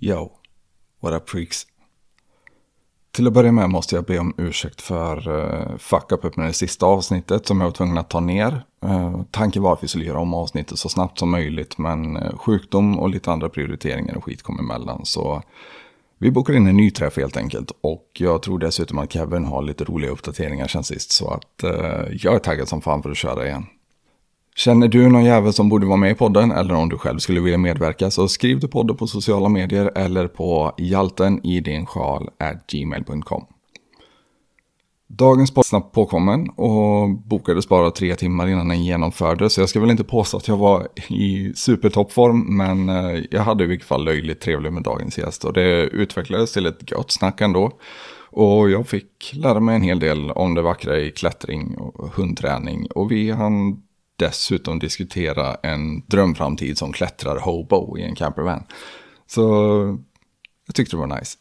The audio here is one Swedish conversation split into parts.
Yo, what up freaks? Till att börja med måste jag be om ursäkt för uh, fuck up med det sista avsnittet som jag var tvungen att ta ner. Uh, tanken var att vi skulle göra om avsnittet så snabbt som möjligt men uh, sjukdom och lite andra prioriteringar och skit kom emellan. Så vi bokar in en ny träff helt enkelt. Och jag tror dessutom att Kevin har lite roliga uppdateringar sen sist. Så att uh, jag är taggad som fan för att köra igen. Känner du någon jävel som borde vara med i podden eller om du själv skulle vilja medverka så skriv till podden på sociala medier eller på hjalten i din sjal gmail.com. Dagens podd är snabbt påkommen och bokades bara tre timmar innan den genomfördes. Så jag ska väl inte påstå att jag var i supertoppform men eh, jag hade i vilket fall löjligt trevligt med dagens gäst. Och det utvecklades till ett gott snack ändå. Och jag fick lära mig en hel del om det vackra i klättring och hundträning. Och vi hann dessutom diskutera en drömframtid som klättrar hobo i en campervan. Så jag tyckte det var nice.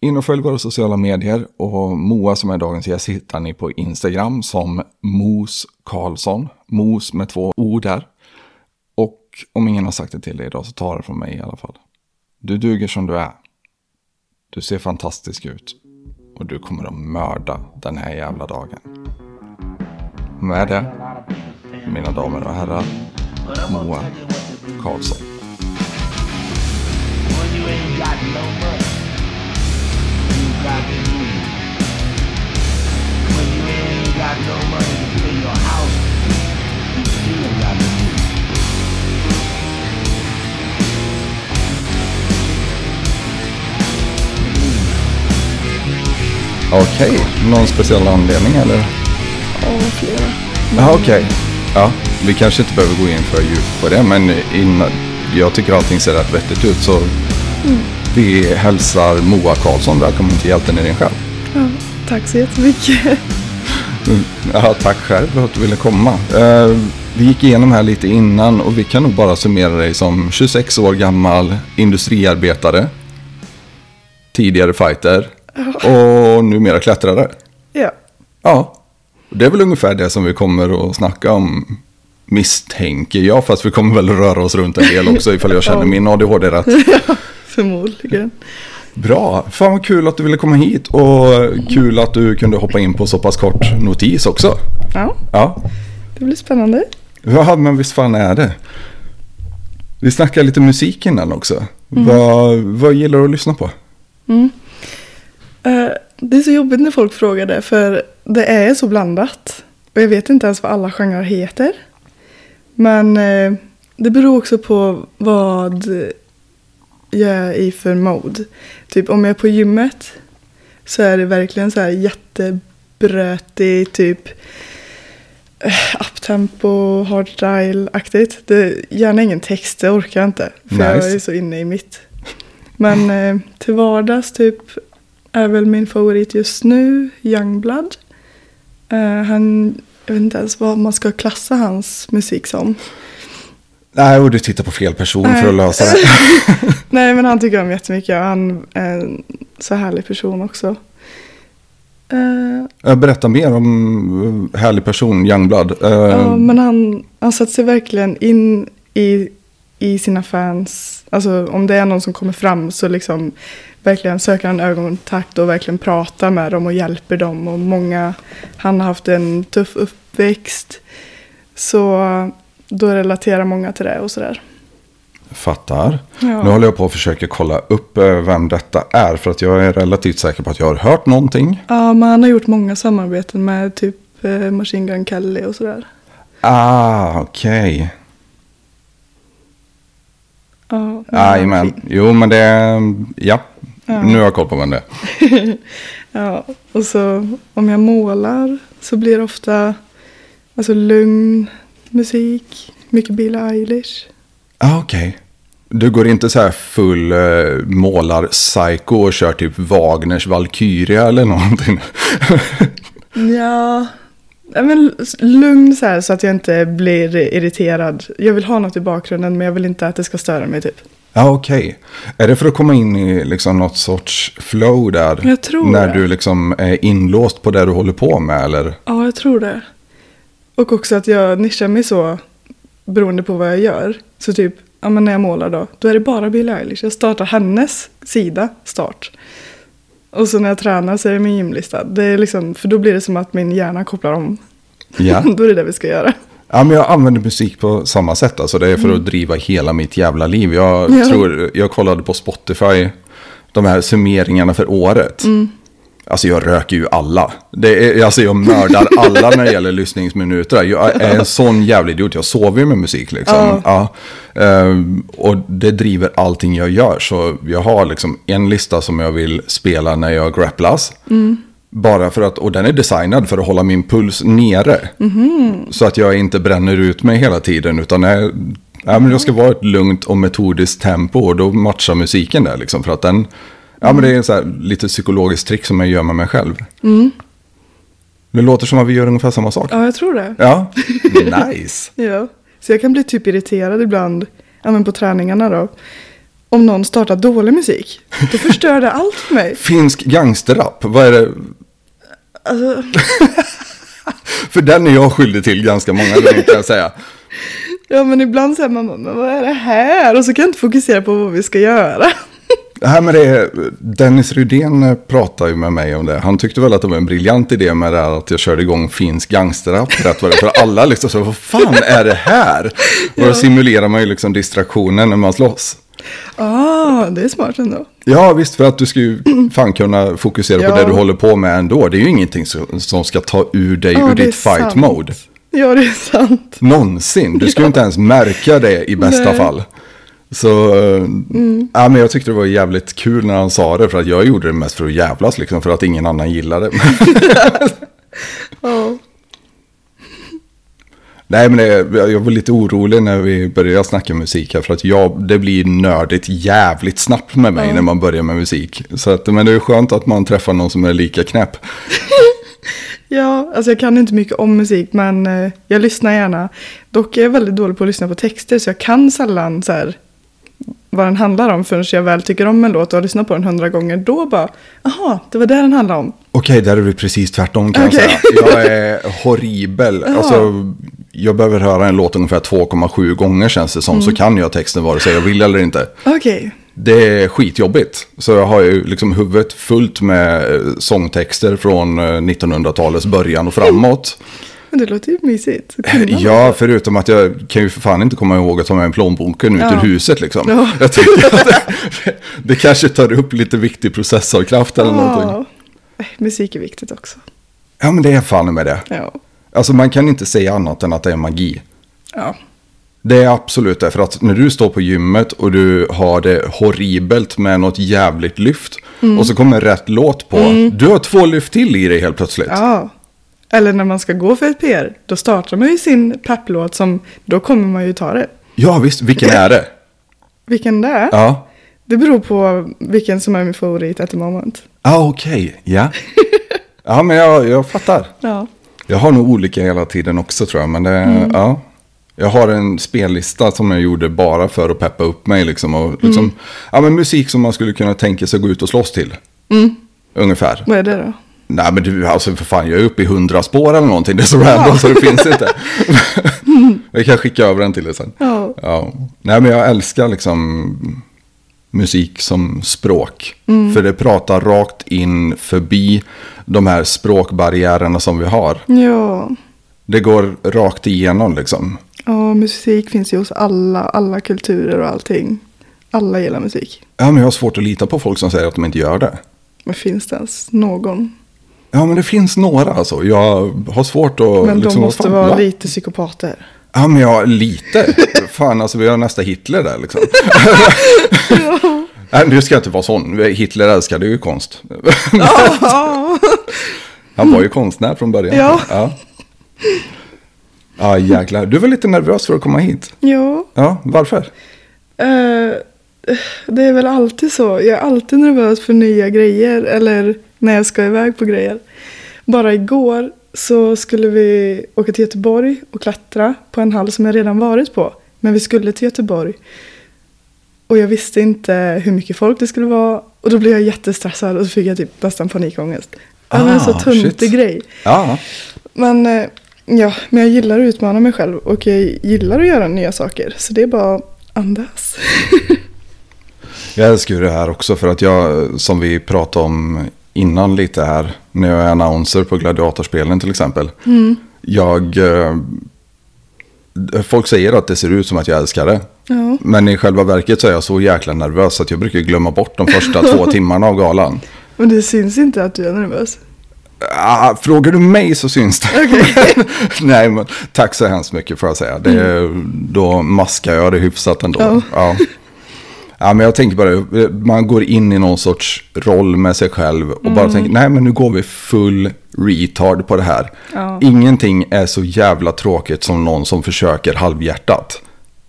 In och följ våra sociala medier och Moa som är dagens gäst hittar ni på Instagram som Mos Karlsson. Mos med två o där. Och om ingen har sagt det till dig idag så ta det från mig i alla fall. Du duger som du är. Du ser fantastisk ut. Och du kommer att mörda den här jävla dagen. Med det mina damer och herrar, Moa Karlsson. Okej, okay. någon speciell anledning eller? Ja, flera. Ja, okej. Okay. Ja, vi kanske inte behöver gå in för djupt på det, men innan, jag tycker allting ser rätt vettigt ut. Så mm. vi hälsar Moa Karlsson välkommen till Hjälten i din själ. Ja, tack så jättemycket. Mm, ja, tack själv för att du ville komma. Uh, vi gick igenom här lite innan och vi kan nog bara summera dig som 26 år gammal industriarbetare. Tidigare fighter. Och numera klättrare. Ja. Ja, det är väl ungefär det som vi kommer att snacka om misstänker jag. Fast vi kommer väl röra oss runt en del också ifall jag känner min ADHD rätt. Ja, förmodligen. Bra, fan vad kul att du ville komma hit och kul att du kunde hoppa in på så pass kort notis också. Ja, ja. det blir spännande. Ja, men visst fan är det. Vi snackade lite musik innan också. Mm. Vad, vad gillar du att lyssna på? Mm. Uh, det är så jobbigt när folk frågar det för det är så blandat. Och jag vet inte ens vad alla genrer heter. Men eh, det beror också på vad jag är i för mode. Typ om jag är på gymmet så är det verkligen så här jättebrötig, typ eh, uptempo, hardstyle-aktigt. Gärna ingen text, det orkar jag inte. För nice. jag är så inne i mitt. Men eh, till vardags typ är väl min favorit just nu Youngblood. Uh, han, jag vet inte ens vad man ska klassa hans musik som. Nej, och du tittar på fel person Nej. för att lösa det. Nej, men han tycker om jättemycket och han är en så härlig person också. Uh, Berätta mer om härlig person, Youngblood. Uh, ja, men han, han sätter sig verkligen in i, i sina fans. Alltså om det är någon som kommer fram så liksom verkligen söker han ögonkontakt och verkligen pratar med dem och hjälper dem. Och många, han har haft en tuff uppväxt. Så då relaterar många till det och sådär. Fattar. Ja. Nu håller jag på att försöka kolla upp eh, vem detta är. För att jag är relativt säker på att jag har hört någonting. Ja, men han har gjort många samarbeten med typ eh, Machine Gun Kelly och sådär. Ah, okej. Okay. Ja, Jajamän. Jo, men det... Ja, Ja. Nu har jag koll på vem det är. ja, och så om jag målar så blir det ofta alltså, lugn musik. Mycket Billie Eilish. Ah, Okej. Okay. Du går inte så här full uh, målar-psycho och kör typ Wagners Valkyria eller någonting? ja, men lugn så här så att jag inte blir irriterad. Jag vill ha något i bakgrunden men jag vill inte att det ska störa mig typ. Ja, okej. Okay. Är det för att komma in i liksom något sorts flow där? Jag tror När det. du liksom är inlåst på det du håller på med, eller? Ja, jag tror det. Och också att jag nischar mig så beroende på vad jag gör. Så typ ja, men när jag målar då, då är det bara Billie Eilish. Jag startar hennes sida, start. Och så när jag tränar så är det min gymlista. Det är liksom, för då blir det som att min hjärna kopplar om. Ja. då är det det vi ska göra. Ja, men jag använder musik på samma sätt. Alltså det är för att driva hela mitt jävla liv. Jag Ja. tror, jag kollade på Spotify, de här summeringarna för året. Alltså jag röker ju alla. Det är, alltså jag mördar alla när det gäller lyssningsminuter. Jag är en sån jävla idiot. Jag sover ju med musik liksom. Ja. Ehm, och det driver allting jag gör. Så jag har liksom en lista som jag vill spela när jag grapplas. Bara för att, och den är designad för att hålla min puls nere. Så att jag inte bränner ut mig hela tiden. Utan är, ja, men det ska vara ett lugnt och metodiskt tempo. Och då matchar musiken där liksom. För att den, ja men det är så här, lite psykologiskt trick som jag gör med mig själv. Det låter som att vi gör ungefär samma sak. Ja, jag tror det. Ja, nice. Ja. Så jag kan bli typ irriterad ibland, ja, men på träningarna då. Om någon startar dålig musik. Då förstör det allt för mig. Finsk gangsterrap, vad är det? Alltså, För den är jag skyldig till ganska många gånger kan jag säga. ja men ibland säger man, men vad är det här? Och så kan jag inte fokusera på vad vi ska göra. Nej, men det är, Dennis Rydén pratar ju med mig om det. Han tyckte väl att det var en briljant idé med det här att jag körde igång finsk gangsterrap. Rätt vad det. För alla liksom så, vad fan är det här? Och då simulerar man ju liksom distraktionen när man slåss. Ah, det är smart ändå. Ja, visst, för att du ska ju fan kunna fokusera Ja. på det du håller på med ändå. Det är ju ingenting som, som ska ta ur dig Ja, ur ditt fight mode. Ja, det är sant. Någonsin. Du ska ju inte ens märka det i bästa Nej. fall. Så, eh, ja, men jag tyckte det var jävligt kul när han sa det. För att jag gjorde det mest för att jävlas, liksom, för att ingen annan gillade det. Ja. Nej, men det, jag var lite orolig när vi började snacka musik här. För att jag, det blir nördigt jävligt snabbt med mig Ja. när man börjar med musik. Så att, men det är skönt att man träffar någon som är lika knäpp. ja, alltså jag kan inte mycket om musik men eh, jag lyssnar gärna. Dock är jag väldigt dålig på att lyssna på texter så jag kan sällan så här, vad den handlar om förrän jag väl tycker om en låt och har lyssnat på den hundra gånger. Då bara, aha, det var det den handlade om. Okej, där är du precis tvärtom kan Okej. jag säga. Jag är horribel. Alltså, jag behöver höra en låt ungefär 2,7 gånger känns det som. Mm. Så kan jag texten vare sig jag vill eller inte. Okej, Det är skitjobbigt. Så jag har ju liksom huvudet fullt med eh, sångtexter från eh, 1900-talets början och framåt. men det låter ju mysigt. kunna Ja, förutom att jag kan ju för fan inte komma ihåg att ta med plånboken ut Ja. ur huset liksom. Ja. Jag tänker att det, det kanske tar upp lite viktig processorkraft eller någonting. Ja. Eh, Musik är viktigt också. Ja, men det är fan med det. Ja. Alltså man kan inte säga annat än att det är magi. Ja. Det är absolut det. För att när du står på gymmet och du har det horribelt med något jävligt lyft. Mm. Och så kommer rätt låt på. Du har två lyft till i dig helt plötsligt. ja. Eller när man ska gå för ett PR, då startar man ju sin pepplåt som, då kommer man ju ta det. Ja visst, vilken är det? Vilken det är? Ja. Det beror på vilken som är min favorit at the moment. Ah, okej. Ja. Ja, men jag, jag fattar. Ja. Jag har nog olika hela tiden också tror jag. Men det, Mm. ja. Jag har en spellista som jag gjorde bara för att peppa upp mig. Liksom, och, liksom, Mm. ja, men musik som man skulle kunna tänka sig gå ut och slåss till. Mm. Ungefär. Vad är det då? Nej men du, alltså för fan, jag är uppe i hundra spår eller någonting. Det är så random så det finns inte. jag kan skicka över den till dig sen. Ja. Ja. Nej men jag älskar liksom musik som språk. För det pratar rakt in förbi de här språkbarriärerna som vi har. Ja. Det går rakt igenom liksom. Ja, musik finns ju hos alla, alla kulturer och allting. Alla gillar musik. Ja men jag har svårt att lita på folk som säger att de inte gör det. Men finns det ens någon? Ja men det finns några alltså. Jag har svårt att... Men liksom, de måste vara va? lite psykopater. Ja, men ja, lite. Fan, alltså vi har nästa Hitler där liksom. Nej, nu ska jag inte vara sån. Hitler älskade ju konst. Ja. Han var ju konstnär från början. Ja. Ja, ja jäklar. Du var lite nervös för att komma hit. ja. Ja, varför? Eh, det är väl alltid så. Jag är alltid nervös för nya grejer. Eller när jag ska iväg på grejer. Bara igår så skulle vi åka till Göteborg och klättra på en hall som jag redan varit på. Men vi skulle till Göteborg. Och jag visste inte hur mycket folk det skulle vara. Och då blev jag jättestressad och så fick jag typ nästan panikångest. Det var en så Ah, töntig grej. Ja, Men, ja, men jag gillar att utmana mig själv och jag gillar att göra nya saker. Så det är bara att Andas. Jag älskar ju det här också för att jag, som vi pratade om innan lite här, när jag är annonser på gladiatorspelen till exempel. Jag, eh, folk säger att det ser ut som att jag älskar det. Ja. Men i själva verket så är jag så jäkla nervös att jag brukar glömma bort de första två timmarna av galan. Men det syns inte att du är nervös. Ah, frågar du mig så syns det. Nej, men tack så hemskt mycket får jag säga. Det, Då maskar jag det hyfsat ändå. Ja. Ja. Ja. men jag tänker bara, man går in i någon sorts roll med sig själv och bara tänker, nej men nu går vi full retard på det här. Ja. Ingenting är så jävla tråkigt som någon som försöker halvhjärtat.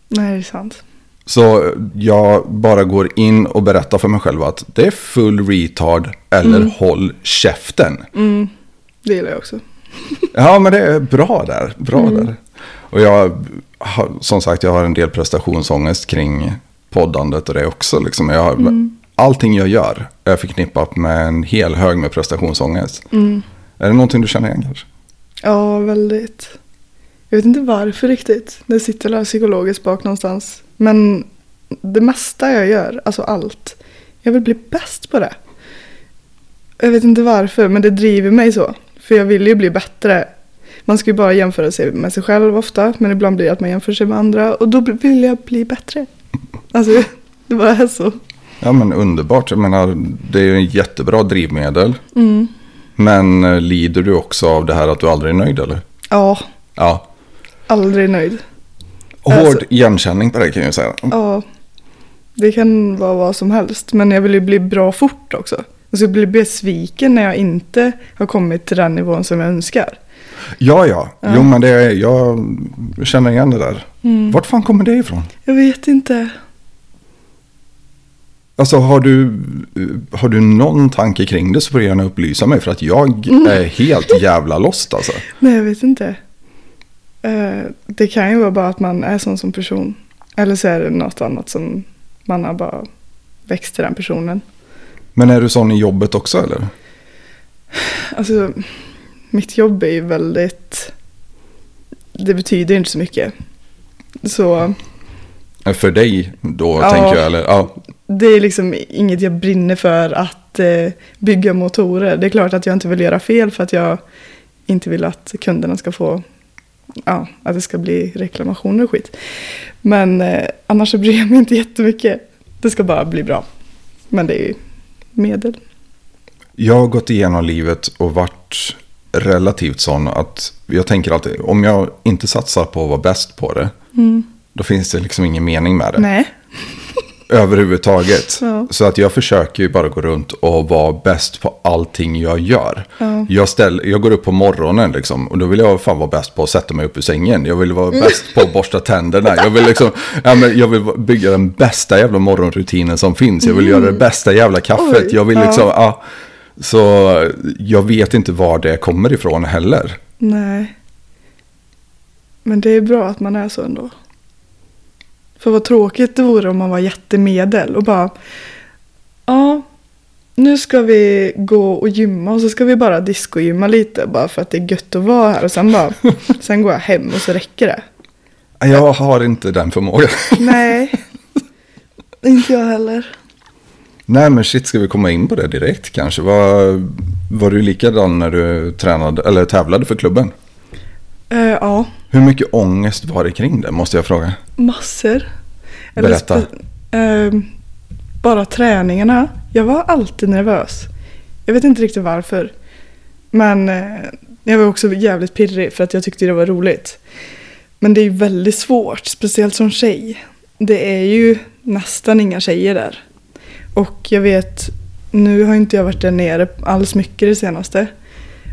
Nej, det är sant. Så jag bara går in och berättar för mig själv att det är full retard eller håll käften. Det gillar jag också. Ja, men det är bra där. Bra där. Och jag har, som sagt, jag har en del prestationsångest kring poddandet och det också. Liksom. Jag har, Allting jag gör är förknippat med en hel hög med prestationsångest. Är det någonting du känner igen kanske? Ja, väldigt. Jag vet inte varför riktigt. Det sitter där psykologiskt bak någonstans. Men det mesta jag gör, alltså allt. Jag vill bli bäst på det. Jag vet inte varför, men det driver mig så. För jag vill ju bli bättre. Man ska ju bara jämföra sig med sig själv ofta. Men ibland blir det att man jämför sig med andra. Och då vill jag bli bättre. Alltså, det bara är så. Ja, men underbart. Jag menar, det är ju en jättebra drivmedel. Mm. Men eh, lider du också av det här att du aldrig är nöjd eller? Ja, Ja. aldrig nöjd. Hård Alltså- igenkänning på det kan jag säga. Ja, det kan vara vad som helst. Men jag vill ju bli bra fort också. Alltså jag blir besviken när jag inte har kommit till den nivån som jag önskar. Ja, ja. Jo, men det jag känner igen det där. Vart fan kommer det ifrån? Jag vet inte. Alltså har du, har du någon tanke kring det så får du gärna upplysa mig. För att jag är helt jävla lost alltså. Nej, jag vet inte. Eh, det kan ju vara bara att man är sån som person. Eller så är det något annat som man har bara växt till den personen. Men är du sån i jobbet också eller? Alltså, mitt jobb är ju väldigt... Det betyder inte så mycket. Så För dig då Ja. tänker jag. Eller, ja. Det är liksom inget jag brinner för att eh, bygga motorer. Det är klart att jag inte vill göra fel för att jag inte vill att kunderna ska få, ja, att det ska bli reklamationer och skit. Men eh, annars så bryr jag mig inte jättemycket. Det ska bara bli bra. Men det är ju medel. Jag har gått igenom livet och varit relativt sån att jag tänker alltid om jag inte satsar på att vara bäst på det. Då finns det liksom ingen mening med det. Nej. Överhuvudtaget. Ja. Så att jag försöker ju bara gå runt och vara bäst på allting jag gör. Ja. Jag, ställ, jag går upp på morgonen liksom, och då vill jag fan vara bäst på att sätta mig upp ur sängen. Jag vill vara bäst på att borsta tänderna. Jag vill, liksom, ja, men jag vill bygga den bästa jävla morgonrutinen som finns. Jag vill göra det bästa jävla kaffet. Oj, jag vill liksom, ja. Så jag vet inte var det kommer ifrån heller. Nej. Men det är bra att man är så ändå. För vad tråkigt det vore om man var jättemedel och bara Ja, nu ska vi gå och gymma och så ska vi bara discogymma lite bara för att det är gött att vara här och sen bara Sen går jag hem och så räcker det. Jag har inte den förmågan. Nej, inte jag heller. Nej men shit, ska vi komma in på det direkt kanske? Var, var du likadan när du tränade, eller tävlade för klubben? Eh, ja, Hur mycket ångest var det kring det, måste jag fråga? massor. Berätta. eh, bara träningarna. Jag var alltid nervös. Jag vet inte riktigt varför. Men eh, jag var också jävligt pirrig för att jag tyckte det var roligt. Men det är ju väldigt svårt, speciellt som tjej. Det är ju nästan inga tjejer där. Och jag vet, nu har inte jag varit där nere alls mycket det senaste.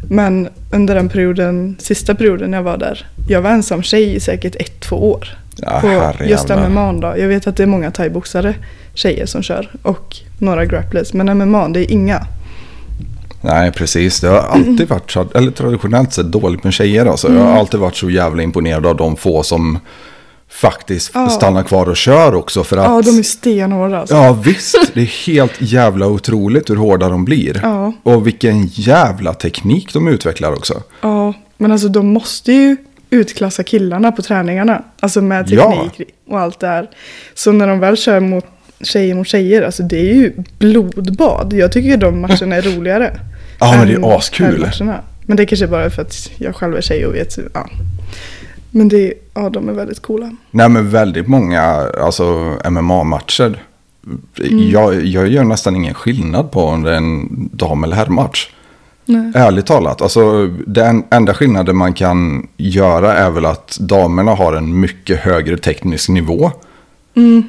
Men under den perioden, sista perioden jag var där, jag var ensam tjej i säkert ett, två år. Ja, på herrejävlar. just MMA då. Jag vet att det är många thaiboxare tjejer som kör och några grapplers. Men MMA, det är inga. Nej, precis. Det har alltid varit, eller traditionellt sett, dåligt med tjejer. Alltså. Jag har alltid varit så jävla imponerad av de få som faktiskt Ja. stannar kvar och kör också. För att, Ja, de är stenhårda alltså. Ja, visst. Det är helt jävla otroligt hur hårda de blir. Ja. Och vilken jävla teknik de utvecklar också. Ja, men alltså de måste ju utklassa killarna på träningarna. Alltså med Ja. teknik och allt det här. Så när de väl kör mot tjejer mot tjejer, alltså det är ju blodbad. Jag tycker ju de matcherna är roligare. Ja, men det är askul. Men det kanske bara är för att jag själv är tjej och vet. Ja. Men det, ja, de är väldigt coola. Nej men väldigt många alltså, MMA-matcher. Jag, jag gör nästan ingen skillnad på om det är en dam eller herrmatch. Nej. Ärligt talat. Alltså, den enda skillnaden man kan göra är väl att damerna har en mycket högre teknisk nivå. Mm,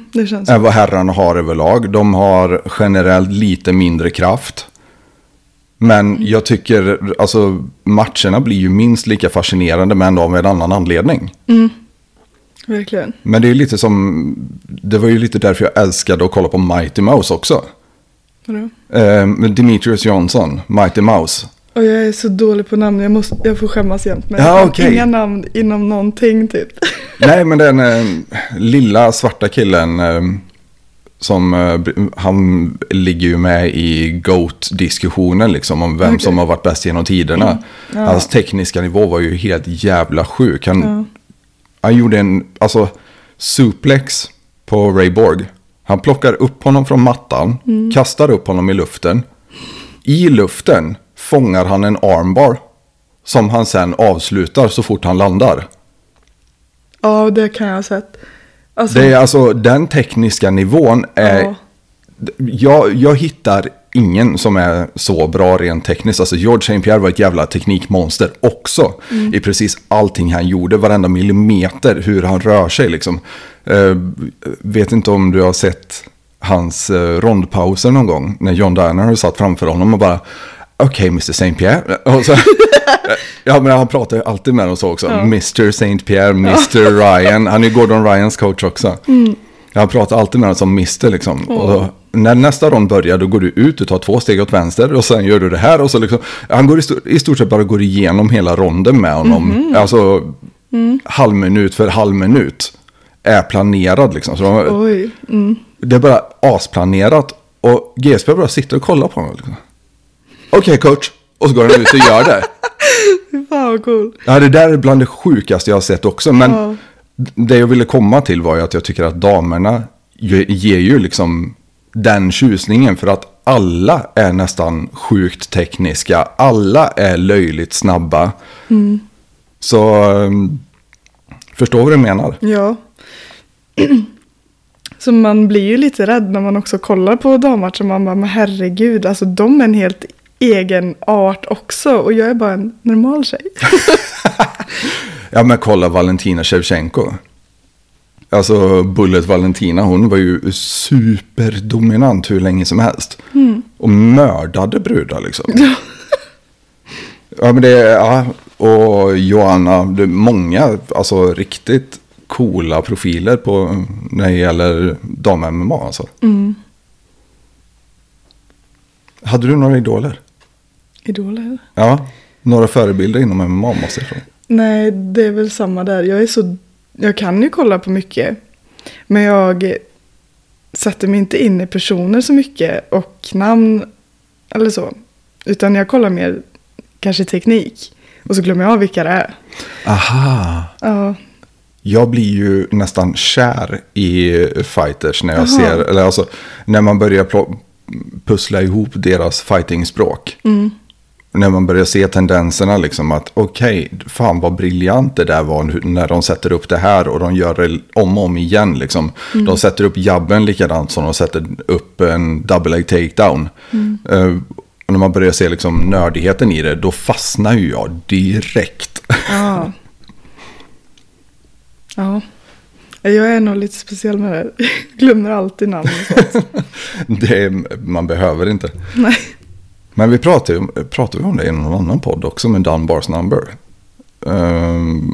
Än vad herrarna har överlag. De har generellt lite mindre kraft. Men jag tycker, alltså matcherna blir ju minst lika fascinerande men ändå av en annan anledning. verkligen. Men det är lite som, det var ju lite därför jag älskade att kolla på Mighty Mouse också. Vadå? Eh, med Demetrius Johnson, Mighty Mouse. Och jag är så dålig på namn, jag, måste, jag får skämmas jämt. Men Ja, okej. inga namn inom någonting typ. Nej, men den eh, lilla svarta killen eh, som, eh, han ligger ju med i GOAT-diskussionen liksom om vem Okej. som har varit bäst genom tiderna. Ja. Hans tekniska nivå var ju helt jävla sjuk. Han, Ja. han gjorde en, alltså, suplex på Ray Borg. Han plockar upp honom från mattan, Mm. kastar upp honom i luften. I luften fångar han en armbar. Som han sen avslutar så fort han landar. Ja, det kan jag ha sett. Alltså, Det är alltså den tekniska nivån är... ja. Jag, jag hittar ingen som är så bra rent tekniskt. Alltså George St. Pierre var ett jävla teknikmonster också. I precis allting han gjorde, varenda millimeter, hur han rör sig liksom. Eh, vet inte om du har sett hans uh, rondpauser någon gång. När John Danaher har satt framför honom och bara... Okej, Mr. St. Pierre. Så, ja, men han pratar ju alltid med dem så också. Ja. Mr. St. Pierre, Mr. Ryan. Han är Gordon Ryans coach också. Han pratar alltid med dem som Mr. Liksom. Och då, när nästa rond börjar då går du ut, du tar två steg åt vänster och sen gör du det här. Och så liksom, han går i, stort, i stort sett bara går igenom hela ronden med honom. Alltså halv minut för halv minut. Är planerad liksom. Så de, Oj. Mm. det är bara asplanerat. Och GSP bara sitter och kollar på honom. Liksom. Okej coach. Och så går han ut och gör det. Fan vad cool. Ja, det där är bland det sjukaste jag har sett också. Men Ja. det jag ville komma till var ju att jag tycker att damerna ge- ger ju liksom den tjusningen. För att alla är nästan sjukt tekniska. Alla är löjligt snabba. Så um, förstår vad du menar. Ja. Så man blir ju lite rädd när man också kollar på dammatcher. Man bara, men herregud, alltså de är en helt egen art också. Och jag är bara en normal tjej. Ja men kolla Valentina Shevchenko. Alltså Bullet Valentina, hon var ju superdominant hur länge som helst. Och mördade brudar liksom. ja men det är, ja, och Johanna, det är många, alltså riktigt coola profiler på, när det gäller dam-MMA alltså. Hade du några idoler? Idoler? Ja, några förebilder inom MMA måste jag fråga. Nej, det är väl samma där. Jag är så... Jag kan ju kolla på mycket. Men jag sätter mig inte in i personer så mycket och namn eller så. Utan jag kollar mer kanske teknik. Och så glömmer jag av vilka det är. Aha. Ja, Jag blir ju nästan kär i fighters när jag Jaha. ser, eller alltså när man börjar pussla ihop deras fightingspråk. När man börjar se tendenserna liksom att okej, fan vad briljant det där var när de sätter upp det här och de gör det om och om igen liksom. De sätter upp jabben likadant som de sätter upp en double leg takedown. Eh, och när man börjar se liksom nördigheten i det, då fastnar ju jag direkt. ja. Ja. Jag är nog lite speciell med det. Jag glömmer alltid namn och sånt. det är, man behöver inte. Nej. Men vi pratade, pratade om det i någon annan podd också med Dunbars number. Ehm,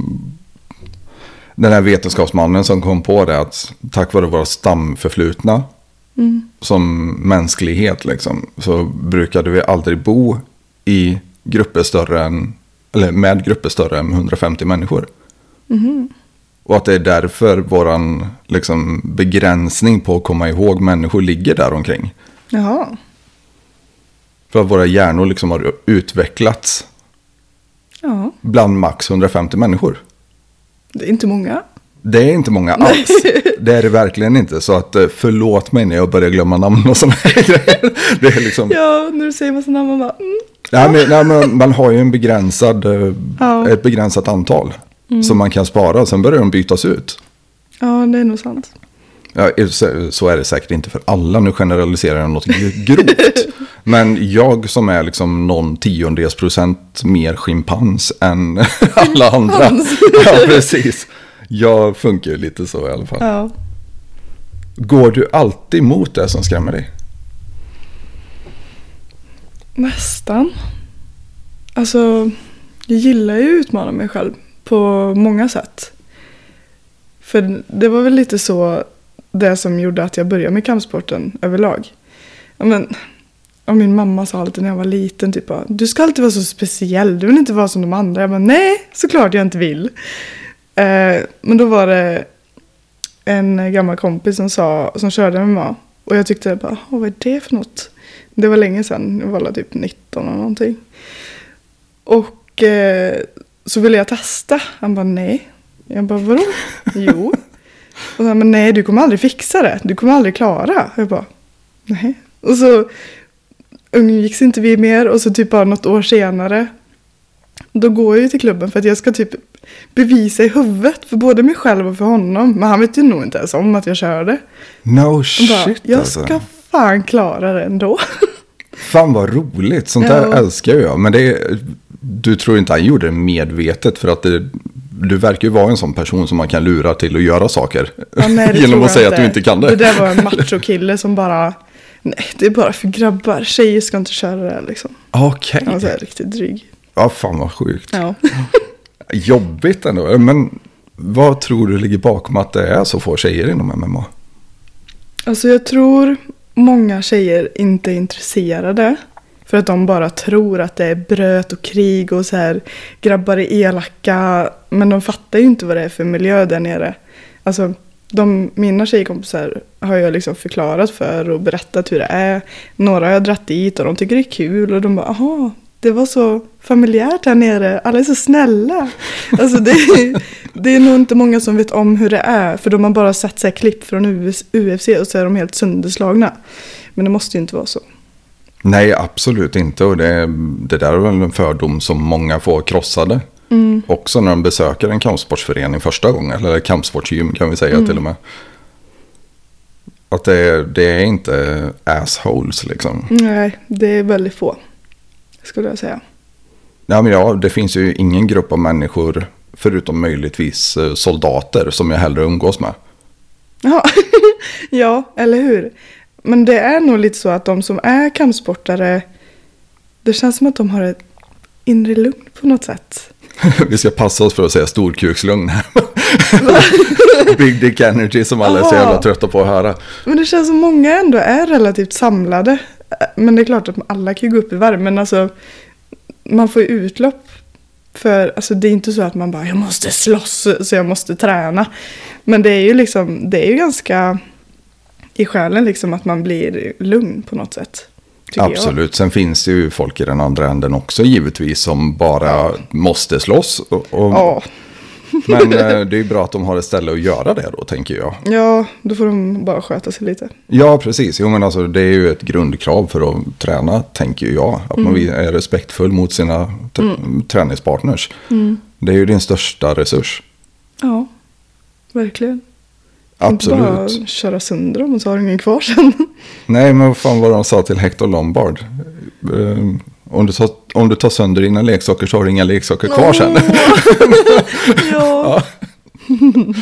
den här vetenskapsmannen som kom på det att tack vare våra stamförflutna som mänsklighet liksom, så brukade vi aldrig bo i grupper större än, eller med grupper större än 150 människor. Och att det är därför våran liksom, begränsning på att komma ihåg människor ligger där omkring. Jaha. För att våra hjärnor liksom har utvecklats Ja. bland max 150 människor. Det är inte många. Det är inte många alls. Det är det verkligen inte. Så att eh, förlåt mig när jag börjar glömma namn och sådana grejer. Det är liksom... Ja, när du säger massa namn man bara mm. Nej, men, nej, men man har ju en begränsad, eh, Ja. ett begränsat antal. Som man kan spara. Sen börjar de bytas ut. Ja, det är nog sant. Ja, så- så är det säkert inte för alla. Nu generaliserar jag något grovt. Men jag som är liksom någon tiondels procent mer schimpans än alla andra. Ja, precis. Jag funkar ju lite så i alla fall. Ja. Går du alltid emot det som skrämmer dig? Nästan. Alltså, jag gillar ju att utmana mig själv på många sätt. För det var väl lite så det som gjorde att jag började med kampsporten överlag. Men, och min mamma sa alltid när jag var liten, typ du ska alltid vara så speciell, du vill inte vara som de andra. Jag bara, nej, såklart jag inte vill. Eh, men då var det en gammal kompis som, sa, som körde MMA. Och jag tyckte bara, "Åh, vad är det för något? Det var länge sedan, jag var typ 19 eller någonting. Och eh, så ville jag testa. Han bara nej. Jag bara vadå? jo. Och han bara nej du kommer aldrig fixa det. Du kommer aldrig klara. Jag bara nej. Och så umgicks inte vi mer och så typ bara något år senare. Då går jag ju till klubben för att jag ska typ bevisa i huvudet för både mig själv och för honom. Men han vet ju nog inte ens om att jag körde. No bara, shit jag alltså. ska fan klara det ändå. Fan vad roligt. Sånt där Ja. älskar jag. Men det är, du tror inte han gjorde det medvetet. För att det, du verkar ju vara en sån person som man kan lura till att göra saker. Ja, nej, Genom att jag säga att du inte kan det. Det där var en machokille som bara, nej det är bara för grabbar, tjejer ska inte köra det här liksom. Okej. Han var riktigt dryg. Ja, fan vad sjukt. Ja. Jobbigt ändå. Men vad tror du ligger bakom att det är så få tjejer inom MMA? Alltså jag tror många tjejer inte är intresserade. För att de bara tror att det är bröt och krig och så här grabbar är elaka. Men de fattar ju inte vad det är för miljö där nere. Alltså de, mina tjejkompisar har jag liksom förklarat för och berättat hur det är. Några har jag dratt dit och de tycker det är kul och de bara aha, det var så familjärt här nere, alla är så snälla. Alltså det, är- det är nog inte många som vet om hur det är för de har bara sett så här klipp från UFC och så är de helt sönderslagna. Men det måste ju inte vara så. Nej, absolut inte. Och det, det där är väl en fördom som många får krossade. Mm. Också när de besöker en kampsportsförening första gången. Eller kampsportsgym kan vi säga Mm. till och med. Att det, är- det är inte assholes liksom. Nej, det är väldigt få. Skulle jag säga. Ja, men ja, det finns ju ingen grupp av människor, förutom möjligtvis eh, soldater, som jag hellre umgås med. Ja, ja, eller hur? Men det är nog lite så att de som är kampsportare, det känns som att de har ett inre lugn på något sätt. Vi ska passa oss för att säga storkukslugn här. Big Dick Energy som alla är så jävla trötta på att höra. Men det känns som många ändå är relativt samlade. Men det är klart att alla kan ju gå upp i varv, men alltså man får ju utlopp för, alltså det är inte så att man bara jag måste slåss så jag måste träna. Men det är ju liksom, det är ju ganska i själen liksom att man blir lugn på något sätt. Tycker jag. Absolut, sen finns det ju folk i den andra änden också givetvis som bara måste slåss. Och, och, Ja, Men eh, det är ju bra att de har ett ställe att göra det då, tänker jag. ja, då får de bara sköta sig lite. Ja, precis. Jo, men alltså, det är ju ett grundkrav för att träna, tänker jag. Att man är respektfull mot sina tr- träningspartners. Det är ju din största resurs. Ja, verkligen. Absolut. Bara köra sönder dem och så har du ingen kvar sen. Nej, men vad fan var de sa till Hector Lombard? Eh, om, du tar, om du tar sönder dina leksaker så har du inga leksaker kvar sen. ja.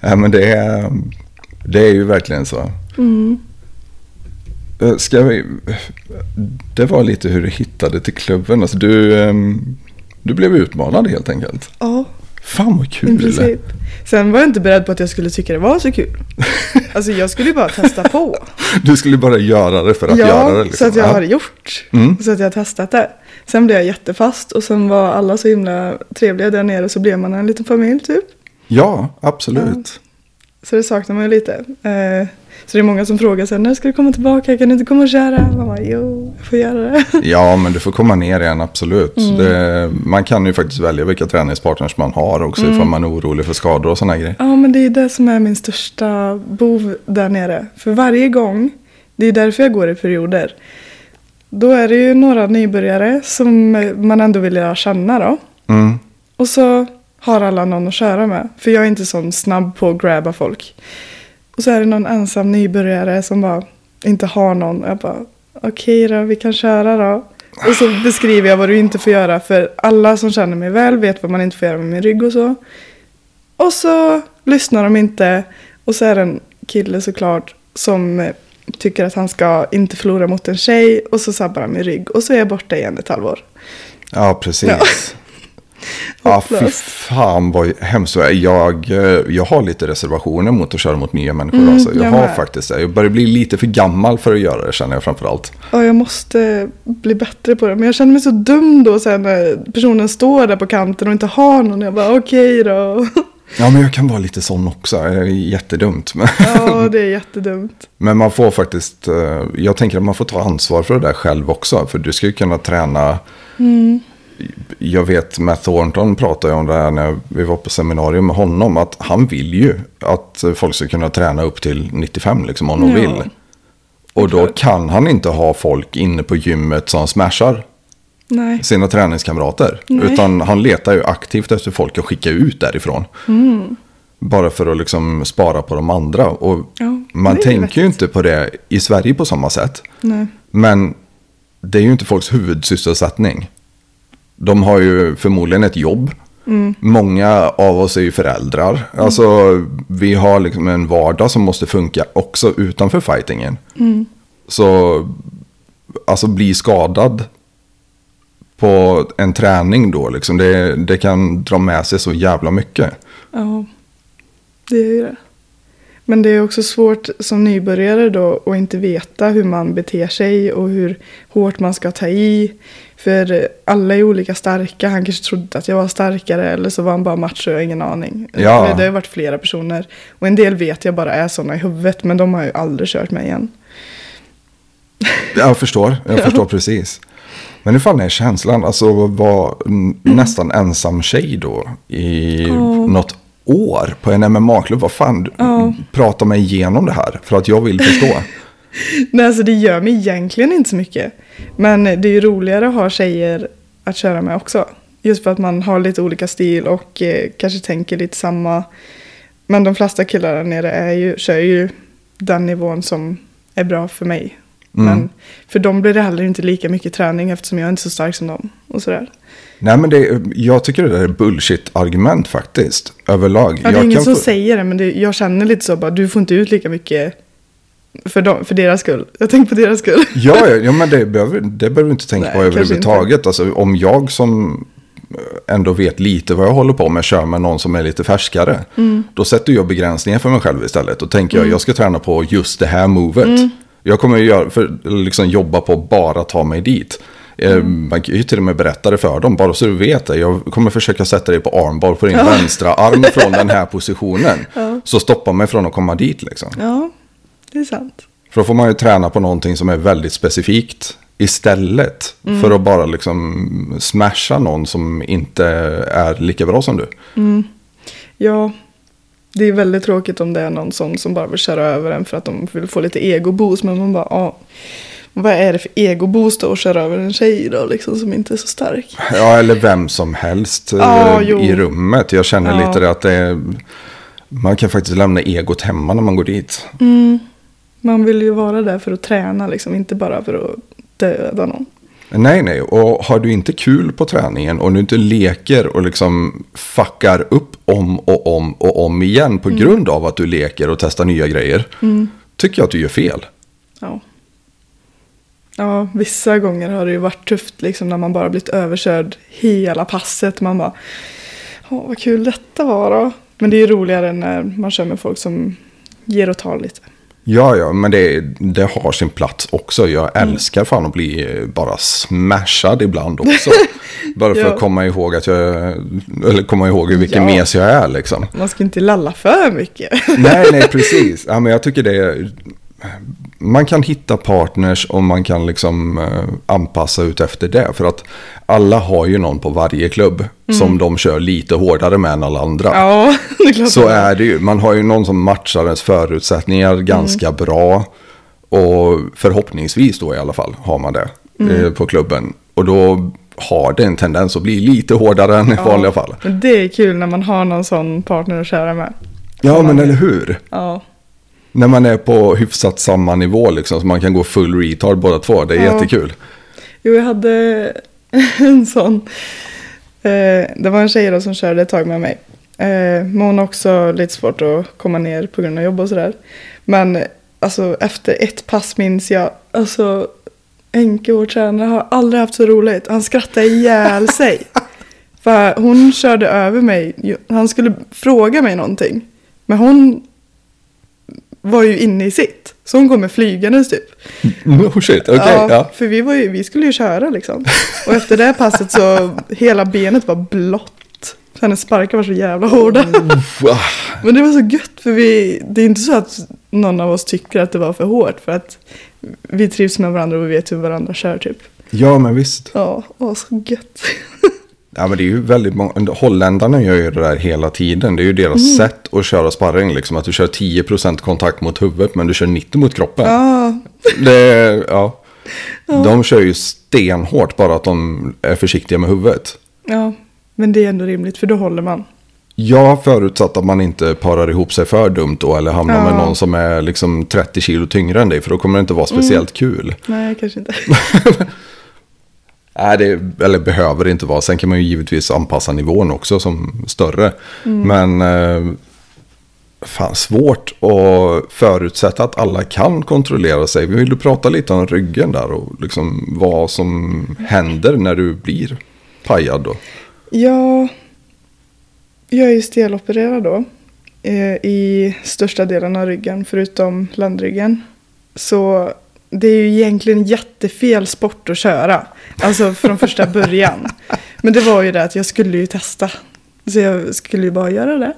Nej, men det är, det är ju verkligen så. Mm. Eh, Ska vi, det var lite hur du hittade till klubben. Alltså, du, ehm, du blev utmanad helt enkelt. ja, Fan vad i kul. princip. Sen var jag inte beredd på att jag skulle tycka det var så kul. Alltså jag skulle ju bara testa på. Du skulle bara göra det för att göra det. Ja, Liksom. så att jag Ja. har gjort. Mm. Så att jag har testat det. Sen blev jag jättefast och sen var alla så himla trevliga där nere så blev man en liten familj typ. Ja, absolut. Så det saknar man ju lite. Eh, Så det är många som frågar sen när ska du komma tillbaka? Kan du inte komma och köra? Man bara, jo, jag får göra det. Ja, men du får komma ner igen, absolut. Mm. Det, man kan ju faktiskt välja vilka träningspartners man har också Mm. ifall man är orolig för skador och sådana grejer. Ja, men det är det som är min största bov där nere. För varje gång, det är därför jag går i perioder. Då är det ju några nybörjare som man ändå vill lära känna då. Mm. Och så har alla någon att köra med. För jag är inte sån snabb på att grabba folk. Och så är det någon ensam nybörjare som bara inte har någon. Jag bara, okej då, vi kan köra då. Och så beskriver jag vad du inte får göra. För alla som känner mig väl vet vad man inte får göra med min rygg och så. Och så lyssnar de inte. Och så är det en kille såklart som eh, tycker att han ska inte förlora mot en tjej. Och så sabbar han min rygg. Och så är jag borta igen ett halvår. Ja, precis. Ja. Ja, fy fan vad hemskt. Jag, eh, jag har lite reservationer mot att köra mot nya människor. Mm, alltså. Jag, jag har med. faktiskt det. Jag börjar bli lite för gammal för att göra det känner jag framförallt. Ja, jag måste bli bättre på det. Men jag känner mig så dum då sen när personen står där på kanten och inte har någon. Jag bara okej då. Ja, men jag kan vara lite sån också. Det är jättedumt. Ja, det är jättedumt. men man får faktiskt, eh, jag tänker att man får ta ansvar för det där själv också. För du ska ju kunna träna. Jag vet Matt Thornton pratade om det här när vi var på seminarium med honom. Att han vill ju att folk ska kunna träna upp till 95 liksom om de Ja. vill. Och då kan han inte ha folk inne på gymmet som smashar Nej. sina träningskamrater. Nej. Utan han letar ju aktivt efter folk att skicka ut därifrån. Mm. Bara för att liksom spara på de andra. Och Ja, man tänker ju inte på det i Sverige på samma sätt. Nej. Men det är ju inte folks huvudsysselsättning. De har ju förmodligen ett jobb. Mm. Många av oss är ju föräldrar. Alltså vi har liksom en vardag som måste funka också utanför fightingen. Mm. Så alltså bli skadad på en träning då liksom. Det, det kan dra med sig så jävla mycket. Ja, det är ju det. Men det är också svårt som nybörjare då att inte veta hur man beter sig och hur hårt man ska ta i. För alla är olika starka. Han kanske trodde att jag var starkare eller så var han bara macho, jag har ingen aning. Ja. Det, har varit flera personer. Och en del vet jag bara är sådana i huvudet men de har ju aldrig kört mig igen. Jag förstår, jag förstår precis. Men hur fan är känslan? Alltså vara nästan ensam tjej då i Ja. något år på en MMA-klubb. Vad fan, Ja. prata mig igenom det här för att jag vill förstå. Nej, alltså det gör mig egentligen inte så mycket. Men det är ju roligare att ha tjejer att köra med också. Just för att man har lite olika stil och eh, kanske tänker lite samma. Men de flesta killar där nere är ju, kör ju den nivån som är bra för mig. Mm. Men för dem blir det heller inte lika mycket träning eftersom jag är inte är så stark som dem. Och sådär. Nej men det, jag tycker det där är bullshit-argument faktiskt. Överlag. Ja, det är jag ingen som få- säger det men det, jag känner lite så bara du får inte ut lika mycket för, dem, för deras skull. Jag tänker på deras skull. Ja, ja, ja men det behöver, det behöver du inte tänka Nej, på överhuvudtaget. Alltså, om jag som ändå vet lite vad jag håller på med kör med någon som är lite färskare. Mm. Då sätter jag begränsningar för mig själv istället. Och tänker jag jag ska träna på just det här movet. Mm. Jag kommer göra, för, liksom jobba på att bara ta mig dit. Eh, Mm. Man kan ju till och med berätta det för dem, bara så du vet det. Jag kommer försöka sätta dig på armbar på din vänstra arm från den här positionen. Ja. Så stoppa mig från att komma dit liksom. Ja, det är sant. För då får man ju träna på någonting som är väldigt specifikt istället. Mm. För att bara liksom smasha någon som inte är lika bra som du. Ja, det är väldigt tråkigt om det är någon sån som bara vill köra över en för att de vill få lite egoboost. Men man bara, ja, vad är det för egoboost att köra över en tjej då liksom som inte är så stark? Ja, eller vem som helst eh, Ja, jo. i rummet. Jag känner Ja. lite det att det är, man kan faktiskt lämna egot hemma när man går dit. Man vill ju vara där för att träna liksom, inte bara för att döda någon. Nej, nej. Och har du inte kul på träningen och du inte leker och liksom fuckar upp om och om och om igen på grund av att du leker och testar nya grejer. Tycker jag att du gör fel. Ja. Ja, vissa gånger har det ju varit tufft liksom när man bara blivit överkörd hela passet. Man bara, vad kul detta var då. Men det är ju roligare när man kör med folk som ger och tar lite. Ja, ja, men det, det har sin plats också. Jag älskar fan att bli eh, bara smashad ibland också. bara för Ja. att komma ihåg att jag, eller komma ihåg vilken Ja. mes jag är liksom. Man ska inte lalla för mycket. nej, nej, precis. Ja, men jag tycker det är, man kan hitta partners och man kan liksom eh, anpassa ut efter det. För att alla har ju någon på varje klubb som de kör lite hårdare med än alla andra. Mm. Ja, det är klart. Så är det ju. Man har ju någon som matchar ens förutsättningar ganska bra. Och förhoppningsvis då i alla fall har man det eh, på klubben. Och då har det en tendens att bli lite hårdare än i vanliga fall. Det är kul när man har någon sån partner att köra med. Ja, men eller hur? Ja, När man är på hyfsat samma nivå liksom. Så man kan gå full retard båda två. Det är Ja. jättekul. Jo, jag hade en sån. Eh, det var en tjej då som körde ett tag med mig. Eh, men hon har också lite svårt att komma ner på grund av jobb och sådär. Men alltså efter ett pass minns jag, alltså Henke, vår tränare, har aldrig haft så roligt. Han skrattade ihjäl sig. För hon körde över mig. Han skulle fråga mig någonting. Men hon var ju inne i sitt. Så hon kommer flygandes typ. Oh shit, okej. ja, ja. för vi, var ju, vi skulle ju köra liksom. Och efter det passet så hela benet var blått. Så hennes sparkar var så jävla hårda. Wow. Men det var så gött för vi, det är inte så att någon av oss tycker att det var för hårt. För att vi trivs med varandra och vi vet hur varandra kör typ. Ja, men visst. Ja, åh, så gött. Ja, men det är ju väldigt många. Holländarna gör ju det där hela tiden. Det är ju deras Mm. sätt att köra sparring. Liksom, att du kör 10% kontakt mot huvudet men du kör 90% mot kroppen. Ja, Det, ja. De kör ju stenhårt bara att de är försiktiga med huvudet. ja, men det är ändå rimligt för då håller man. Ja, förutsatt att man inte parar ihop sig för dumt då. Eller hamnar med Ja. någon som är liksom 30 kilo tyngre än dig. För då kommer det inte vara speciellt kul. Nej, kanske inte. Nej, det eller behöver det inte vara. Sen kan man ju givetvis anpassa nivån också som större. Men eh, fan svårt att förutsätta att alla kan kontrollera sig. Vill du prata lite om ryggen där och liksom vad som händer när du blir pajad då? Ja, jag är ju stelopererad då. eh, I största delen av ryggen, förutom ländryggen. Så det är ju egentligen jättefel sport att köra. Alltså från första början. Men det var ju det att jag skulle ju testa. Så jag skulle ju bara göra det.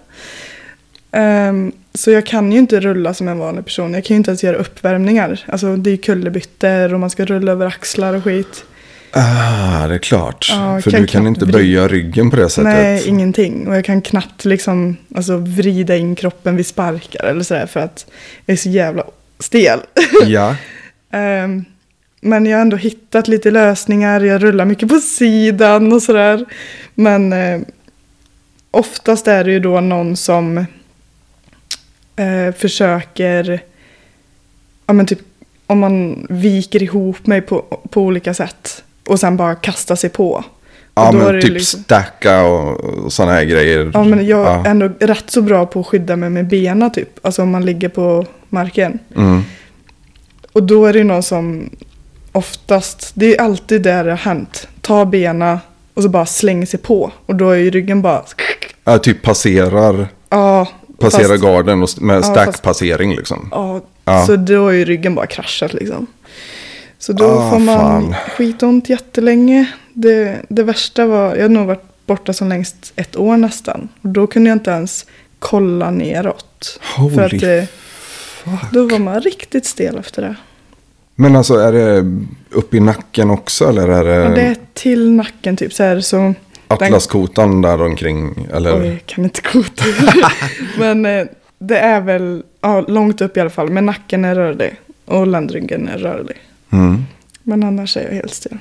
Ehm, så jag kan ju inte rulla som en vanlig person. Jag kan ju inte ens göra uppvärmningar. Alltså det är ju kullerbyttor och man ska rulla över axlar och skit. Ah, det är klart. Ja, För kan du kan inte böja ryggen på det sättet. Nej, ingenting. Och jag kan knappt liksom, alltså, vrida in kroppen vid sparkar eller sådär för att jag är så jävla stel. Ja, Ehm, men jag har ändå hittat lite lösningar. Jag rullar mycket på sidan och sådär. Men eh, oftast är det ju då någon som eh, försöker, ja men typ om man viker ihop mig på, på olika sätt och sen bara kastar sig på. ja men typ liksom- stacka och, och sådana här grejer. Ja, men jag Ja. är ändå rätt så bra på att skydda mig med benen typ. Alltså om man ligger på marken. Mm. Och då är det ju någon som oftast, det är alltid där det har hänt. Ta benen och så bara slänger sig på. Och då är ju ryggen bara, Ja, typ passerar, ja. passerar fast- garden och, med Ja, stackpassering liksom. Ja, Ja. så då är ju ryggen bara kraschat liksom. Så då Ah, får man fan. skitont jättelänge. Det, det värsta var, jag har nog varit borta som längst ett år nästan. Och då kunde jag inte ens kolla neråt. Holy för att eh, fuck. då var man riktigt stel efter det. Men alltså är det upp i nacken också eller är det, Och det är till nacken typ så här så. atlaskotan där omkring? Eller? Oj, jag kan inte kota. Men eh, det är väl ja, långt upp i alla fall. Men nacken är rörlig. Och ländryggen är rörlig. Mm. Men annars är jag helt stel.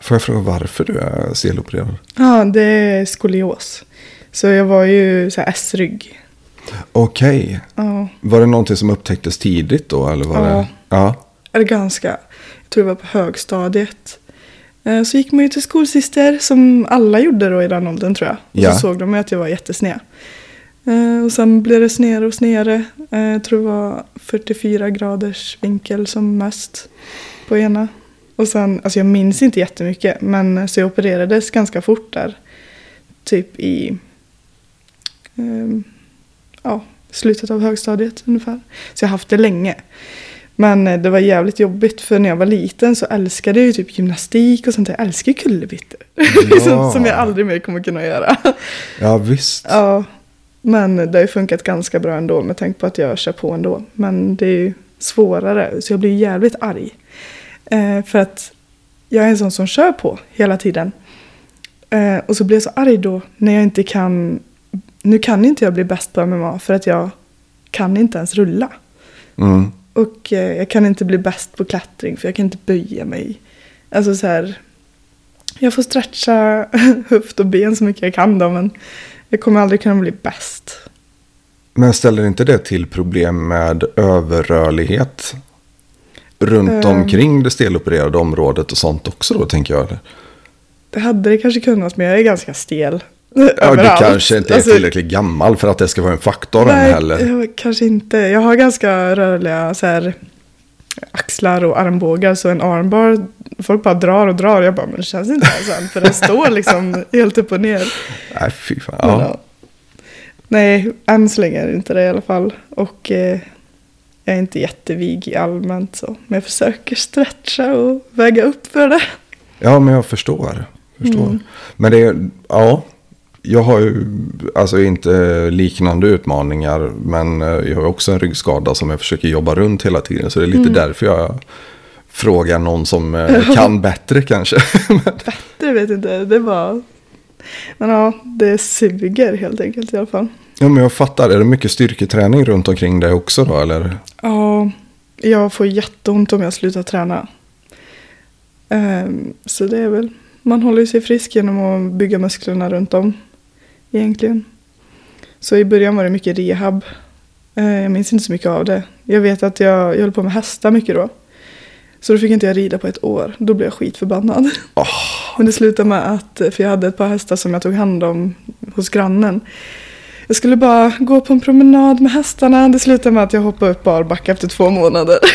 Får jag fråga varför du är stelopererad? Ja, det är skolios. Så jag var ju så S-rygg. Okej. Ja, Var det någonting som upptäcktes tidigt då? Eller var Ja. det? Ja. Eller ganska. Jag tror det var på högstadiet. Eh, Så gick man ju till skolsyster som alla gjorde då i den åldern tror jag. Och Ja. så såg de ju att jag var jättesned. Eh, Och sen blev det snedare och snedare. Eh, Jag tror det var 44 graders vinkel som mest på ena. Och sen, alltså jag minns inte jättemycket, men så jag opererades ganska fort där. Typ i, ehm, ja, slutet av högstadiet ungefär. Så jag har haft det länge. Men eh, det var jävligt jobbigt för när jag var liten så älskade jag ju typ gymnastik och sånt. Jag älskar kullerbyttor. Ja. som jag aldrig mer kommer kunna göra. Ja, visst. ja, men det har ju funkat ganska bra ändå med tanke på att jag kör på ändå. Men det är ju svårare så jag blir jävligt arg. Eh, för att jag är en sån som kör på hela tiden. Eh, och så blir jag så arg då när jag inte kan. Nu kan inte jag bli bäst på MMA för att jag kan inte ens rulla. Mm. Och eh, jag kan inte bli bäst på klättring för jag kan inte böja mig. Alltså så här. Jag får stretcha höft och ben så mycket jag kan då men jag kommer aldrig kunna bli bäst. Men ställer inte det till problem med överrörlighet runt Eh. omkring det stelopererade området och sånt också då, tänker jag? Det hade det kanske kunnat men jag är ganska stel. Ja, du kanske inte är Alltså, tillräckligt gammal för att det ska vara en faktor Nej, heller. jag, kanske inte. Jag har ganska rörliga så här, axlar och armbågar så en armbar, folk bara drar och drar. Jag bara, men det känns inte än för den står liksom helt upp och ner. Nej, fy fan. Men, Ja. ja. Nej, än så länge är det inte det i alla fall. Och eh, jag är inte jättevig i allmänt så. Men jag försöker stretcha och väga upp för det. ja, men jag förstår. förstår. Mm. Men det är, ja. Jag har ju alltså inte liknande utmaningar. Men eh, jag har också en ryggskada som jag försöker jobba runt hela tiden. Så det är Mm. lite därför jag frågar någon som eh, kan bättre kanske. Det vet jag inte, det var... Men ja, det suger helt enkelt i alla fall. ja, men jag fattar. Är det mycket styrketräning runt omkring dig också då? Eller? Ja, jag får jätteont om jag slutar träna. Ehm, så det är väl, man håller sig frisk genom att bygga musklerna runt om. Egentligen. Så i början var det mycket rehab. Eh, jag minns inte så mycket av det. Jag vet att jag, jag höll på med hästar mycket då. Så då fick inte jag rida på ett år. Då blev jag skitförbannad. Men det slutade med att, för jag hade ett par hästar som jag tog hand om hos grannen. Jag skulle bara gå på en promenad med hästarna. Det slutade med att jag hoppade upp barbacka efter två månader.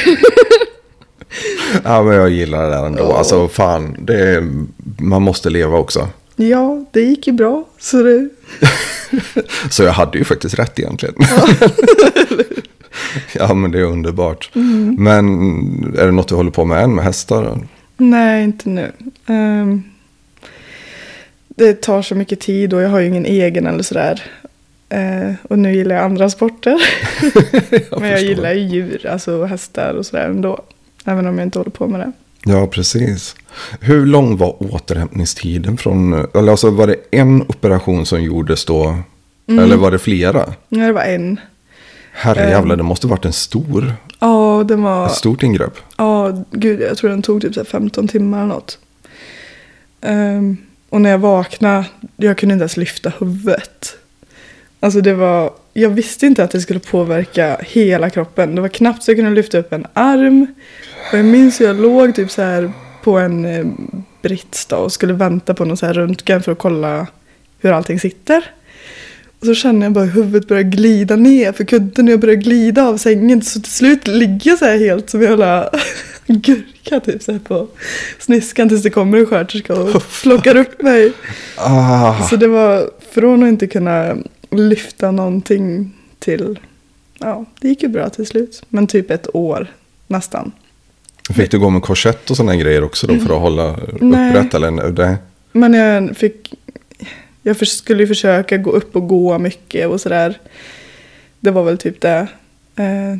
Ja, men jag gillar det där ändå. Ja. Alltså fan, det är, man måste leva också. Ja, det gick ju bra. Så det, Så jag hade ju faktiskt rätt egentligen. ja, men det är underbart. Mm. Men är det något du håller på med än med hästar? nej, inte nu. Ehm, det tar så mycket tid och jag har ju ingen egen eller sådär. Eh, och nu gillar jag andra sporter. Men jag gillar ju djur, alltså hästar och sådär ändå. Även om jag inte håller på med det. Ja, precis. Hur lång var återhämtningstiden från, eller alltså var det en operation som gjordes då? Mm. Eller var det flera? Nej, det var en. Herrejävlar, det måste varit en stor, Ja, den var... ett stort ingrepp. Ja, gud, jag tror den tog typ så här 15 timmar eller något. Ehm, och när jag vaknade, jag kunde inte ens lyfta huvudet. Alltså det var, jag visste inte att det skulle påverka hela kroppen. Det var knappt så jag kunde lyfta upp en arm. Och jag minns hur jag låg typ så här på en eh, brits då och skulle vänta på någon så här röntgen för att kolla hur allting sitter. Och så känner jag bara hur huvudet börjar glida ner för kudden och jag börjar glida av sängen. Så till slut ligger jag så här helt som en jävla gurka typ så här på sniskan tills det kommer en sköterska och plockar upp mig. Ah, Så det var från att inte kunna lyfta någonting till, ja det gick ju bra till slut. Men typ ett år nästan. Fick du gå med korsett och sådana grejer också då för att hålla Nej. upprätt? Eller nej? Men jag fick, jag skulle ju försöka gå upp och gå mycket och sådär. Det var väl typ det. Eh,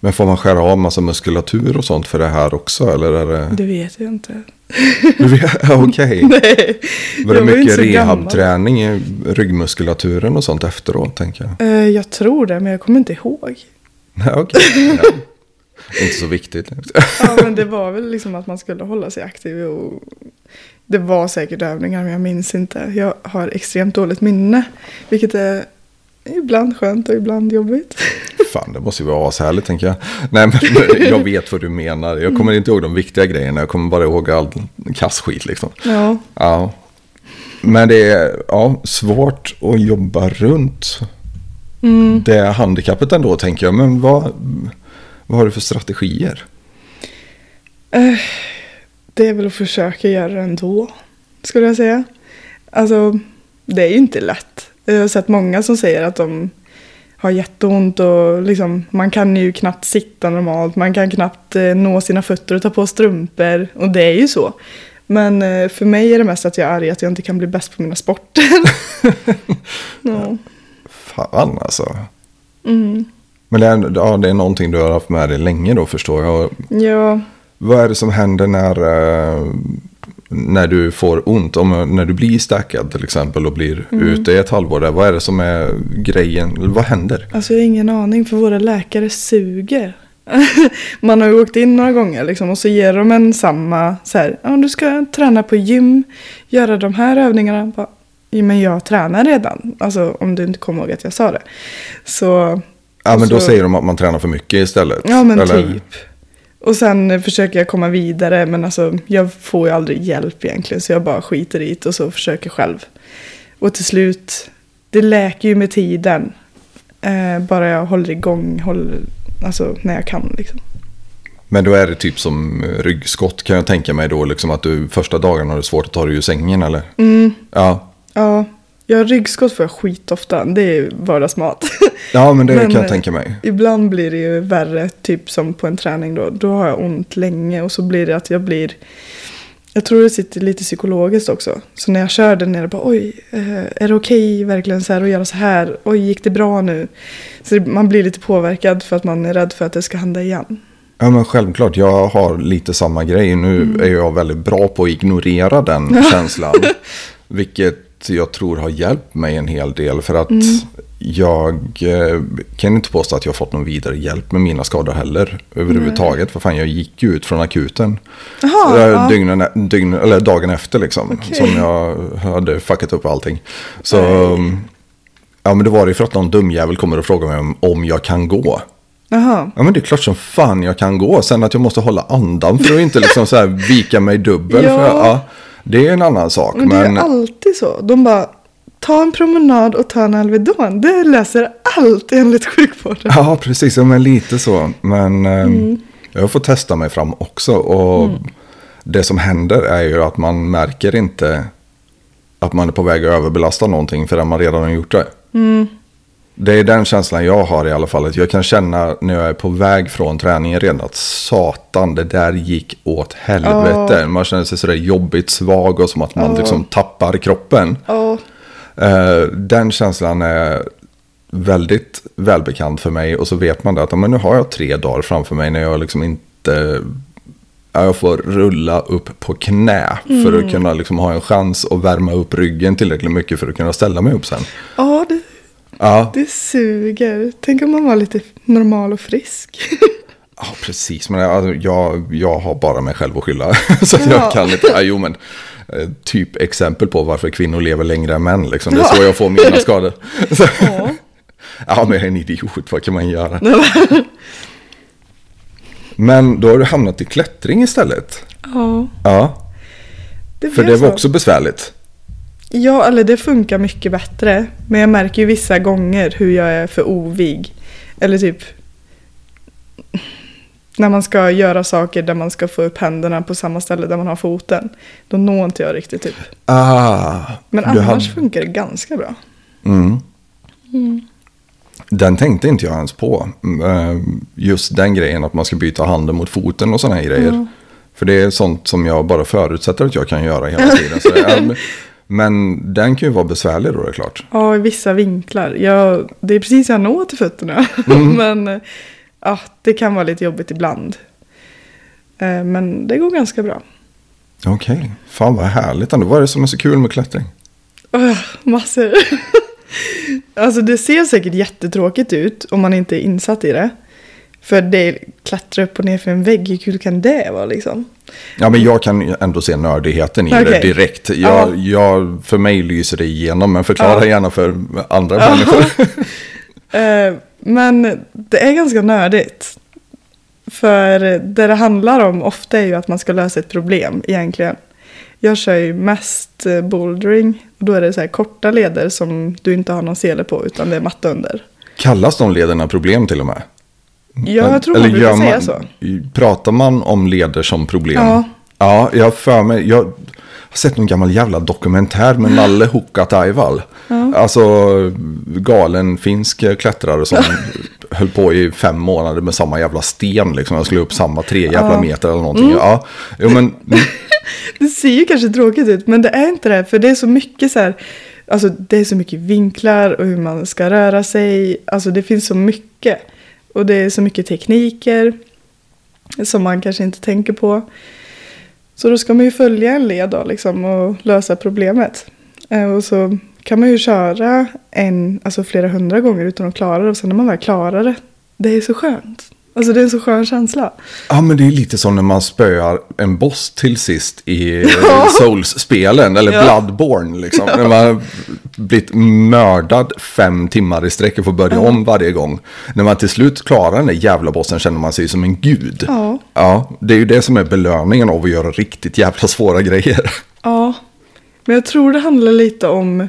Men får man skära av massa muskulatur och sånt för det här också? Eller är det... det vet jag inte. Okej. Nej. Var det ju mycket rehabträning i ryggmuskulaturen och sånt efteråt tänker jag? Eh, jag tror det, men jag kommer inte ihåg. Nej, okej. Ja. Inte så viktigt. Ja, men det var väl liksom att man skulle hålla sig aktiv. Och det var säkert övningar, men jag minns inte. Jag har extremt dåligt minne, vilket är ibland skönt och ibland jobbigt. Fan, det måste ju vara ashärligt tänker jag. Nej, men jag vet vad du menar. Jag kommer inte ihåg de viktiga grejerna. Jag kommer bara ihåg all kassskit liksom. Ja, Ja. Men det är ja, svårt att jobba runt mm. det handikappet ändå tänker jag. Men vad, vad har du för strategier? Eh, det är väl att försöka göra det ändå, skulle jag säga. Alltså, det är ju inte lätt. Jag har sett många som säger att de har jätteont och liksom, man kan ju knappt sitta normalt. Man kan knappt eh, nå sina fötter och ta på strumpor. Och det är ju så. Men eh, för mig är det mest att jag är arg att jag inte kan bli bäst på mina sporter. ja. Fan alltså. Mm. Men det är, ja, det är någonting du har haft med dig länge då förstår jag. ja, Vad är det som händer när, eh, när du får ont? Om, när du blir stackad till exempel och blir Mm. ute i ett halvår. Där, vad är det som är grejen? Vad händer? alltså jag har ingen aning för våra läkare suger. Man har ju åkt in några gånger liksom, och så ger de en samma så här, ja du ska träna på gym, göra de här övningarna. Bara, men jag tränar redan, alltså om du inte kommer ihåg att jag sa det. Så Ja, men då Så- säger de att man tränar för mycket istället. Ja men Eller- typ. Och sen försöker jag komma vidare men alltså jag får ju aldrig hjälp egentligen så jag bara skiter i det och så försöker själv. Och till slut, det läker ju med tiden. Eh, bara jag håller igång, håller, alltså när jag kan liksom. Men då är det typ som ryggskott kan jag tänka mig då. Liksom att du första dagarna har du svårt att ta dig ur sängen eller? Mm, Ja. ja, jag har ryggskott får jag skitofta, det är vardagsmat. ja, men det Men, kan jag eh, tänka mig. Ibland blir det ju värre, typ som på en träning då. Då har jag ont länge och så blir det att jag blir... Jag tror det sitter lite psykologiskt också. Så när jag kör där nere, bara oj, eh, är det okej verkligen så här att göra så här? Oj, gick det bra nu? Så man blir lite påverkad för att man är rädd för att det ska hända igen. Ja men självklart, jag har lite samma grej. Nu Mm. är jag väldigt bra på att ignorera den känslan. Vilket jag tror har hjälpt mig en hel del. För att Mm. jag eh, kan inte påstå att jag har fått någon vidare hjälp med mina skador heller. Överhuvudtaget. För fan, jag gick ju ut från akuten. Jaha, Eh, ja. Dygnen, dygn, eller dagen efter liksom. Okej. Som jag hade fuckat upp allting. Så, Nej. um, ja men det var ju för att någon dumjävel kommer och frågar mig om, om jag kan gå. Jaha. Ja men det är klart som fan jag kan gå. Sen att jag måste hålla andan för att inte liksom så här vika mig dubbel. Ja. För, ja, det är en annan sak. Men det är Men, alltid så. De bara, ta en promenad och ta en Alvedon. Det löser allt enligt sjukvården. ja precis, ja, men lite så. Men eh, Mm. jag får testa mig fram också. Och det som händer är ju att man märker inte att man är på väg att överbelasta någonting förrän man redan har gjort det. Mm. Det är den känslan jag har i alla fall. Att jag kan känna när jag är på väg från träningen redan att satan, det där gick åt helvete. Man känner sig sådär jobbigt svag och som att man Ja. liksom tappar kroppen. Ja, Eh, den känslan är väldigt välbekant för mig. Och så vet man det att men nu har jag tre dagar framför mig när jag liksom inte... ja, Jag får rulla upp på knä för att kunna liksom ha en chans att värma upp ryggen tillräckligt mycket för att kunna ställa mig upp sen. ja det, Ja, det suger. Tänk om man var lite normal och frisk. Ja, precis. Men alltså, jag, jag har bara mig själv att skylla. så att Ja. jag kan inte. Ja, jo, men eh, typ exempel på varför kvinnor lever längre än män. Liksom. Det är så jag får mina skador. Ja. ja, men jag är en idiot. Vad kan man göra? Men då har du hamnat i klättring istället. ja, Ja, det för det var så. också besvärligt. Ja, eller det funkar mycket bättre. Men jag märker ju vissa gånger hur jag är för ovig. Eller typ när man ska göra saker där man ska få upp händerna på samma ställe där man har foten. Då når inte jag riktigt typ. Ah, Men annars hade- funkar det ganska bra. Mm. Den tänkte inte jag ens på. Eh, Just den grejen att man ska byta handen mot foten och sådana här grejer. För det är sånt som jag bara förutsätter att jag kan göra hela tiden. Så det är, men den kan ju vara besvärlig då, det är klart. Ja, i vissa vinklar. Jag, det är precis jag når till fötterna. men eh, ja, det kan vara lite jobbigt ibland. Eh, Men det går ganska bra. Okej, fan vad härligt ändå. Vad är det som är så kul med klättring? Öh, massor. alltså det ser säkert jättetråkigt ut om man inte är insatt i det. För det klättra upp och ner för en vägg, hur kul kan det vara liksom? Ja, men jag kan ändå se nördigheten i det Okej. direkt. Jag, Ja. jag, för mig lyser det igenom, men förklara Ja. gärna för andra Ja. människor. Eh, Men det är ganska nördigt. För det det handlar om ofta är ju att man ska lösa ett problem egentligen. Jag kör ju mest eh, bouldering. Och då är det så här korta leder som du inte har någon sele på utan det är matta under. Kallas de lederna problem till och med? Ja, jag tror man brukar gör säga så. Pratar man om leder som problem? Ja. Ja, jag har för mig. Jag har sett någon gammal jävla dokumentär med Nalle Hukkataival. Ja. Alltså galen finsk klättrare som höll på i fem månader med samma jävla sten. Liksom. Jag skulle upp samma tre jävla Ja. meter eller någonting. Ja, jo, men, Det ser ju kanske tråkigt ut, men det är inte det. För det är så mycket så här, alltså det är så mycket vinklar och hur man ska röra sig. Alltså det finns så mycket. Och det är så mycket tekniker som man kanske inte tänker på. Så då ska man ju följa en led då liksom och lösa problemet. Eh, och så kan man ju köra en, alltså flera hundra gånger utan att klara det. Och sen när man väl klarar det, det är så skönt. Alltså det är en så skön känsla. ja, men det är lite som när man spöar en boss till sist i eh, Ja. Souls-spelen. Eller Ja. Bloodborne liksom. När man blivit mördad fem timmar i sträck och får börja om varje gång. När man till slut klarar den där jävla bossen känner man sig som en gud. Ja. Ja, det är ju det som är belöningen av att göra riktigt jävla svåra grejer. Ja, men jag tror det handlar lite om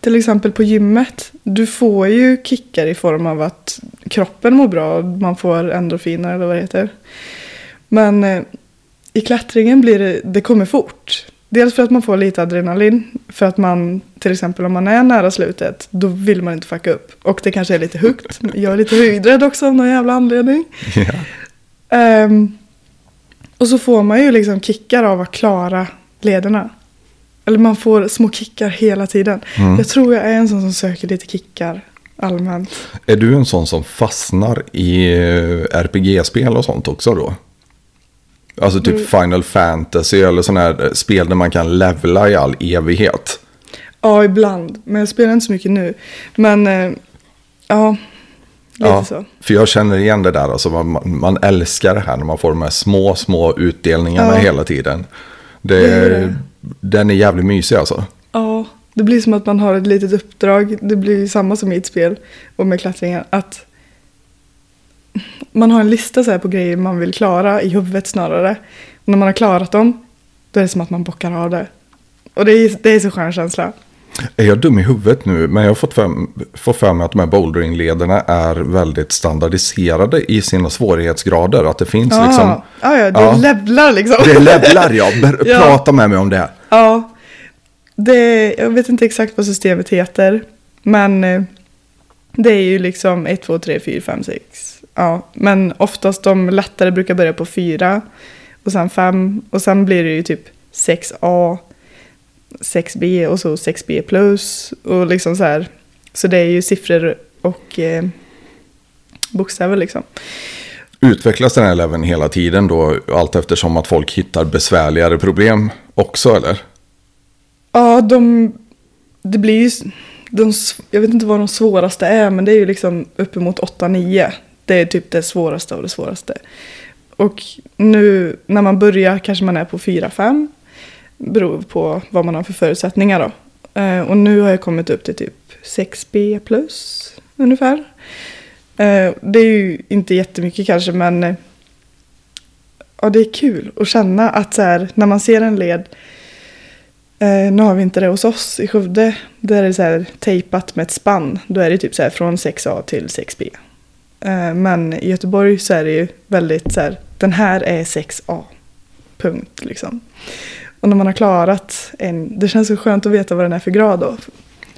till exempel på gymmet. Du får ju kickar i form av att kroppen mår bra och man får endorfiner eller vad det heter. Men eh, i klättringen blir det, det kommer fort. Dels för att man får lite adrenalin. För att man, till exempel om man är nära slutet, då vill man inte fucka upp. Och det kanske är lite högt. Jag är lite höjdrädd också av någon jävla anledning. Ja. Ehm, och så får man ju liksom kickar av att klara lederna. Eller man får små kickar hela tiden. Mm. Jag tror jag är en sån som söker lite kickar allmänt. Är du en sån som fastnar i eh, RPG-spel och sånt också då? Alltså typ Mm. Final Fantasy eller sådana här eh, spel där man kan levla i all evighet. Ja, ibland. Men jag spelar inte så mycket nu. Men eh, ja, lite Ja, så. för jag känner igen det där. Alltså man, man- man älskar det här när man får de här små, små utdelningarna Ja. hela tiden. Det, Det. Den är jävligt mysig alltså. Ja, det blir som att man har ett litet uppdrag. Det blir samma som i ett spel och med klättringen. Att man har en lista så på grejer man vill klara i huvudet snarare. Och när man har klarat dem, då är det som att man bockar av det. Och det är, det är så skön känsla. Är jag dum i huvudet nu? Men jag har fått för, fått mig att de här boulderingledarna är väldigt standardiserade i sina svårighetsgrader. Att det finns Ja, liksom... ja, ja, det Ja. levlar liksom. Det levlar ja. Ja. Prata med mig om det. Ja, det, jag vet inte exakt vad systemet heter. Men eh, det är ju liksom 1, 2, 3, 4, 5, 6. Ja, men oftast de lättare brukar börja på 4 och sen 5 och sen blir det ju typ 6A, 6B och så 6B plus och liksom så här. Så det är ju siffror och eh, bokstäver liksom. Utvecklas den här leveln hela tiden då? Allt eftersom att folk hittar besvärligare problem också eller? Ja, de... Det blir ju... De, jag vet inte vad de svåraste är, men det är ju liksom uppemot 8-9. Det är typ det svåraste av det svåraste. Och nu när man börjar kanske man är på 4-5. Beror på vad man har för förutsättningar då. Eh, och nu har jag kommit upp till typ 6B plus ungefär. Eh, det är ju inte jättemycket kanske, men eh, ja, det är kul att känna att så här, när man ser en led Eh, nu har vi inte det hos oss i Skövde. Där är det så här tejpat med ett spann. Då är det typ så här från 6A till 6B. Eh, men i Göteborg så är det ju väldigt så här, den här är 6A. Punkt liksom. Och när man har klarat en, det känns så skönt att veta vad den är för grad då.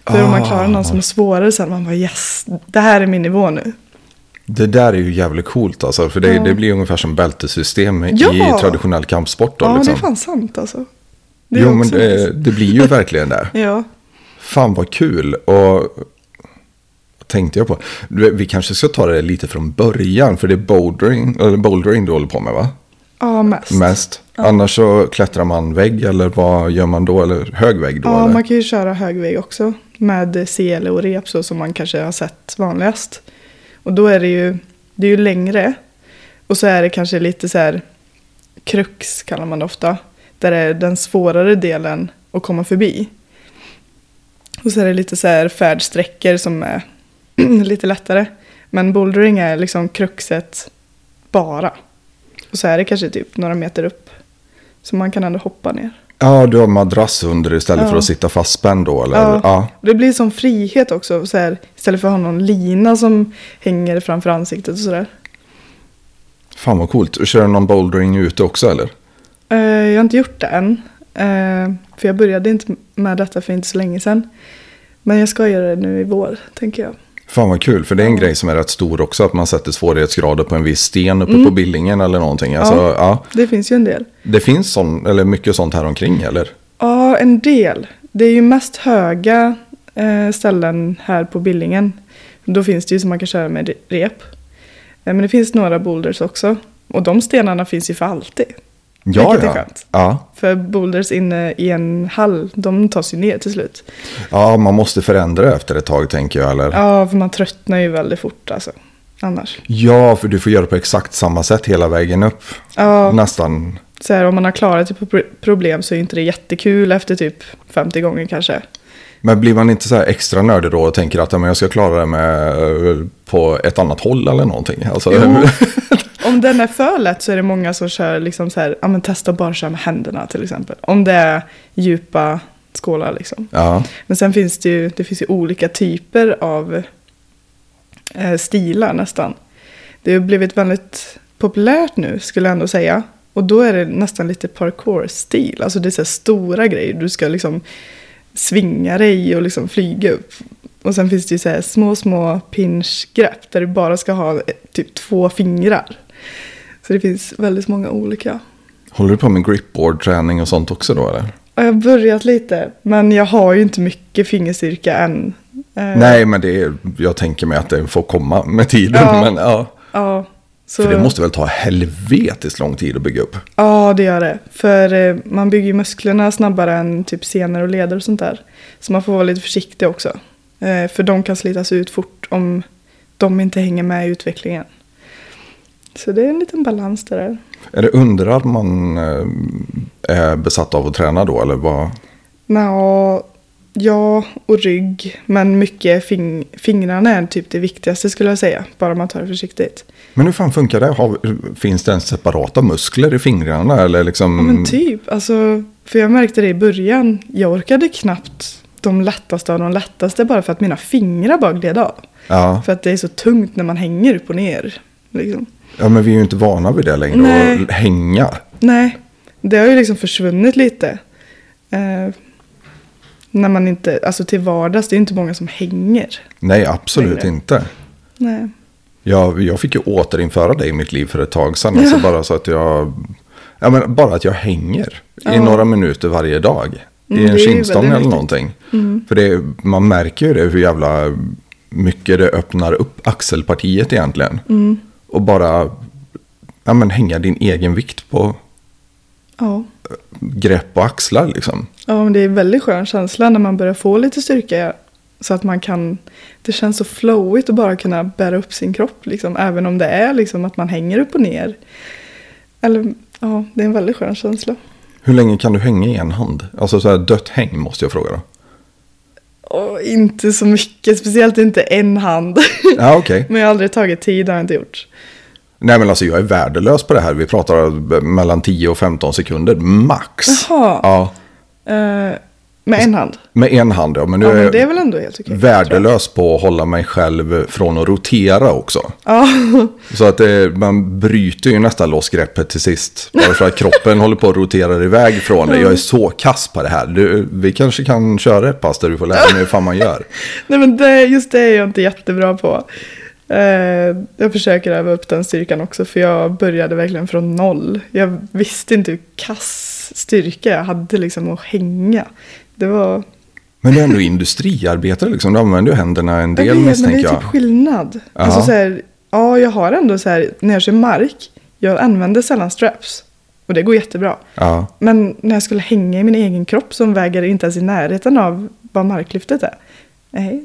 För om man klarar någon som är svårare är man bara yes, det här är min nivå nu. Det där är ju jävligt coolt alltså. För det, Ja. det blir ungefär som bältesystem i Ja. traditionell kampsport. Då, Ja, liksom. det är fan sant alltså. Det Jo men det, det blir ju verkligen det. Ja. Fan vad kul. Och tänkte jag på? Vi kanske ska ta det lite från början. För det är bouldering, eller bouldering du håller på med va? Ja, mest. Mest. Annars så klättrar man vägg eller vad gör man då? Eller hög vägg då? Ja, eller? man kan ju köra högvägg också. Med sele och rep så som man kanske har sett vanligast. Och då är det ju, det är ju längre. Och så är det kanske lite så här krux kallar man det ofta. Där det är den svårare delen att komma förbi. Och så är det lite så här färdsträckor som är lite lättare. Men bouldering är liksom kruxet bara. Och så är det kanske typ några meter upp. Så man kan ändå hoppa ner. Ja, du har madrass under istället Ja. för att sitta fastspänd då? Eller? Ja. ja. Det blir som frihet också. Så här, istället för att ha någon lina som hänger framför ansiktet och sådär. Fan vad coolt. Och Kör du någon bouldering ute också eller? Eh, jag har inte gjort det än. Eh, för jag började inte med detta för inte så länge sedan. Men jag ska göra det nu i vår, tänker jag. Fan vad kul, för det är en grej som är rätt stor också. Att man sätter svårighetsgrader på en viss sten uppe på Billingen eller någonting. Alltså, Mm. Ja. ja. Det finns ju en del. Det finns sån, eller mycket sånt här omkring eller? Ja, en del. Det är ju mest höga eh, ställen här på Billingen. Då finns det ju som man kan köra med rep. Eh, men det finns några boulders också. Och de stenarna finns ju för alltid. Ja, Vilket är ja. skönt. ja. För boulders inne i en hall, de tas ju ner till slut. Ja, man måste förändra efter ett tag tänker jag. Eller? Ja, för man tröttnar ju väldigt fort alltså. Annars. Ja, för du får göra på exakt samma sätt hela vägen upp. Ja, Nästan. så här, om man har klarat ett pro- problem så är inte det jättekul efter typ 50 gånger kanske. Men blir man inte så här extra nördig då och tänker att men jag ska klara det med, eh, på ett annat håll eller någonting? Alltså, Jo. Om den är för lätt så är det många som kör liksom så här, ja men testa bara köra med händerna till exempel. Om det är djupa skålar liksom. ja. Men sen finns det ju, det finns ju olika typer av eh, stilar nästan. Det har blivit väldigt populärt nu skulle jag ändå säga. Och då är det nästan lite parkour-stil. Alltså det är så här stora grejer. Du ska liksom svinga dig och liksom flyga upp. Och sen finns det ju så här små, små pinchgrepp där du bara ska ha eh, typ två fingrar. Så det finns väldigt många olika. Håller du på med gripboard-träning och sånt också då eller? Jag har börjat lite, men jag har ju inte mycket fingerstyrka än. Eh, Nej, men det är, jag tänker mig att det får komma med tiden. Ja. Men, ja. Ja, så, För det måste väl ta helvetiskt lång tid att bygga upp? ja, det gör det. För eh, man bygger ju musklerna snabbare än typ senor och leder och sånt där. Så man får vara lite försiktig också. Eh, för de kan slitas ut fort om de inte hänger med i utvecklingen. Så det är en liten balans det där. Är det underarm man eh, är besatt av att träna då? Eller vad? Nå, ja, och rygg. Men mycket fing- fingrarna är typ det viktigaste skulle jag säga. Bara man tar det försiktigt. Men hur fan funkar det? Har, finns det ens separata muskler i fingrarna? Eller liksom... Ja, men typ. Alltså, för jag märkte det i början. Jag orkade knappt de lättaste av de lättaste bara för att mina fingrar bara gled av. ja. För att det är så tungt när man hänger upp och ner. Liksom. Ja, men vi är ju inte vana vid det längre. Nej. Att hänga. Nej, det har ju liksom försvunnit lite. Eh, när man inte, alltså till vardags, det är inte många som hänger. Nej, absolut Längre. inte. Nej. Jag, jag fick ju återinföra det i mitt liv för ett tag sedan. Alltså bara så att jag... Ja, men bara att jag hänger i Ja. några minuter varje dag. Mm, I en väldigt eller viktigt. någonting. Mm. För det, man märker ju det hur jävla mycket det öppnar upp axelpartiet egentligen. Mm. Och bara ja, men hänga din egen vikt på Ja. grepp och axlar liksom. ja, men det är en väldigt skön känsla när man börjar få lite styrka. Så att man kan, det känns så flowigt att bara kunna bära upp sin kropp. Liksom, även om det är liksom att man hänger upp och ner. Eller, ja, det är en väldigt skön känsla. Hur länge kan du hänga i en hand? Alltså så här dött häng måste jag fråga då. Och inte så mycket, speciellt inte en hand. Ja, okej. Men jag har aldrig tagit tid, har jag inte gjort. Nej men alltså jag är värdelös på det här. Vi pratar mellan 10 och 15 sekunder max. Jaha. Ja, Eh, med en hand? med en hand ja. Men nu Ja, är men det är väl ändå helt okej. värdelös på att hålla mig själv från att rotera också. Ja, Så att det, man bryter ju nästan loss greppet till sist. Bara för att kroppen håller på att rotera iväg från det. Jag är så kass på det här. Du, vi kanske kan köra ett pass där du får lära mig hur fan man gör. nej men det, just det är jag inte jättebra på. Eh, jag försöker öva upp den styrkan också för jag började verkligen från noll. Jag visste inte hur kass styrka jag hade liksom att hänga. Det var... Men du är ändå industriarbetare liksom. Du använder ju händerna en del jag vet, men det misstänker är jag. typ skillnad. Ja. Alltså så här, ja, jag har ändå så här, när jag kör mark, jag använder sällan straps. Och det går jättebra. Ja. Men när jag skulle hänga i min egen kropp som väger inte ens i närheten av vad marklyftet är. Nej,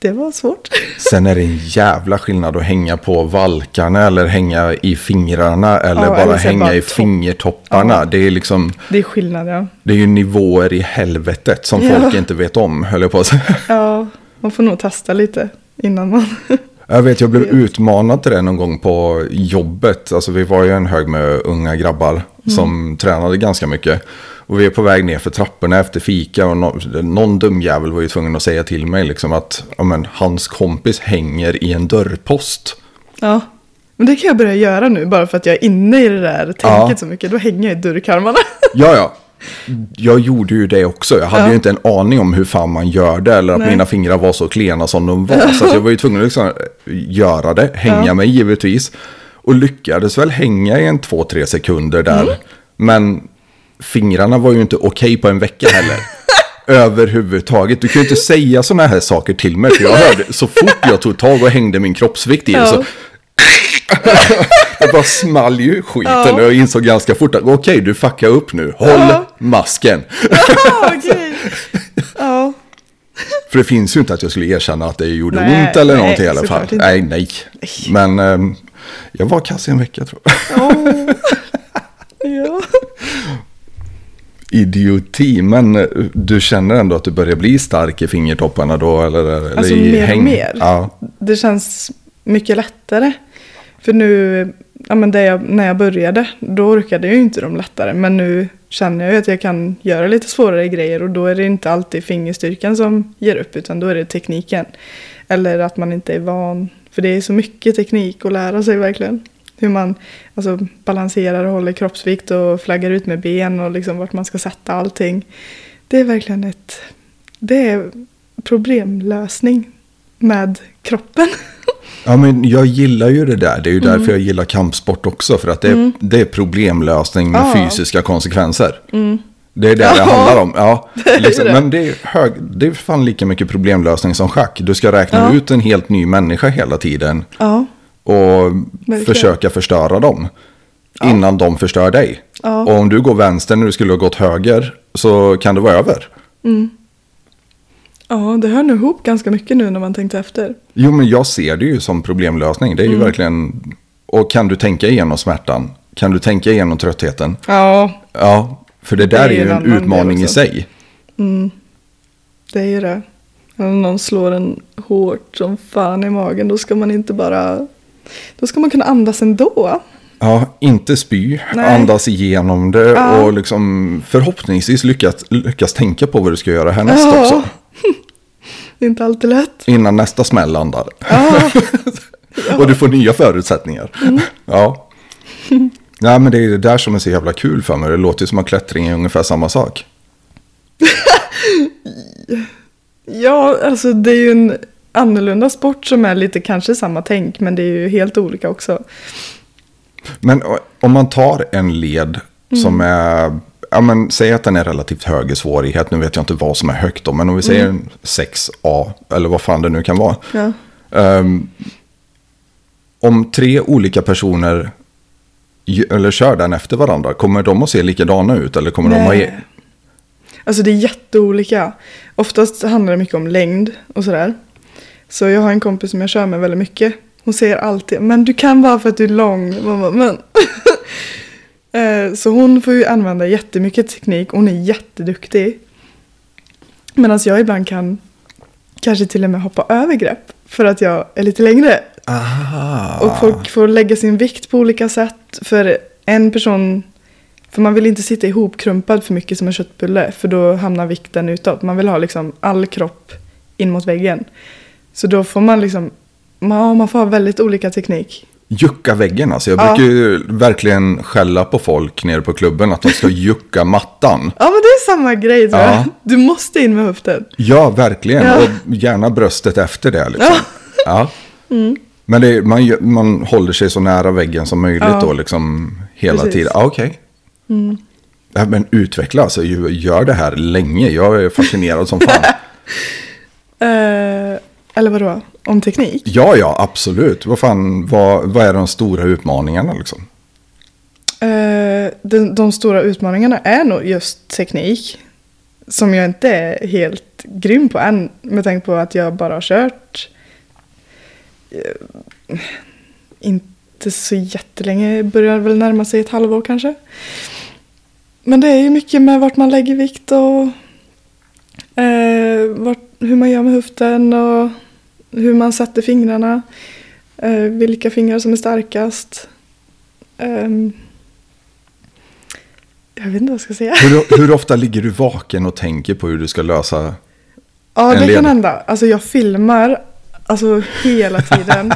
det var svårt. Sen är det en jävla skillnad att hänga på valkarna eller hänga i fingrarna eller Ja, bara eller hänga bara i topp. fingertopparna. Ja. Det är liksom, Det är skillnad, ja. det är ju nivåer i helvetet som Ja. folk inte vet om, höll jag på att säga. Ja, man får nog testa lite innan man... Jag vet, jag blev Vet. utmanad till det någon gång på jobbet. Alltså vi var ju en hög med unga grabbar som tränade ganska mycket. Och vi är på väg ner för trapporna efter fika och någon, någon dum jävel var ju tvungen att säga till mig liksom att ja, men, hans kompis hänger i en dörrpost. Ja, Men det kan jag börja göra nu bara för att jag är inne i det där tänket Ja. så mycket. Då hänger jag i dörrkarmarna. Ja, ja. Jag gjorde ju det också. Jag hade Ja. ju inte en aning om hur fan man gör det. Eller att Nej. mina fingrar var så klena som de var. Så att jag var ju tvungen att liksom göra det. Hänga Ja. mig givetvis. Och lyckades väl hänga i en två, tre sekunder där. Mm. Men fingrarna var ju inte okej på en vecka heller. Överhuvudtaget. Du kan ju inte säga sådana här saker till mig. För jag hörde så fort jag tog tag och hängde min kroppsvikt i det så det bara small ju skiten och jag insåg ganska fort att okej, du fuckar upp nu. Håll masken. För det finns ju inte att jag skulle erkänna att det gjorde Nej, ont eller nej, någonting i alla fall. Nej, nej. Men ehm, jag var kass i en vecka tror jag. Åh. Ja. Idioti, men eh, du känner ändå att du börjar bli stark i fingertopparna då? Eller, eller Alltså i mer och häng? mer. Ja. Det känns mycket lättare. För nu, ja, men det jag, när jag började, då orkade jag ju inte de lättare. Men nu känner jag ju att jag kan göra lite svårare grejer och då är det inte alltid fingerstyrkan som ger upp utan då är det tekniken. Eller att man inte är van. För det är så mycket teknik att lära sig verkligen. Hur man alltså, balanserar och håller kroppsvikt och flaggar ut med ben och liksom vart man ska sätta allting. Det är verkligen ett det är problemlösning med kroppen. ja, men jag gillar ju det där. Det är ju Mm. därför jag gillar kampsport också. För att det, är- det är problemlösning med Ja. fysiska konsekvenser. Det är det det Ja, handlar om. Ja, det liksom, det. Men det är, hög, det är fan lika mycket problemlösning som schack. Du ska räkna Ja. ut en helt ny människa hela tiden. Ja, och Verkligen. försöka förstöra dem. Innan de förstör dig. Ja. Och om du går vänster när du skulle ha gått höger så kan det vara över. ja, det hör nog ihop ganska mycket nu när man tänkte efter. Jo men jag ser det ju som problemlösning. Det är ju Mm. verkligen... Och kan du tänka igenom smärtan? Kan du tänka igenom tröttheten? Ja, Ja, för det Det där är är ju en utmaning i sig. det är ju det. Om någon slår en hårt som fan i magen då ska man inte bara... Då ska man kunna andas ändå. Ja, inte spy, Nej. andas igenom det Ja. och liksom förhoppningsvis lyckas, lyckas tänka på vad du ska göra härnäst Ja. också. Det är inte alltid lätt. Innan nästa smäll landar. Ja, Och du får nya förutsättningar. Ja. Nej, men det är det där som är så jävla kul för mig. Det låter ju som att klättring är ungefär samma sak. ja, alltså det är ju en annorlunda sport som är lite kanske samma tänk men det är ju helt olika också. Men o- om man tar en led som är, ja men säg att den är relativt hög i svårighet. Nu vet jag inte vad som är högt då, men om vi säger en 6A, eller vad fan det nu kan vara. Ja. Ehm, om tre olika personer eller kör den efter varandra, kommer de att se likadana ut? Eller kommer de att... Nej. Alltså det är jätteolika. Oftast handlar det mycket om längd och sådär. Så jag har en kompis som jag kör med väldigt mycket. Hon säger alltid, men du kan bara för att du är lång. Bara, Men. Eh, Så hon får ju använda jättemycket teknik. Hon är jätteduktig. Medan jag ibland kan kanske till och med hoppa över grepp. För att jag är lite längre. Aha. Och folk får lägga sin vikt på olika sätt. För en person, för man vill inte sitta ihopkrumpad för mycket som en köttbulle. För då hamnar vikten utåt. Man vill ha liksom all kropp in mot väggen. Så då får man liksom, man, man får ha väldigt olika teknik. Jucka väggen alltså. Jag Ja. brukar ju verkligen skälla på folk nere på klubben att de ska jucka mattan. Ja men det är samma grej tror Ja. jag. Du måste in med höften. Ja, verkligen. Ja. Och gärna bröstet efter det. Liksom. Ja. Mm. Men det, man, man håller sig så nära väggen som möjligt då, liksom hela Precis. Mm. tiden. Ja, okej. Ja, men utveckla, alltså, gör det här länge. Jag är fascinerad som fan. Eh, eller vadå? Om teknik? ja, ja, absolut. Vad fan, vad, vad är de stora utmaningarna liksom? Eh, de, de stora utmaningarna är nog just teknik. Som jag inte är helt grym på än. Med tanke på att jag bara har kört. eh, inte så jättelänge. Börjar väl närma sig ett halvår kanske. Men det är ju mycket med vart man lägger vikt och eh, vart, hur man gör med höften och hur man sätter fingrarna. Eh, vilka fingrar som är starkast. Ehm, jag vet inte vad jag ska säga. Hur, hur ofta ligger du vaken och tänker på hur du ska lösa? Ja, det led. kan hända. Alltså jag filmar alltså hela tiden.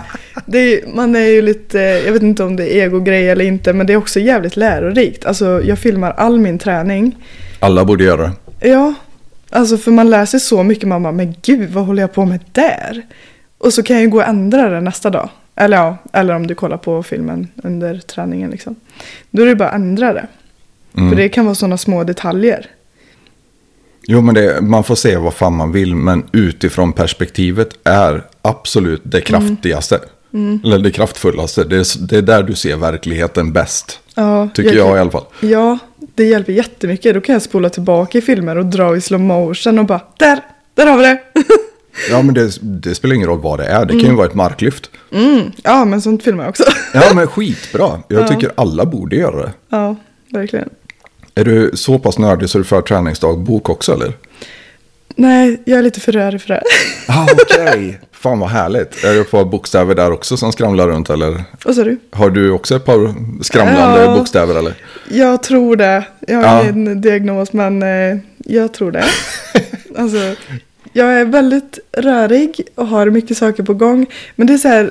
är, man är ju lite, jag vet inte om det är ego-grej eller inte, men det är också jävligt lärorikt. Alltså jag filmar all min träning. Alla borde göra det. Ja, alltså för man lär sig så mycket, man bara, men gud vad håller jag på med där? Och så kan jag ju gå och ändra det nästa dag. Eller ja, eller om du kollar på filmen under träningen liksom. Då är det bara att ändra det. Mm. För det kan vara sådana små detaljer. Jo, men det, man får se vad fan man vill, men utifrån perspektivet är absolut det kraftigaste. Eller det kraftfullaste. Det är, det är där du ser verkligheten bäst. Ja, Tycker jag, kan- i alla fall. Ja, det hjälper jättemycket. Då kan jag spola tillbaka i filmer och dra i slow motion och bara där, där har vi det. Ja, men det, det spelar ingen roll vad det är. Det kan ju vara ett marklyft. Mm, ja, men sånt filmar jag också. Ja, men skitbra. Jag tycker alla borde göra det. ja, verkligen. Är du så pass nördig så du för träningsdagbok också, eller? Nej, jag är lite för rörig för det. Ah, okej. Fan vad härligt. Är det ett par bokstäver där också som skramlar runt, eller? Vad sa du? Har du också ett par skramlande Ja. bokstäver, eller? Jag tror det. Jag har Ja. ingen diagnos, men eh, jag tror det. alltså, jag är väldigt rörig och har mycket saker på gång. Men det är så här,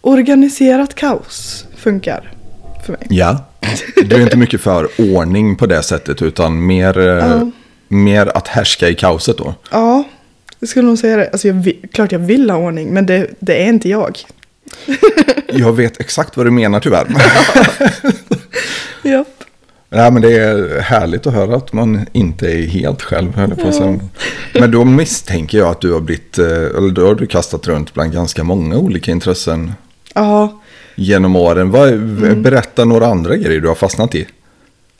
organiserat kaos funkar för mig. Ja. Du är inte mycket för ordning på det sättet, utan mer, eh, Ja. Mer att härska i kaoset då. Ja, jag skulle nog säga det. Alltså, jag vill, klart jag vill ha ordning, men det, det är inte jag. Jag vet exakt vad du menar tyvärr. Japp. Nej, men det är härligt att höra att man inte är helt själv. höll på säga. Men då misstänker jag att du har blivit, eh, eller då har du kastat runt bland ganska många olika intressen Ja, genom åren. Vad, Mm. Berätta några andra grejer du har fastnat i.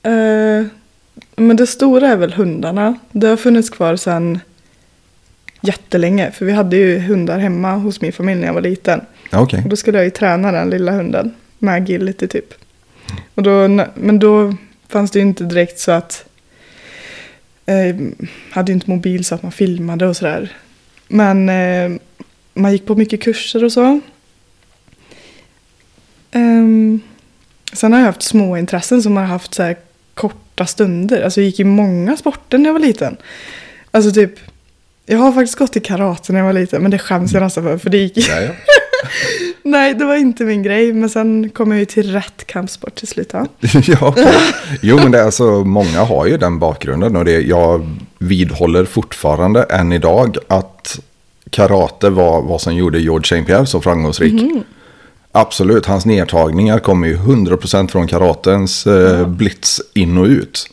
eh, men det stora är väl hundarna. Det har funnits kvar sedan jättelänge. För vi hade ju hundar hemma hos min familj när jag var liten. Okej. Och då skulle jag ju träna den lilla hunden med agility typ. Och då, men då fanns det ju inte direkt så att... Eh, hade ju inte mobil så att man filmade och sådär. Men eh, man gick på mycket kurser och så. Ehm, sen har jag haft små intressen som har haft så här korta stunder. Alltså jag gick i många sporter när jag var liten. Alltså typ, jag har faktiskt gått i karate när jag var liten, men det skäms jag nästan för. För det gick Ja, ja. Nej, det var inte min grej. Men sen kom jag ju till rätt kampsport till slut. Ja. ja, okej. Jo, men det är alltså, många har ju den bakgrunden och det, jag vidhåller fortfarande än idag att karate var vad som gjorde George St. Pierre så framgångsrik. Absolut, hans nedtagningar kommer ju 100% från karatens eh, blitz in och ut.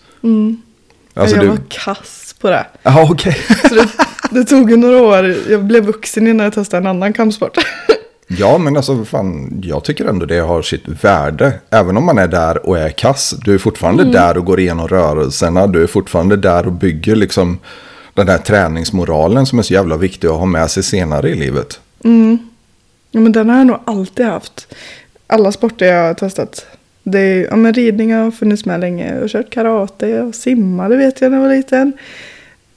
Alltså, jag du... var kass på det. Ja, okej. Så det, det tog ju några år. Jag blev vuxen innan jag testade en annan kampsport. Ja, men alltså fan, jag tycker ändå det har sitt värde. Även om man är där och är kass, du är fortfarande där och går igenom rörelserna. Du är fortfarande där och bygger liksom den här träningsmoralen som är så jävla viktig att ha med sig senare i livet. Ja, men den har jag nog alltid haft. Alla sporter jag har testat. Det är, ja, men ridning har funnits med länge. Jag har kört karate, jag simmade vet jag när jag var liten.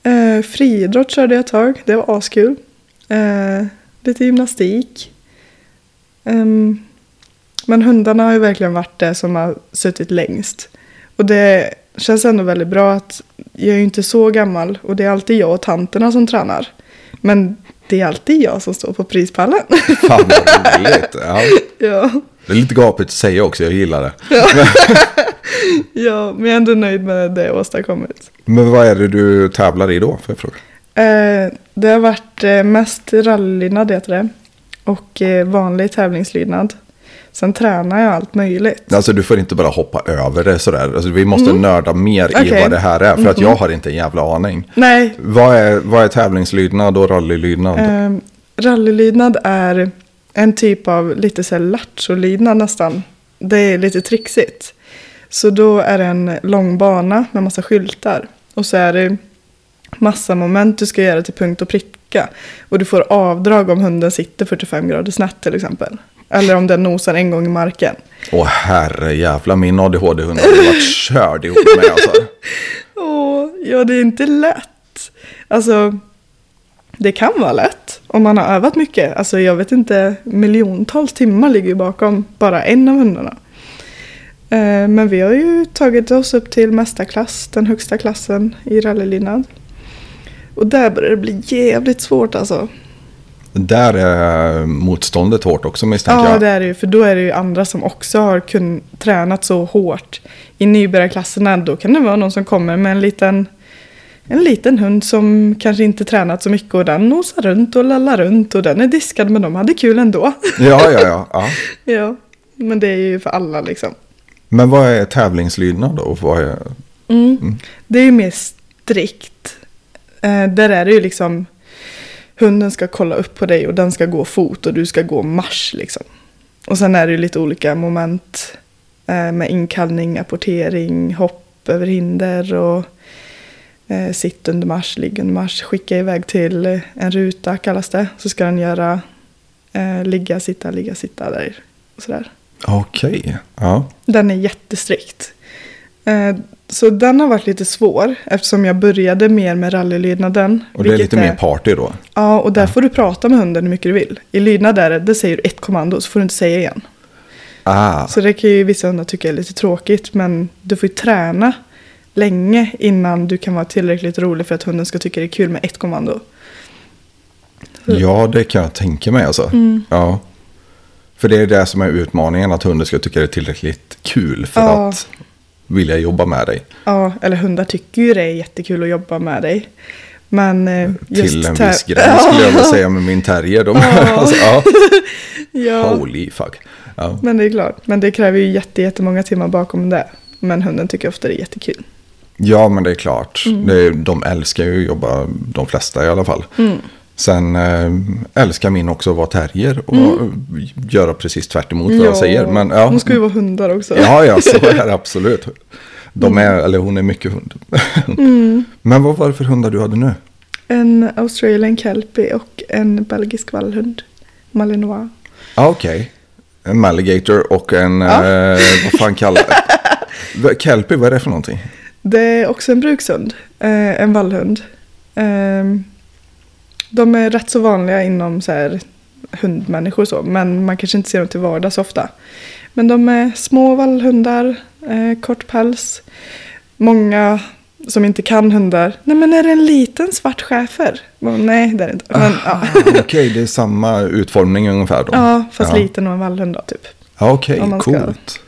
Eh, friidrott körde jag ett tag, det var askul. Eh, lite gymnastik. Ehm, men hundarna har ju verkligen varit det som har suttit längst. Och det känns ändå väldigt bra att jag är ju inte så gammal och det är alltid jag och tanterna som tränar. Men det är alltid jag som står på prispallen. Fan vad roligt. Ja. ja. Det är lite gapigt att säga också, jag gillar det. ja, men jag är ändå nöjd med det jag åstadkommit. Men vad är det du tävlar i då? För jag fråga? Eh, det har varit eh, mest rallylydnad heter det. Och eh, vanlig tävlingslydnad. Sen tränar jag allt möjligt. Alltså du får inte bara hoppa över det sådär. Alltså, vi måste nörda mer i Mm. Okej. vad det här är. För att jag har inte en jävla aning. Nej, Vad är, vad är tävlingslydnad och rallylydnad? eh, rallylydnad är en typ av lite så här lattjo-lydnad nästan. Det är lite trixigt. Så då är det en lång bana med massa skyltar. Och så är det massa moment du ska göra till punkt och pricka. Och du får avdrag om hunden sitter 45 grader snett till exempel. Eller om den nosar en gång i marken. Åh herre jävla min ADHD-hund har varit körd ihop med alltså. Åh, ja det är inte lätt. Alltså, det kan vara lätt om man har övat mycket. Alltså jag vet inte, miljontals timmar ligger ju bakom bara en av hundarna. Eh, Men vi har ju tagit oss upp till mästarklass, den högsta klassen i rallylydnad. Och där börjar det bli jävligt svårt alltså. Där är motståndet hårt också misstänker Ja, jag. det är det ju. För då är det ju andra som också har kun, tränat så hårt. I nybörjarklasserna, då kan det vara någon som kommer med en liten, en liten hund som kanske inte tränat så mycket och den nosar runt och lallar runt och den är diskad men de hade kul ändå. Ja, ja, ja, ja. ja, men det är ju för alla liksom. Men vad är tävlingslydnad då? Vad är... Mm. Det är ju mer strikt. Eh, där är det ju liksom hunden ska kolla upp på dig och den ska gå fot och du ska gå marsch liksom. Och sen är det ju lite olika moment eh, med inkallning, apportering, hopp över hinder och eh, sitt under marsch, ligg under marsch, skicka iväg till en ruta kallas det. Så ska den göra eh, ligga, sitta, ligga, sitta där och sådär. Okej, ja. Den är jättestrikt. Eh, Så den har varit lite svår eftersom jag började mer med rallylydnaden. Och det är lite mer party då? Ja, och där får du prata med hunden hur mycket du vill. I lydnad är det, det säger du ett kommando så får du inte säga igen. Ah, Så det kan ju vissa hundar tycka är lite tråkigt men du får ju träna länge innan du kan vara tillräckligt rolig för att hunden ska tycka det är kul med ett kommando. ja, det kan jag tänka mig alltså. Mm. Ja. För det är det som är utmaningen, att hunden ska tycka det är tillräckligt kul för Ja. att vilja jobba med dig. Ja, eller hundar tycker ju det är jättekul att jobba med dig. Men eh, just Till en viss gräns skulle jag vilja säga med min terrier. De, Ja. alltså, ja. Ja. Holy fuck. Ja. Men det är klart. Men det kräver ju jätte, jättemånga timmar bakom det. Men hunden tycker ofta det är jättekul. ja, men det är klart. Mm. Det är, de älskar ju att jobba, de flesta i alla fall. Mm. Sen äh, älskar min också att vara terrier och göra precis tvärt emot vad jag säger. Men, ja. Hon ska ju vara hundar också. Ja, ja, så är det absolut. De är, eller hon är mycket hund. Mm. Men vad var det för hundar du hade nu? En Australian Kelpie och en belgisk vallhund. Malinois. Ah, Okej. En Maligator och en, Ja. eh, vad fan kallar det? Kelpie, vad är det för någonting? Det är också en brukshund. Eh, en vallhund. Eh, de är rätt så vanliga inom så här, hundmänniskor så. Men man kanske inte ser dem till vardags ofta. Men de är små vallhundar. Eh, kort päls. Många som inte kan hundar. Nej men är det en liten svart schäfer? Nej det är det inte. Men, ja. Ah, Okej, det är samma utformning ungefär då? ja, fast ja. liten och en vallhund då typ. Ja, Okej, ska- coolt.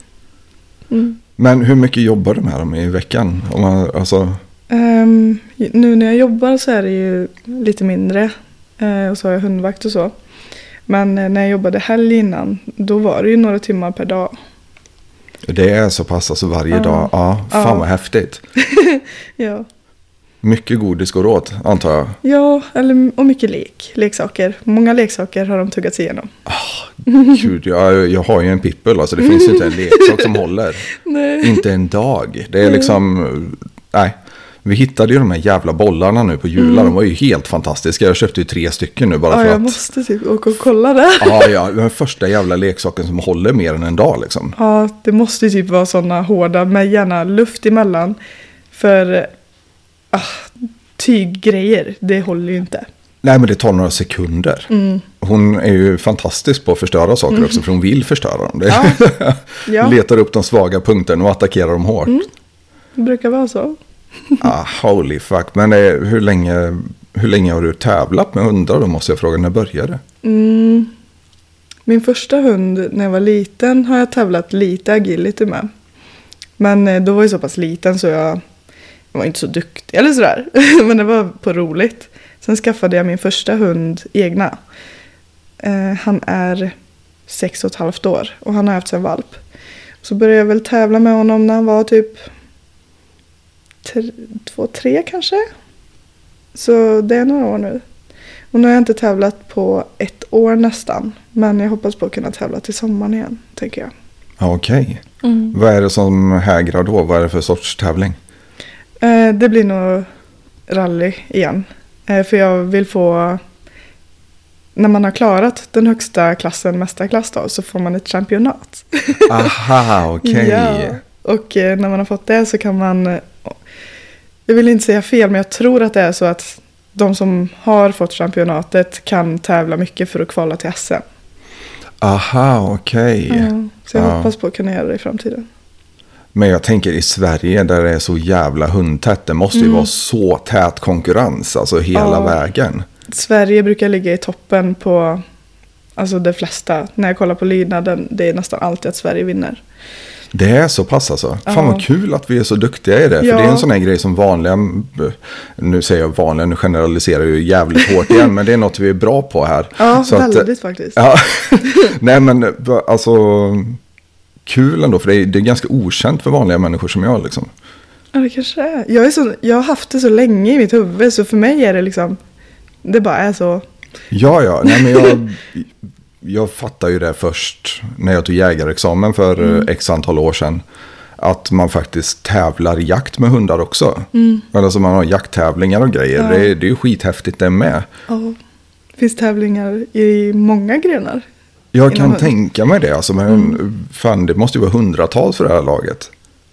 Mm. Men hur mycket jobbar du med dem i veckan? Om man, alltså, Ehm, nu när jag jobbar så är det ju lite mindre. Eh, och så har jag hundvakt och så. Men eh, när jag jobbade helg innan, då var det ju några timmar per dag. det är så pass alltså varje Ja. dag? Ja, fan vad häftigt. Ja, Mycket godis går åt, antar jag. ja eller, och mycket lek, leksaker. Många leksaker har de tuggat sig igenom. Gud, jag, jag har ju en pippel, alltså det finns ju inte en leksak som håller. Nej. Inte en dag. Det är liksom, nej. Vi hittade ju de här jävla bollarna nu på Jula. De var ju helt fantastiska. Jag köpte ju tre stycken nu bara Ja, för jag att. måste typ åka och kolla det. Ja, ja, den första jävla leksaken som håller mer än en dag liksom. Ja, det måste ju typ vara sådana hårda med gärna luft emellan. För ah, tyggrejer, det håller ju inte. Nej, men det tar några sekunder. Mm. Hon är ju fantastisk på att förstöra saker också, för hon vill förstöra dem. Ja. Ja. Letar upp de svaga punkterna och attackerar dem hårt. Det brukar vara så. Ah, holy fuck. Men eh, hur, länge, hur länge har du tävlat med hundar då, måste jag fråga. När började det? Mm. Min första hund när jag var liten har jag tävlat lite agility med. Men eh, då var jag så pass liten så jag, jag var inte så duktig eller sådär. Men det var på roligt. Sen skaffade jag min första hund egna. Eh, han är sex och ett halvt år och han har haft en valp. Så började jag väl tävla med honom när han var typ två, tre kanske. Så det är några år nu. Och nu har jag inte tävlat på ett år nästan. Men jag hoppas på att kunna tävla till sommaren igen, tänker jag. Ah, Okej. Vad är det som hägrar då? Vad är det för sorts tävling? Eh, det blir nog rally igen. Eh, för jag vill få... När man har klarat den högsta klassen, mästarklass då, så får man ett championat. Aha, okej. Ja. Och eh, när man har fått det så kan man... Jag vill inte säga fel, men jag tror att det är så att de som har fått championatet kan tävla mycket för att kvala till SM. Aha, okej. Ja, så jag Ja. hoppas på att kunna göra det i framtiden. Men jag tänker i Sverige där det är så jävla hundtätt. Det måste ju vara så tät konkurrens, alltså hela Mm. Ja. vägen. Sverige brukar ligga i toppen på alltså de flesta. När jag kollar på lydnaden, det är nästan alltid att Sverige vinner. Det är så pass alltså. Fan Ja. vad kul att vi är så duktiga i det. För Ja. det är en sån här grej som vanliga, nu säger jag vanliga, nu generaliserar jag ju jävligt hårt igen. men det är något vi är bra på här. Ja, Så att, väldigt faktiskt. Ja, nej men alltså kul ändå. För det är, det är ganska okänt för vanliga människor som jag liksom. Ja, det kanske är. Jag, är så, jag har haft det så länge i mitt huvud så för mig är det liksom, det bara är så. Ja, ja, nej men jag, jag fattar ju det först när jag tog jägarexamen för Mm. eh, x antal år sedan. Att man faktiskt tävlar i jakt med hundar också. Alltså man har jakttävlingar och grejer. Mm. Ja. Det, är- det är ju skithäftigt det med. Ja. Det finns tävlingar i många grenar. Jag kan hund. tänka mig det. Alltså, men Mm. fan, det måste ju vara hundratals för det här laget.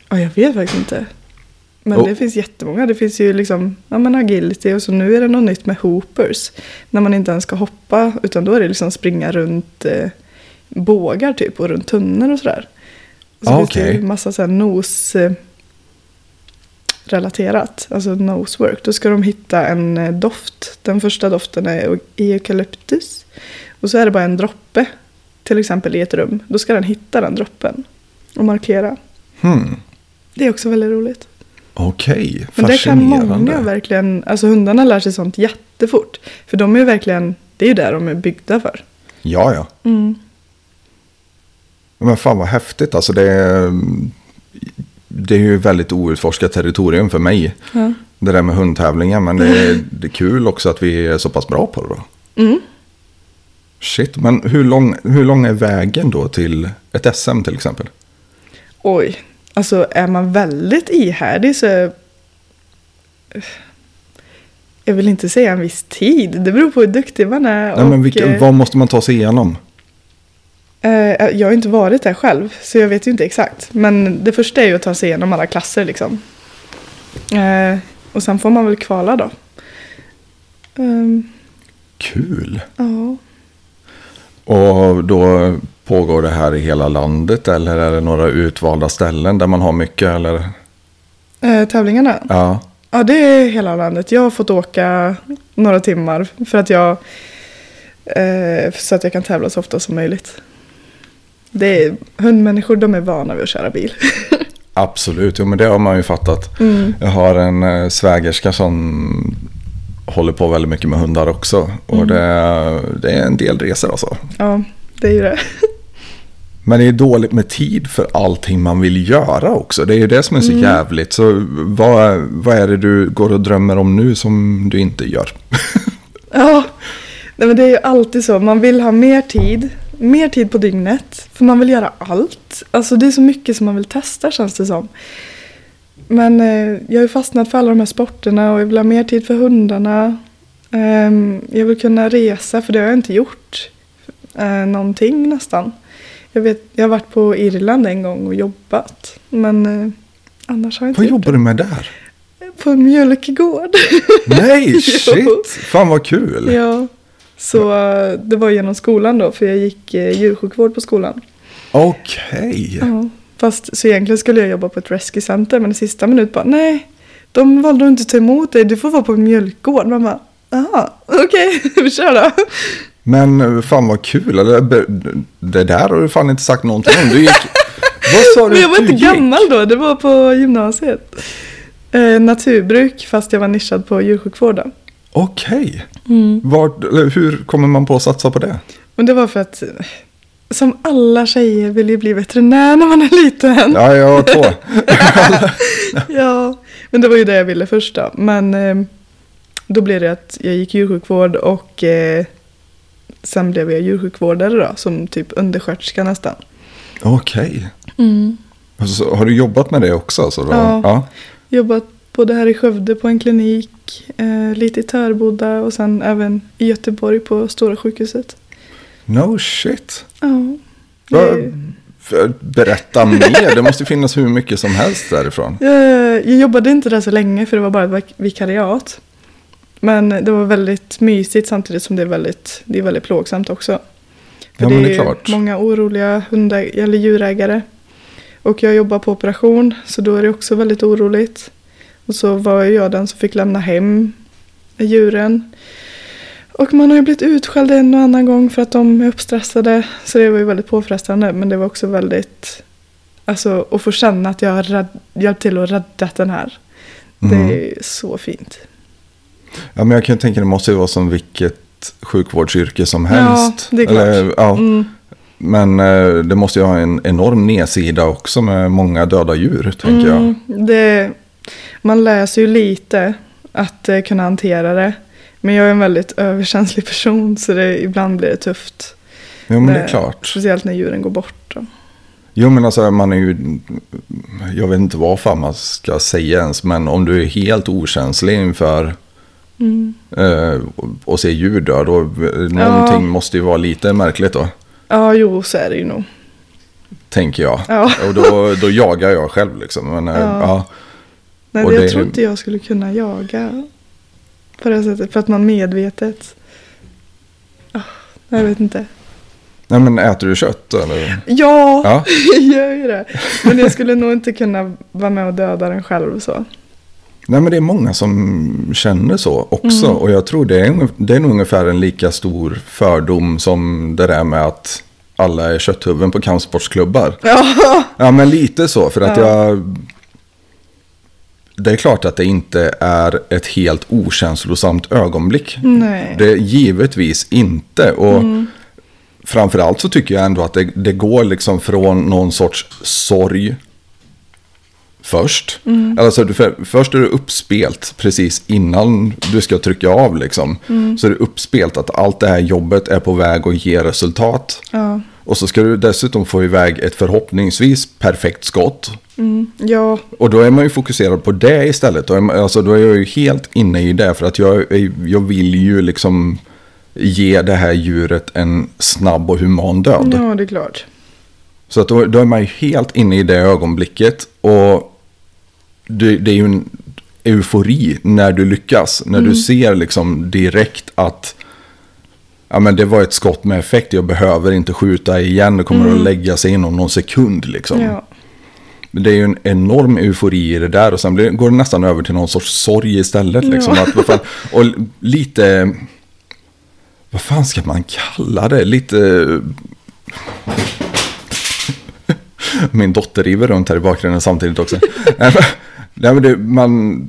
Ja, jag vet faktiskt inte. Men Och- det finns jättemånga. Det finns ju liksom, ja men agility och så nu är det något nytt med hoopers. När man inte ens ska hoppa utan då är det liksom springa runt eh, bågar typ och runt tunnor och sådär. Och så Ah, finns det okej. ju massa så här nos eh, relaterat, alltså nosework. Då ska de hitta en eh, doft. Den första doften är eukalyptus. Och så är det bara en droppe, till exempel i ett rum. Då ska den hitta den droppen och markera. Hmm. Det är också väldigt roligt. Okej, Men det kan många verkligen, alltså hundarna lär sig sånt jättefort. För de är ju verkligen, det är ju där de är byggda för. Ja, ja. Men fan vad häftigt. Alltså det är, det är ju väldigt outforskat territorium för mig. Ja. Det där med hundtävlingar. Men det är, det är kul också att vi är så pass bra på det då. Mm. Shit, men hur lång, hur lång är vägen då till ett SM till exempel? Oj, alltså är man väldigt ihärdig så... Jag vill inte säga en viss tid, det beror på hur duktig man är. Nej, men och, vilka, eh, vad måste man ta sig igenom? eh, jag har inte varit där själv, så jag vet ju inte exakt. Men det första är ju att ta sig igenom alla klasser liksom. Eh, och sen får man väl kvala då. Ehm, Kul. ja. Och då pågår det här i hela landet eller är det några utvalda ställen där man har mycket eller? Eh, tävlingarna? Ja. Ja, det är hela landet. Jag har fått åka några timmar för att jag eh, så att jag kan tävla så ofta som möjligt. Det är, hundmänniskor de är vana vid att köra bil. Absolut, jo, men det har man ju fattat. Mm. Jag har en eh, svägerska som håller på väldigt mycket med hundar också. Och Mm. det, det är en del resor alltså. Ja, det är ju det. Men det är dåligt med tid för allting man vill göra också. Det är ju det som är Mm. så jävligt. Så vad, vad är det du går och drömmer om nu som du inte gör? Ja, nej, men det är ju alltid så. Man vill ha mer tid. Mer tid på dygnet. För man vill göra allt. Alltså det är så mycket som man vill testa känns det som. Men eh, jag har ju fastnat för alla de här sporterna och jag vill ha mer tid för hundarna. Ehm, jag vill kunna resa för det har jag inte gjort. Eh, någonting nästan. Jag, vet, jag har varit på Irland en gång och jobbat. Men eh, annars har jag inte Vad jobbar du med där? På en mjölkgård. Nej, shit! Fan vad kul! Ja, så eh, det var genom skolan då, för jag gick eh, djursjukvård på skolan. Okej. Ja. Fast så egentligen skulle jag jobba på ett rescue center, men i sista minut bara nej, de valde att inte ta emot dig, du får vara på en mjölkgård. Man bara, jaha, okej, vi kör då. Men eh, fan vad kul. Eller, be- Det där har du fan inte sagt någonting om. Du gick... Vad sa du Men jag var inte gick? gammal då, det var på gymnasiet. Eh, naturbruk, fast jag var nischad på djursjukvård då. Okej. Mm. Vart- eller Hur kommer man på att satsa på det? Men det var för att, eh, som alla tjejer vill ju bli veterinär när man är liten. Ja, jag har två. Ja, men det var ju det jag ville först då. Men eh, då blev det att jag gick djursjukvård och eh, sen blev jag djursjukvårdare då, som typ undersköterska nästan. Okej. Så Har du jobbat med det också? Alltså då? Ja. ja. Jobbat både här i Skövde på en klinik, eh, lite i Törboda och sen även i Göteborg på Stora sjukhuset. No shit. Ja, Va- det, För- Berätta mer. Det måste finnas hur mycket som helst därifrån. jag, jag jobbade inte där så länge för det var bara ett vik- vikariat. Men det var väldigt mysigt samtidigt som det är väldigt, det är väldigt plågsamt också. För Ja, det men är, det är klart. många oroliga hundä- eller djurägare. Och jag jobbar på operation så då är det också väldigt oroligt. Och så var jag den som fick lämna hem djuren. Och man har ju blivit utskälld en och annan gång för att de är uppstressade. Så det var ju väldigt påfrestande. Men det var också väldigt... Alltså att få känna att jag har hjälpt till att rädda den här. Det Mm. är så fint. Ja, men jag kan tänka det måste ju vara som vilket sjukvårdsyrke som helst. det är klart. Eller, ja, Mm. Men eh, det måste ju ha en enorm nedsida också med många döda djur, tänker jag. Mm, det, man läser ju lite att eh, kunna hantera det. Men jag är en väldigt överkänslig person så det, ibland blir det tufft. Jo, men det är Eh, klart. Speciellt när djuren går bort. Då. Jo, men alltså man är ju... Jag vet inte vad fan man ska säga ens, men om du är helt okänslig inför Mm. eh, att se djur dö, då någonting måste ju vara lite märkligt då, Ja, jo, så är det ju nog. tänker jag. Ja. Och då, då jagar jag själv liksom. Men, eh, Ja. ja. Nej, Och jag det- tror inte jag skulle kunna jaga på det sättet. För att man medvetet... Ah, jag vet inte. Nej, men äter du kött eller? Ja, Ja. jag gör ju det. Men jag skulle nog inte kunna vara med och döda den själv så. Nej, men det är många som känner så också. Mm. Och jag tror det är, det är nog ungefär en lika stor fördom som det där med att alla är kötthuvuden på kampsportsklubbar. Ja, Ja, men lite så. För att Ja. jag... Det är klart att det inte är ett helt okänslosamt ögonblick. nej. Det är givetvis inte. Och framförallt så tycker jag ändå att det, det går liksom från någon sorts sorg först. Alltså, du, för, först är det uppspelt precis innan du ska trycka av. Liksom. Så är det uppspelt att allt det här jobbet är på väg att ge resultat. Ja. Och så ska du dessutom få iväg ett förhoppningsvis perfekt skott. Mm, ja, Och då är man ju fokuserad på det istället. Då är, man, alltså, då är jag ju helt inne i det. För att jag, jag vill ju liksom ge det här djuret en snabb och human död. ja, det är klart. Så att då, då är man ju helt inne i det ögonblicket. Och det, det är ju en eufori när du lyckas. När du ser liksom direkt att ja, men det var ett skott med effekt. Jag behöver inte skjuta igen. Det kommer att lägga sig inom någon sekund. Liksom. Ja. Men Det är ju en enorm eufori i det där och sen blir, går det nästan över till någon sorts sorg istället. Liksom. Ja. Att, fan, och lite, vad fan ska man kalla det? Lite... Min dotter river runt här i bakgrunden samtidigt också. Nej, men- det, man...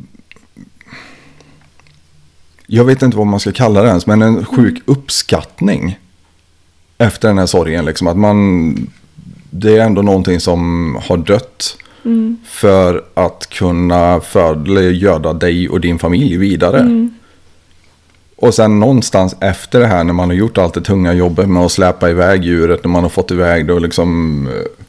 Jag vet inte vad man ska kalla det ens, men en sjuk uppskattning. Efter den här sorgen, liksom. Att man... Det är ändå någonting som har dött. För att kunna göda dig och din familj vidare. Och sen någonstans efter det här när man har gjort allt det tunga jobbet med att släpa iväg djuret. När man har fått iväg det och liksom eh,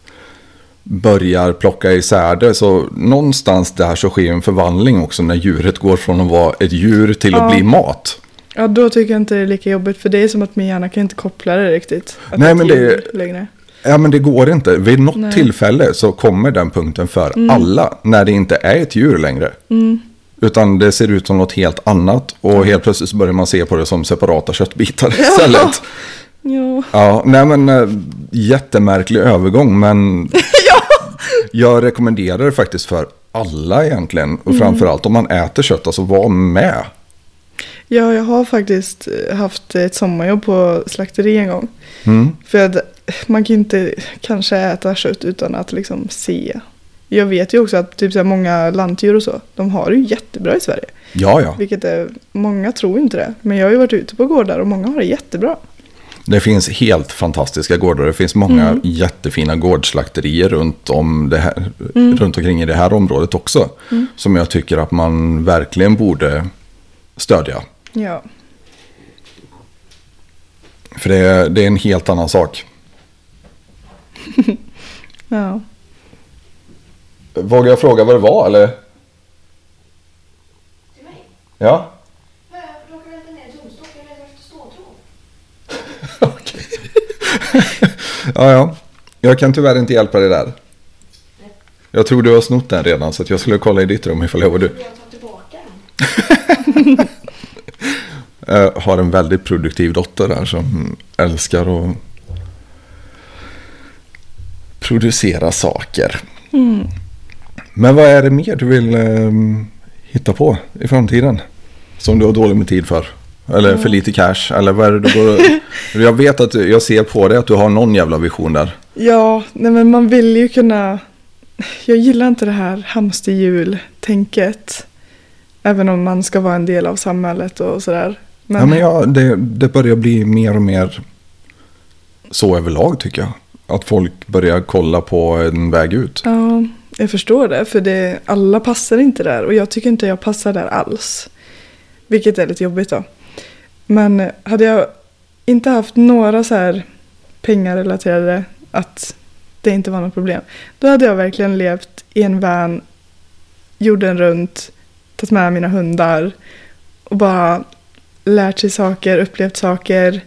börjar plocka isär det. Så någonstans där så sker en förvandling också när djuret går från att vara ett djur till att Ja. bli mat. ja, då tycker jag inte det är lika jobbigt. För det är som att min hjärna kan inte koppla det riktigt. Nej, men det- Längre. Ja men det går inte. Vid något Nej. tillfälle så kommer den punkten för alla. När det inte är ett djur längre. Utan det ser ut som något helt annat. Och helt plötsligt så börjar man se på det som separata köttbitar istället. Ja. Ja, nej men äh, jättemärklig övergång. Men jag rekommenderar det faktiskt för alla egentligen. Och framförallt om man äter kött, alltså var med. ja, jag har faktiskt eh, haft ett sommarjobb på slakteri en gång. Mm. För att man kan inte kanske äta kött utan att liksom se. Jag vet ju också att typ så här många lantdjur och så, de har det ju jättebra i Sverige. Ja, ja. Vilket är, många tror inte det. Men jag har ju varit ute på gårdar och många har det jättebra. Det finns helt fantastiska gårdar. Det finns många jättefina gårdslakterier runt, om det här, runt omkring i det här området också. Som jag tycker att man verkligen borde stödja. Ja. För det är, det är en helt annan sak. Ja. Vågar jag fråga vad det var eller? Till mig? Ja. Jag plockar inte ner tumstock, jag letar efter ståltråd. Ja, ja. Jag kan tyvärr inte hjälpa dig där. Jag tror du har snott den redan så att jag skulle kolla i ditt rum ifall jag var du. Jag tar tillbaka den. Jag har en väldigt produktiv dotter där som älskar att producera saker. Men vad är det mer du vill eh, hitta på i framtiden? Som du har dåligt med tid för? Eller för lite cash? Eller vad är det du går Jag vet att jag ser på dig att du har någon jävla vision där. Ja, nej men man vill ju kunna... Jag gillar inte det här hamsterhjul-tänket. Även om man ska vara en del av samhället och sådär. Men, Ja, men ja, det, det börjar bli mer och mer så överlag tycker jag. Att folk börjar kolla på en väg ut. ja, jag förstår det. För det, alla passar inte där. Och jag tycker inte jag passar där alls. Vilket är lite jobbigt då. Men hade jag inte haft några så här pengarrelaterade att det inte var något problem. Då hade jag verkligen levt i en van jorden runt, tagit med mina hundar och bara lärt sig saker, upplevt saker.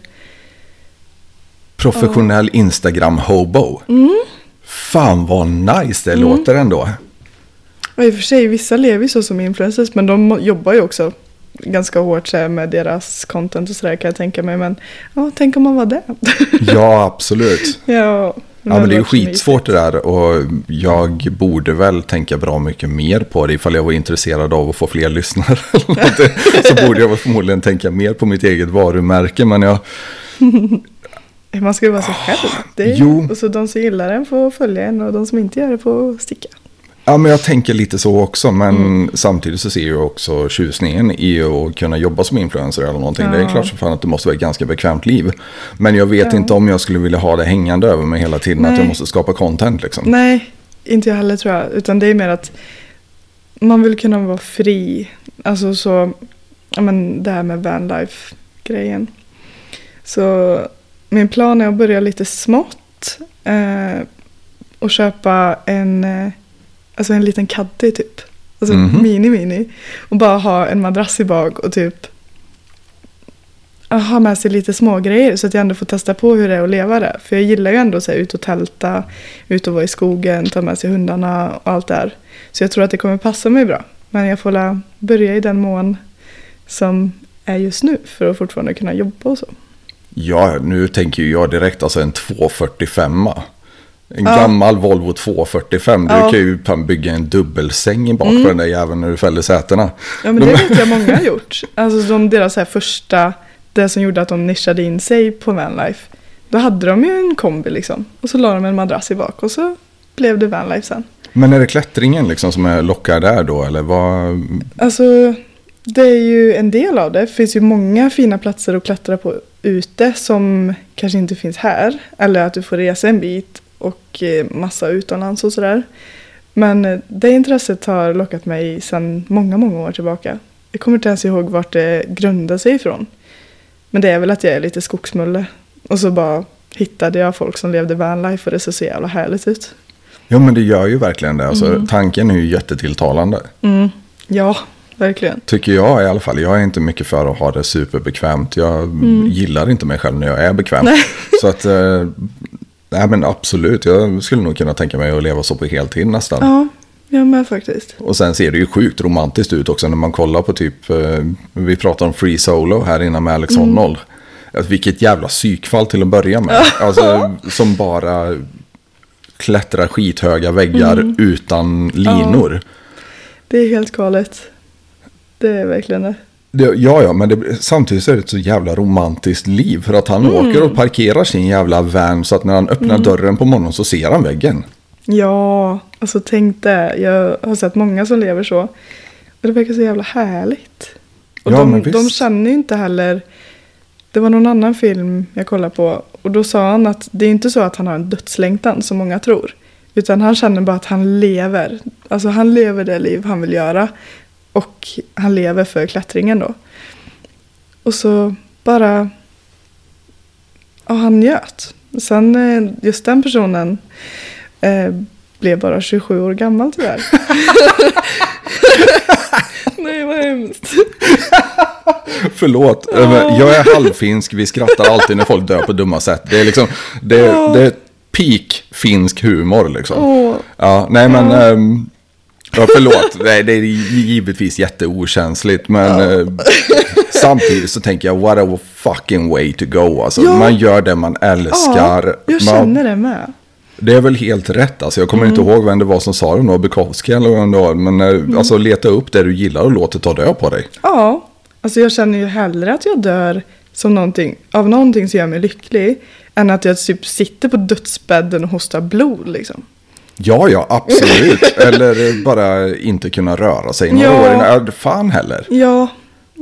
Professionell Instagram-hobo. Mm. Fan vad nice det låter ändå. Och i och för sig, vissa lever ju så som influencers, men de jobbar ju också ganska hårt så med deras content och sådär kan jag tänka mig. Men ja, tänk om man var det. Ja, absolut. ja, Ja, men det är ju skitsvårt det där och jag borde väl tänka bra mycket mer på det ifall jag var intresserad av att få fler lyssnare. så borde jag förmodligen tänka mer på mitt eget varumärke. Men jag. Man ska ju vara sig själv. Det är, Jo. Och så de som gillar en får följa en och de som inte gör det får sticka. Ja, men jag tänker lite så också. Men Mm. samtidigt så ser jag också tjusningen i att kunna jobba som influencer eller någonting. Det är Ja. klart som fan att det måste vara ett ganska bekvämt liv. Men jag vet Ja. inte om jag skulle vilja ha det hängande över mig hela tiden. Att jag Nej. måste skapa content liksom. Nej, inte jag heller tror jag. Utan det är mer att man vill kunna vara fri. Alltså så, ja men det här med vanlife-grejen. Så min plan är att börja lite smått. Eh, och köpa en, eh, alltså en liten caddy typ. Alltså Mhm. mini-mini. Och bara ha en madrass i bak och typ ha med sig lite små grejer så att jag ändå får testa på hur det är att leva där. För jag gillar ju ändå att ut och tälta, ut och vara i skogen, ta med sig hundarna och allt där. Så jag tror att det kommer passa mig bra. Men jag får la börja i den mån som är just nu för att fortfarande kunna jobba och så. Ja, nu tänker jag direkt alltså en 245. En Ja. gammal Volvo 245. Du Ja. kan ju fan bygga en dubbelsäng bak på den där jäveln när du fäller sätena. Ja men det vet jag många har gjort. Alltså som deras här första, det som gjorde att de nischade in sig på vanlife. Då hade de ju en kombi liksom. Och så la de en madrass i bak och så blev det vanlife sen. Men är det klättringen liksom som är lockar där då? Eller vad? Alltså, det är ju en del av det. Det finns ju många fina platser att klättra på ute som kanske inte finns här. Eller att du får resa en bit och eh, massa utomlands och sådär. Men eh, det intresset har lockat mig sedan många, många år tillbaka. Jag kommer inte ens ihåg vart det grundade sig ifrån. Men det är väl att jag är lite skogsmulle. Och så bara hittade jag folk som levde vanlife och det såg så jävla härligt ut. Ja men det gör ju verkligen det. Alltså, Tanken är ju jättetilltalande. Mm. Ja, verkligen. Tycker jag i alla fall. Jag är inte mycket för att ha det superbekvämt. Jag gillar inte mig själv när jag är bekväm. Nej. Så att, eh, nej men absolut. Jag skulle nog kunna tänka mig att leva så på heltid nästan. Ja, jag med faktiskt. Och sen ser det ju sjukt romantiskt ut också när man kollar på typ, eh, vi pratar om Free Solo här innan med Alex Mm. Honnold. Vilket jävla psykfall till att börja med. Alltså som bara klättrar skithöga väggar Mm. utan linor. Det är helt galet. Det är verkligen det. Det, ja, ja, men det, samtidigt så är det ett så jävla romantiskt liv. För att han Mm. åker och parkerar sin jävla van så att när han öppnar dörren på morgonen så ser han väggen. Ja, alltså tänk det. Jag har sett många som lever så. Och det verkar så jävla härligt. Och Ja, de, de känner ju inte heller... Det var någon annan film jag kollade på. Och då sa han att det är inte så att han har en dödslängtan som många tror. Utan han känner bara att han lever. Alltså han lever det liv han vill göra. Och han lever för klättringen då. Och så bara... Ja, han njöt. Sen eh, just den personen eh, blev bara 27 år gammal tyvärr. Nej, vad hemskt. Förlåt, men jag är halvfinsk, vi skrattar alltid när folk dör på dumma sätt. Det är liksom, det, Ja. det är peak finsk humor liksom. Åh, Ja, nej men, ehm, ja förlåt, nej, det är givetvis jätteokänsligt men eh, samtidigt så tänker jag what a fucking way to go. Alltså, Ja. Man gör det man älskar. ja, jag man, känner det med. det är väl helt rätt. Alltså, jag kommer inte Mm. ihåg vem det var som sa det, nu, Bukowski eller vem det var. Men eh, alltså leta upp det du gillar och låt det ta död på dig. Ja, Alltså jag känner ju hellre att jag dör som någonting, av någonting som gör mig lycklig. Än att jag typ sitter på dödsbädden och hostar blod liksom. Ja, ja, absolut. Eller bara inte kunna röra sig några Ja. år. Fan heller. Ja,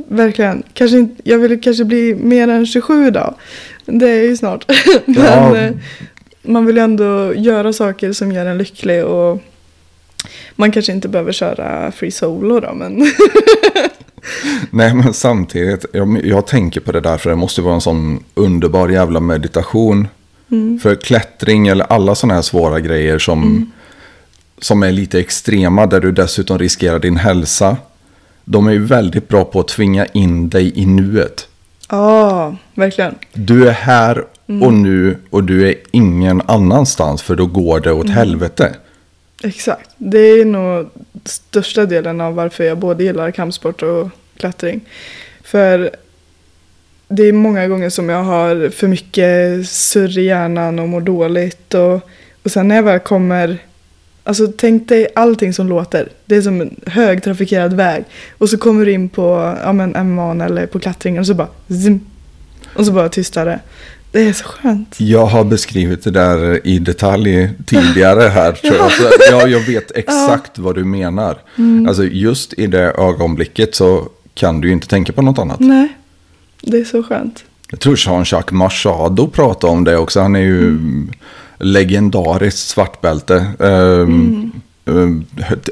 verkligen. Kanske inte, jag vill kanske bli mer än 27 då. Det är ju snart. Men Ja. eh, man vill ju ändå göra saker som gör en lycklig och man kanske inte behöver köra free solo då men Nej, men samtidigt, jag, jag tänker på det där för det måste vara en sån underbar jävla meditation. För klättring eller alla sådana här svåra grejer som, som är lite extrema, där du dessutom riskerar din hälsa. De är ju väldigt bra på att tvinga in dig i nuet. ja, verkligen. Du är här och nu och du är ingen annanstans för då går det åt helvete. Exakt. Det är nog största delen av varför jag både gillar kampsport och klättring. För det är många gånger som jag har för mycket surr i hjärnan och mår dåligt. Och, och sen när jag väl kommer... Alltså tänk dig allting som låter. Det är som en högtrafikerad väg. Och så kommer du in på ja, men MMA eller på klättringen och så bara zim. Och så bara tystar det. Det är så skönt. Jag har beskrivit det där i detalj tidigare här. Tror jag. Så, ja, jag vet exakt vad du menar. Alltså just i det ögonblicket så kan du ju inte tänka på något annat. Nej, det är så skönt. Jag tror Jean-Jacques Machado pratade om det också. Han är ju legendariskt svartbälte. Um, um,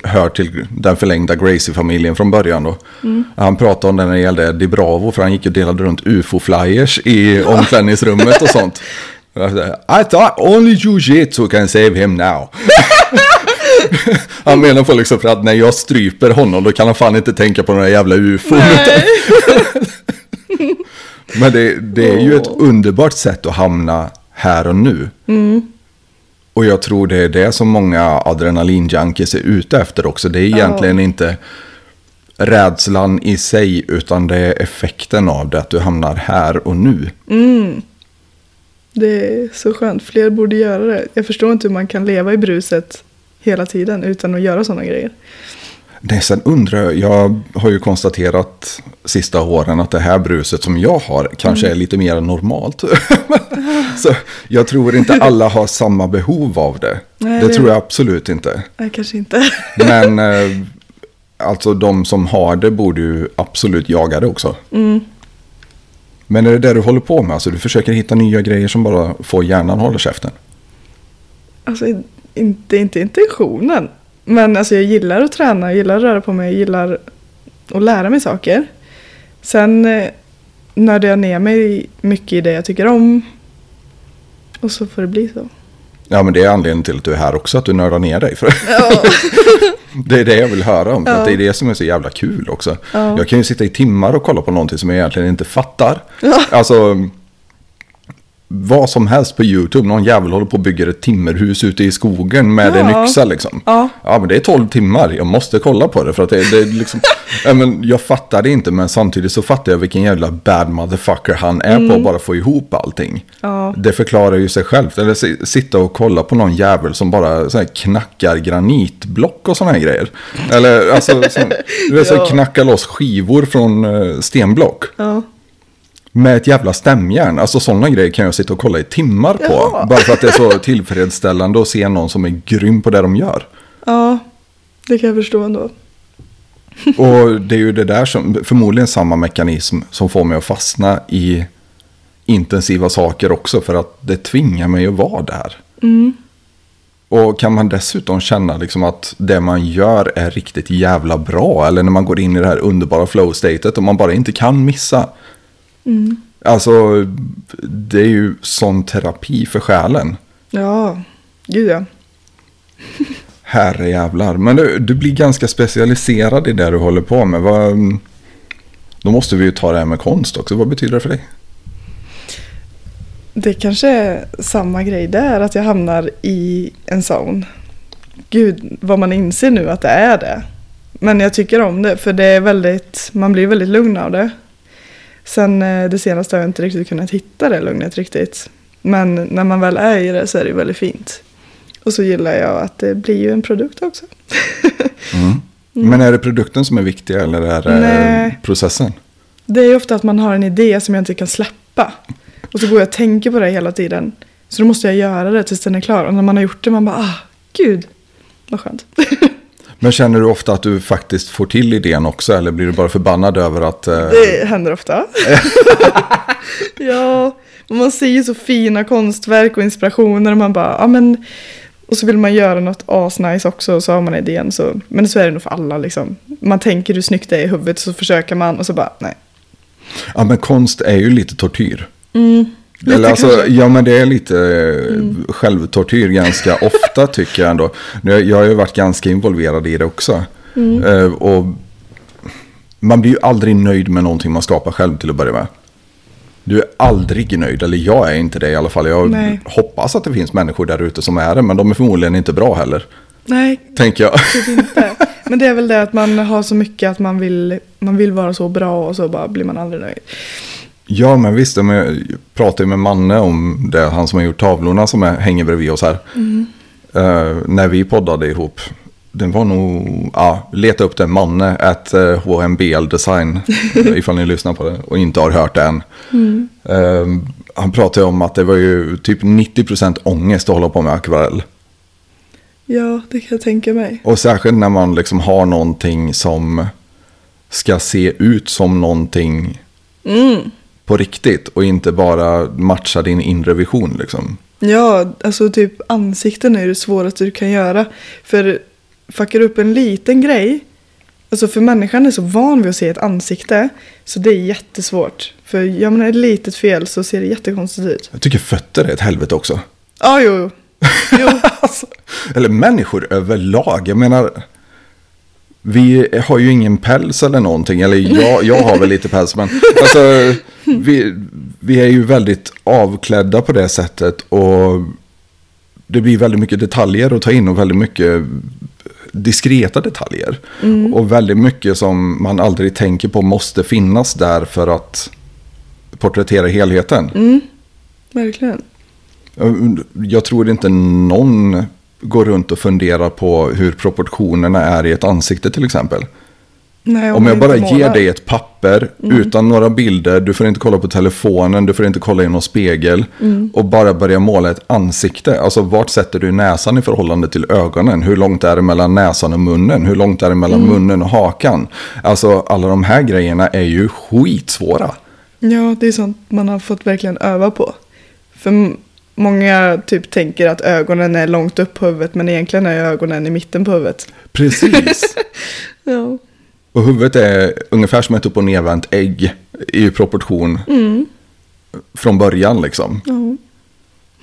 hör till den förlängda Gracie-familjen från början. Då. Han pratade om det när det gällde Eddie Bravo. För han gick och delade runt ufo-flyers i omklädningsrummet och sånt. I thought only jujitsu can save him now. han menar på liksom för att när jag stryper honom då kan han fan inte tänka på några jävla ufon. Men det, det är ju ett underbart sätt att hamna här och nu. Och jag tror det är det som många adrenalinjunkies är ute efter också. Det är egentligen inte rädslan i sig utan det är effekten av det. Att du hamnar här och nu. Det är så skönt. Fler borde göra det. Jag förstår inte hur man kan leva i bruset hela tiden utan att göra sådana grejer. Nej, sen undrar jag, jag har ju konstaterat sista åren att det här bruset som jag har kanske är lite mer normalt. Så jag tror inte alla har samma behov av det. Nej, det det- tror jag absolut inte. Nej, kanske inte. Men eh, alltså de som har det borde ju absolut jaga det också. Men är det det du håller på med? Alltså du försöker hitta nya grejer som bara får hjärnan hålla käften? Alltså, inte, inte intentionen. Men alltså, jag gillar att träna, jag gillar att röra på mig, jag gillar att lära mig saker. Sen eh, nördar jag ner mig mycket i det jag tycker om. Och så får det bli så. Ja men det är anledningen till att du är här också, att du nördar ner dig. För Ja. det är det jag vill höra om, för Ja. det är det som är så jävla kul också. Ja. Jag kan ju sitta i timmar och kolla på någonting som jag egentligen inte fattar. Alltså, vad som helst på YouTube. Någon jävel håller på och bygger ett timmerhus ute i skogen med en Ja. yxa liksom. Ja. ja, men det är 12 timmar. Jag måste kolla på det för att det, det är liksom... ja, men jag fattar det inte, men samtidigt så fattar jag vilken jävla bad motherfucker han är på att bara få ihop allting. Ja. Det förklarar ju sig självt. Eller si- sitta och kolla på någon jävel som bara så här, knackar granitblock och sådana här grejer. Eller alltså, så, vet, så Ja. knacka loss skivor från eh, stenblock. Ja. Med ett jävla stämjärn. Alltså sådana grejer kan jag sitta och kolla i timmar på. Ja. Bara för att det är så tillfredsställande att se någon som är grym på det de gör. ja, det kan jag förstå ändå. Och det är ju det där som, förmodligen samma mekanism som får mig att fastna i intensiva saker också. För att det tvingar mig att vara där. Och kan man dessutom känna liksom att det man gör är riktigt jävla bra. Eller när man går in i det här underbara flow-statet och man bara inte kan missa. Alltså, det är ju sån terapi för själen. Ja, gud ja. Herre jävlar. Men du, du blir ganska specialiserad i det du håller på med. Vad, då måste vi ju ta det här med konst också. Vad betyder det för dig? Det kanske är samma grej där, att jag hamnar i en zone. Gud, vad man inser nu att det är det. Men jag tycker om det, för det är väldigt, man blir väldigt lugn av det. Sen eh, det senaste har jag inte riktigt kunnat hitta det lugnet riktigt. Men när man väl är i det så är det väldigt fint. Och så gillar jag att det blir ju en produkt också. Men är det produkten som är viktig eller är det Nej. processen? Det är ofta att man har en idé som jag inte kan släppa. Och så går jag och tänker på det hela tiden. Så då måste jag göra det tills den är klar. Och när man har gjort det man bara, ah, gud, vad skönt. Men känner du ofta att du faktiskt får till idén också? Eller blir du bara förbannad över att... eh, Det händer ofta. ja, man ser ju så fina konstverk och inspirationer och man bara, ja men... Och så vill man göra något asnice också och så har man idén så. Men så är det nog för alla liksom. Man tänker hur snyggt det är i huvudet så försöker man och så bara, nej. Ja, men konst är ju lite tortyr. Mm, Lite Eller alltså, kanske. Mm. ja men det är lite eh, självtortyr ganska ofta tycker jag ändå. Jag har ju varit ganska involverad i det också. Mm. Eh, och man blir ju aldrig nöjd med någonting man skapar själv till att börja med. Du är aldrig nöjd, eller jag är inte det i alla fall. Jag Nej. hoppas att det finns människor där ute som är det, men de är förmodligen inte bra heller. Nej, Tänker jag. inte. Men det är väl det att man har så mycket att man vill, man vill vara så bra och så bara blir man aldrig nöjd. Ja, men visst. Jag pratade med Manne om det. Han som har gjort tavlorna som är, hänger bredvid oss här. Eh, när vi poddade ihop. Det var nog, ja, leta upp det. Manne, at uh, HMBL Design. ifall ni lyssnar på det och inte har hört det än. Eh, han pratade om att det var ju typ 90% ångest att hålla på med akvarell. Ja, det kan jag tänka mig. Och särskilt när man liksom har någonting som ska se ut som någonting Mm. På riktigt och inte bara matcha din inre vision liksom. Ja, alltså typ ansikten är det svåraste du kan göra. För fuckar du upp en liten grej, alltså för människan är så van vid att se ett ansikte, så det är jättesvårt. För gör man ett litet fel så ser det jättekonstigt ut. Jag tycker fötter är ett helvete också. Ja, jo, jo. jo. Alltså, eller människor överlag. Jag menar, vi har ju ingen päls eller någonting. Eller jag, jag har väl lite päls. Men alltså, vi, vi är ju väldigt avklädda på det sättet. Och det blir väldigt mycket detaljer att ta in och väldigt mycket diskreta detaljer. Och väldigt mycket som man aldrig tänker på måste finnas där för att porträttera helheten. Verkligen. Jag tror inte någon går runt och funderar på hur proportionerna är i ett ansikte till exempel. Nej, Om jag bara inte ger målar. dig ett papper utan några bilder, du får inte kolla på telefonen, du får inte kolla i någon spegel och bara börja måla ett ansikte. Alltså vart sätter du näsan i förhållande till ögonen? Hur långt är det mellan näsan och munnen? Hur långt är det mellan munnen och hakan? Alltså alla de här grejerna är ju skitsvåra. Ja, det är sånt man har fått verkligen öva på. För många typ tänker att ögonen är långt upp på huvudet, men egentligen är ögonen i mitten på huvudet. Precis. Ja. Och huvudet är ungefär som ett upp och nervänt ägg i proportion från början liksom. ja.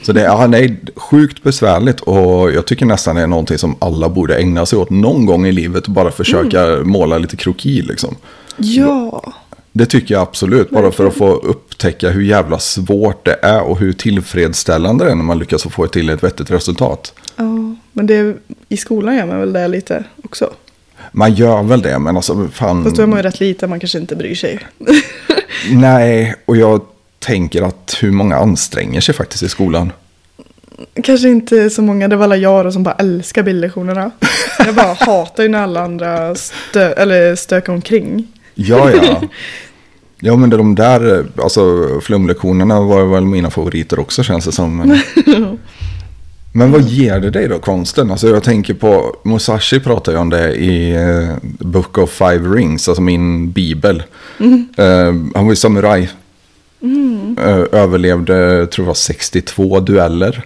Så det är ja, nej, sjukt besvärligt och jag tycker nästan det är någonting som alla borde ägna sig åt någon gång i livet och bara försöka måla lite kroki liksom. Ja. Det tycker jag absolut, bara för att få upptäcka hur jävla svårt det är och hur tillfredsställande det är när man lyckas få till ett vettigt resultat. Ja, men det, i skolan gör man väl det lite också. Man gör väl det, men alltså fan. Fast då är man ju rätt liten, man kanske inte bryr sig. Nej, och jag tänker att hur många anstränger sig faktiskt i skolan. Kanske inte så många, det var alla jag då som bara älskar bildlektionerna. Jag bara hatar ju när alla andra stö, eller stökar omkring. Ja, ja. Ja, men de där alltså, flumlektionerna var väl mina favoriter också känns det som. Men, vad ger det dig då, konsten? Alltså jag tänker på, Musashi pratar ju om det i eh, Book of Five Rings, alltså min bibel. Eh, han var ju samuraj. Eh, överlevde, tror jag, 62 dueller.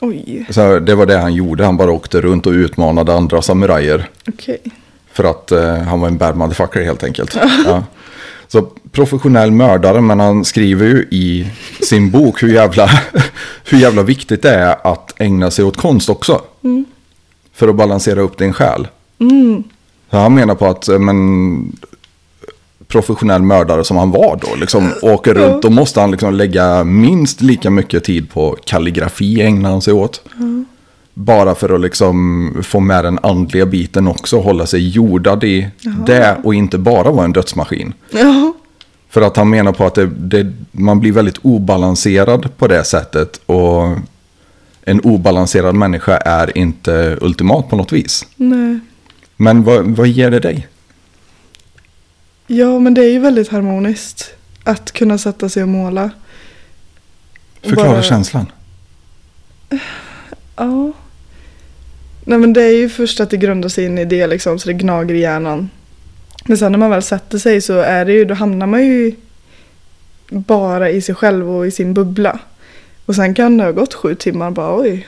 Oj, Så det var det han gjorde, han bara åkte runt och utmanade andra samurajer. okej. För att eh, han var en bad motherfucker helt enkelt. ja. Så professionell mördare, men han skriver ju i sin bok hur jävla, hur jävla viktigt det är att ägna sig åt konst också. För att balansera upp din själ. Så han menar på att eh, men, professionell mördare som han var då, liksom åker runt, då måste han liksom lägga minst lika mycket tid på kalligrafi ägnar han sig åt. Bara för att liksom få med den andliga biten också, hålla sig jordad i det och inte bara vara en dödsmaskin. Ja, För att han menar på att det, det, man blir väldigt obalanserad på det sättet. Och en obalanserad människa är inte ultimat på något vis. nej. Men vad, vad ger det dig? Ja, men det är ju väldigt harmoniskt att kunna sätta sig och måla. Förklara bara- känslan. Ja. Nej men det är ju först att det grundar sig i en idé liksom så det gnager i hjärnan. Men sen när man väl sätter sig så är det ju, då hamnar man ju bara i sig själv och i sin bubbla. Och sen kan det ha gått sju timmar bara oj,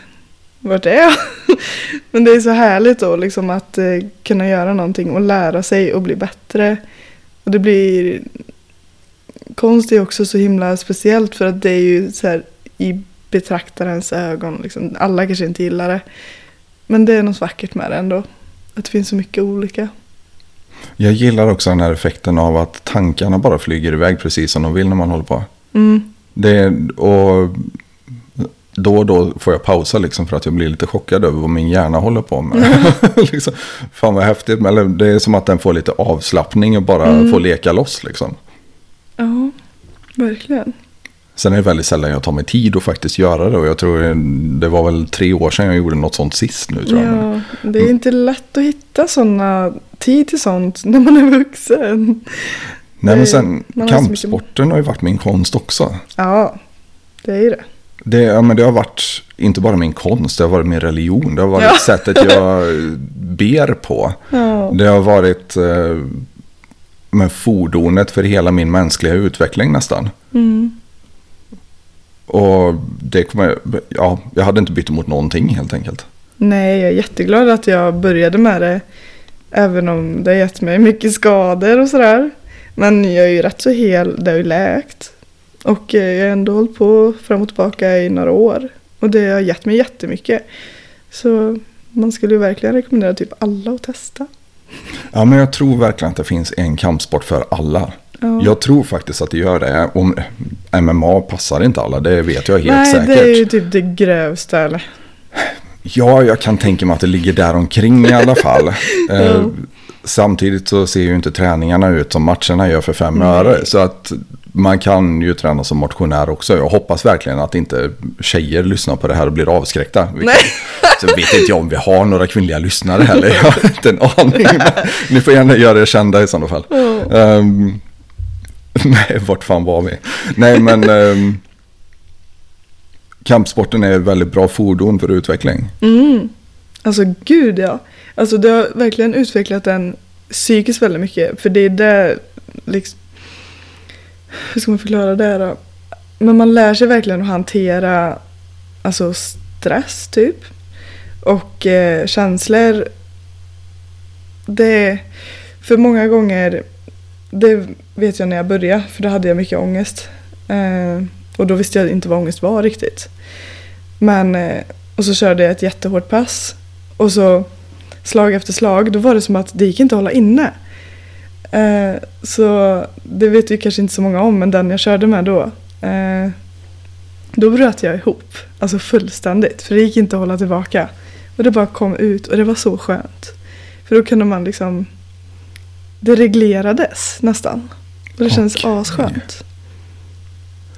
vart är jag? Men det är så härligt då liksom att eh, kunna göra någonting och lära sig och bli bättre. Och det blir konst är också så himla speciellt för att det är ju så här i betraktarens ögon. Liksom. Alla kanske inte gillar det. Men det är något vackert med det ändå. Att det finns så mycket olika. Jag gillar också den här effekten av att tankarna bara flyger iväg precis som de vill när man håller på. Mm. Det, och då och då får jag pausa liksom för att jag blir lite chockad över vad min hjärna håller på med. liksom, fan vad häftigt. Eller det är som att den får lite avslappning och bara Mm. får leka loss. Liksom. Ja, verkligen. Sen är det väldigt sällan jag tar mig tid att faktiskt göra det. Och jag tror det var väl tre år sedan jag gjorde något sånt sist nu tror jag. Ja, det är inte lätt att hitta såna tid till sånt när man är vuxen. Nej men sen man har kampsporten har ju varit min konst också. Ja, det är ju det. Det, ja, men det har varit inte bara min konst, det har varit min religion. Det har varit Ja. sättet jag ber på. Ja, Det har varit eh, med fordonet för hela min mänskliga utveckling nästan. mm. Och det kommer, ja, jag hade inte bytt emot någonting helt enkelt. Nej, jag är jätteglad att jag började med det. Även om det har gett mig mycket skador och sådär. Men jag är ju rätt så hel, det har ju läkt. Och eh, jag har ändå hållit på fram och tillbaka i några år. Och det har gett mig jättemycket. Så man skulle ju verkligen rekommendera typ alla att testa. Ja, men jag tror verkligen att det finns en kampsport för alla. Ja. Jag tror faktiskt att det gör det. Om MMA passar inte alla, det vet jag helt Nej, säkert. det är ju typ det grövsta eller? Ja, jag kan tänka mig att det ligger där omkring i alla fall. eh, samtidigt så ser ju inte träningarna ut som matcherna gör för fem Nej. öre. Så att man kan ju träna som motionär också. Jag hoppas verkligen att inte tjejer lyssnar på det här och blir avskräckta. Vilket- Nej. Så vet inte jag om vi har några kvinnliga lyssnare heller. Jag har inte en aning. Men Ni får gärna göra er kända i sådana fall. Ja. Ehm, nej, vart fan var vi? Nej, men ehm, kampsporten är ett väldigt bra fordon för utveckling. Mm. Alltså gud ja. Alltså det har verkligen utvecklat en psykiskt väldigt mycket. För det är det, liksom, hur ska man förklara det då? Men man lär sig verkligen att hantera alltså stress typ. Och eh, känslor. Det, för många gånger, det vet jag när jag började, för då hade jag mycket ångest. Eh, och då visste jag inte vad ångest var riktigt. Men, eh, och så körde jag ett jättehårt pass. Och så slag efter slag, då var det som att det gick inte att hålla inne. Eh, så det vet ju kanske inte så många om, men den jag körde med då. Eh, då bröt jag ihop, alltså fullständigt. För det gick inte att hålla tillbaka. Och det bara kom ut och det var så skönt. För då kunde man liksom, det reglerades nästan. Och det känns Okej. asskönt.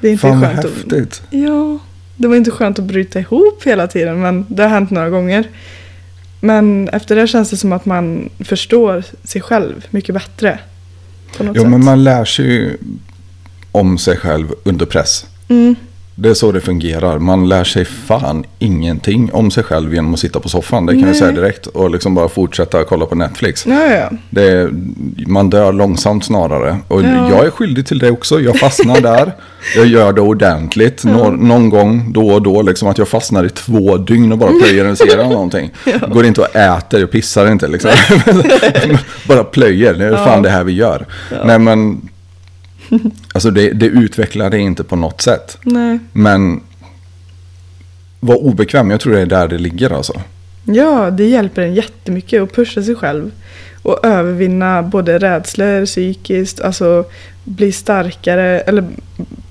Det är inte Fan vad skönt att häftigt. Ja, det var inte skönt att bryta ihop hela tiden men det har hänt några gånger. Men efter det känns det som att man förstår sig själv mycket bättre. På något Jo, sätt. men man lär sig ju om sig själv under press. mm, Det är så det fungerar. Man lär sig fan ingenting om sig själv genom att sitta på soffan. Det kan jag Nej. säga direkt. Och liksom bara fortsätta kolla på Netflix. ja, ja. Det man dör långsamt snarare. Och Ja. jag är skyldig till det också. Jag fastnar där. Jag gör det ordentligt. Nå, någon gång då och då. Liksom att jag fastnar i två dygn och bara plöjer en serie eller någonting. Går inte och äter, jag pissar inte liksom. bara plöjer. Det är fan det här vi gör. Nej men. Alltså det, det utvecklar det inte på något sätt. Nej. Men. Var obekväm, jag tror det är där det ligger alltså. Ja, det hjälper en jättemycket att pusha sig själv. Och övervinna både rädslor psykiskt, alltså bli starkare. Eller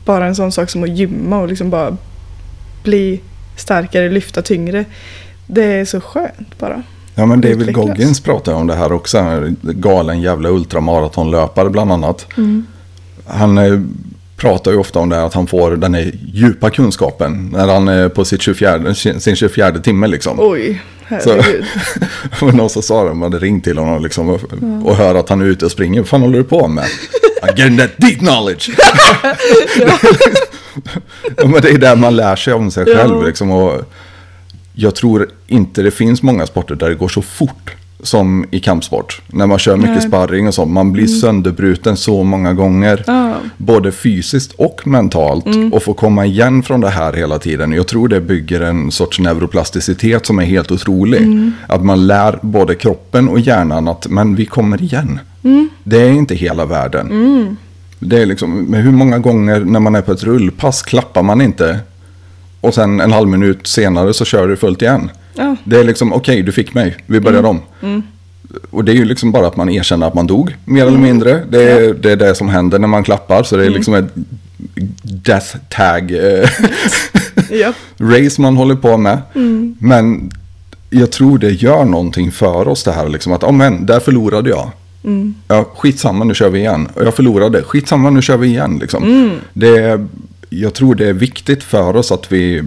bara en sån sak som att gymma och liksom bara bli starkare, lyfta tyngre. Det är så skönt bara. Ja men David. Goggins pratar om det här också. Galen jävla ultramaratonlöpare bland annat. Han eh, pratar ju ofta om det här att han får den här djupa kunskapen. När han är på sitt 24, sin 24 timme liksom. Oj, Herregud. Var någon som sa det, man hade ringt till honom liksom, och, och hör att han är ute och springer. Vad fan håller du på med? I'm getting that deep knowledge. ja, men det är där man lär sig om sig Ja. själv. Liksom, och jag tror inte det finns många sporter där det går så fort som i kampsport. När man kör mycket Nej. sparring och sånt. Man blir sönderbruten så många gånger. Ja. Både fysiskt och mentalt. Och få komma igen från det här hela tiden. Jag tror det bygger en sorts neuroplasticitet som är helt otrolig. Att man lär både kroppen och hjärnan att men vi kommer igen. Det är inte hela världen. Det är liksom, hur många gånger när man är på ett rullpass klappar man inte. Och sen en halv minut senare så kör du fullt igen. Ja. Det är liksom, okej du fick mig, vi börjar om. Och det är ju liksom bara att man erkänner att man dog, mer eller mindre. Det är, det är det som händer när man klappar, så det är liksom ett death tag eh, Ja. race man håller på med. Men jag tror det gör någonting för oss det här, liksom att, ja men, där förlorade jag. Ja, skitsamma, nu kör vi igen. Och jag förlorade, skitsamma, nu kör vi igen. Liksom. Det är, jag tror det är viktigt för oss att vi,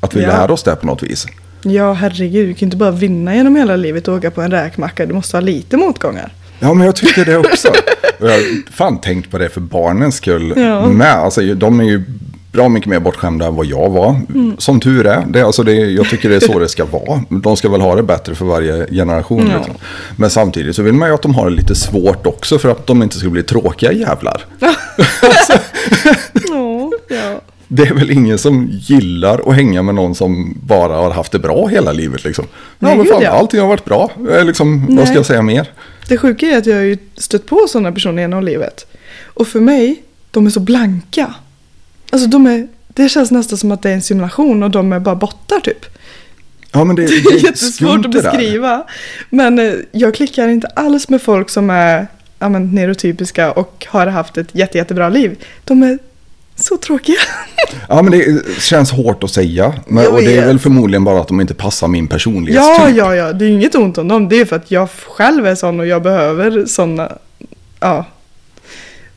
att vi Ja. lär oss det på något vis. Ja, herregud. Du kan inte bara vinna genom hela livet och åka på en räkmacka. Du måste ha lite motgångar. Ja, men jag tycker det också. Jag har fan tänkt på det för barnens skull Ja. med. Alltså, de är ju bra mycket mer bortskämda än vad jag var. Som tur är. Det, alltså det, jag tycker det är så det ska vara. De ska väl ha det bättre för varje generation. Ja. Liksom. Men samtidigt så vill man ju att de har det lite svårt också för att de inte ska bli tråkiga jävlar. Ja. Det är väl ingen som gillar att hänga med någon som bara har haft det bra hela livet. Liksom. Ja, Nej, men gud, fan, ja. allting har varit bra. Eh, Liksom, vad ska jag säga mer? Det sjuka är att jag har ju stött på sådana personer genom livet. Och för mig, de är så blanka. Alltså de är, det känns nästan som att det är en simulation och de är bara bottar typ. Ja, men det, Det det är jättesvårt att beskriva. Men eh, jag klickar inte alls med folk som är ja, men, neurotypiska och har haft ett jätte, jättebra liv. De är så tråkiga. Ja, men det känns hårt att säga. Men, och det är väl förmodligen bara att de inte passar min personlighetstyp. Ja, ja, ja. Det är inget ont om dem. Det är för att jag själv är sån och jag behöver såna, ja,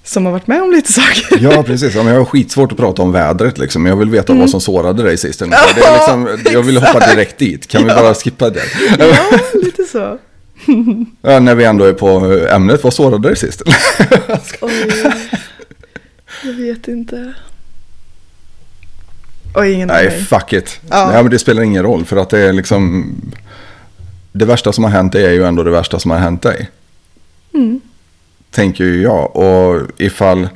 som har varit med om lite saker. Ja, precis. Ja, men jag har skitsvårt att prata om vädret liksom. Jag vill veta Mm. vad som sårade dig sist. ungefär. Det är liksom, jag vill hoppa direkt dit. Kan vi bara skippa det? Ja, lite så. Ja, när vi ändå är på ämnet, vad sårade dig sist? Oj. Jag vet inte. Oj, ingen Nej, aning. fuck it. Ja. Nej, men det spelar ingen roll. För att det är liksom... Det värsta som har hänt dig är ju ändå det värsta som har hänt dig. Mm. Tänker ju jag. Och ifall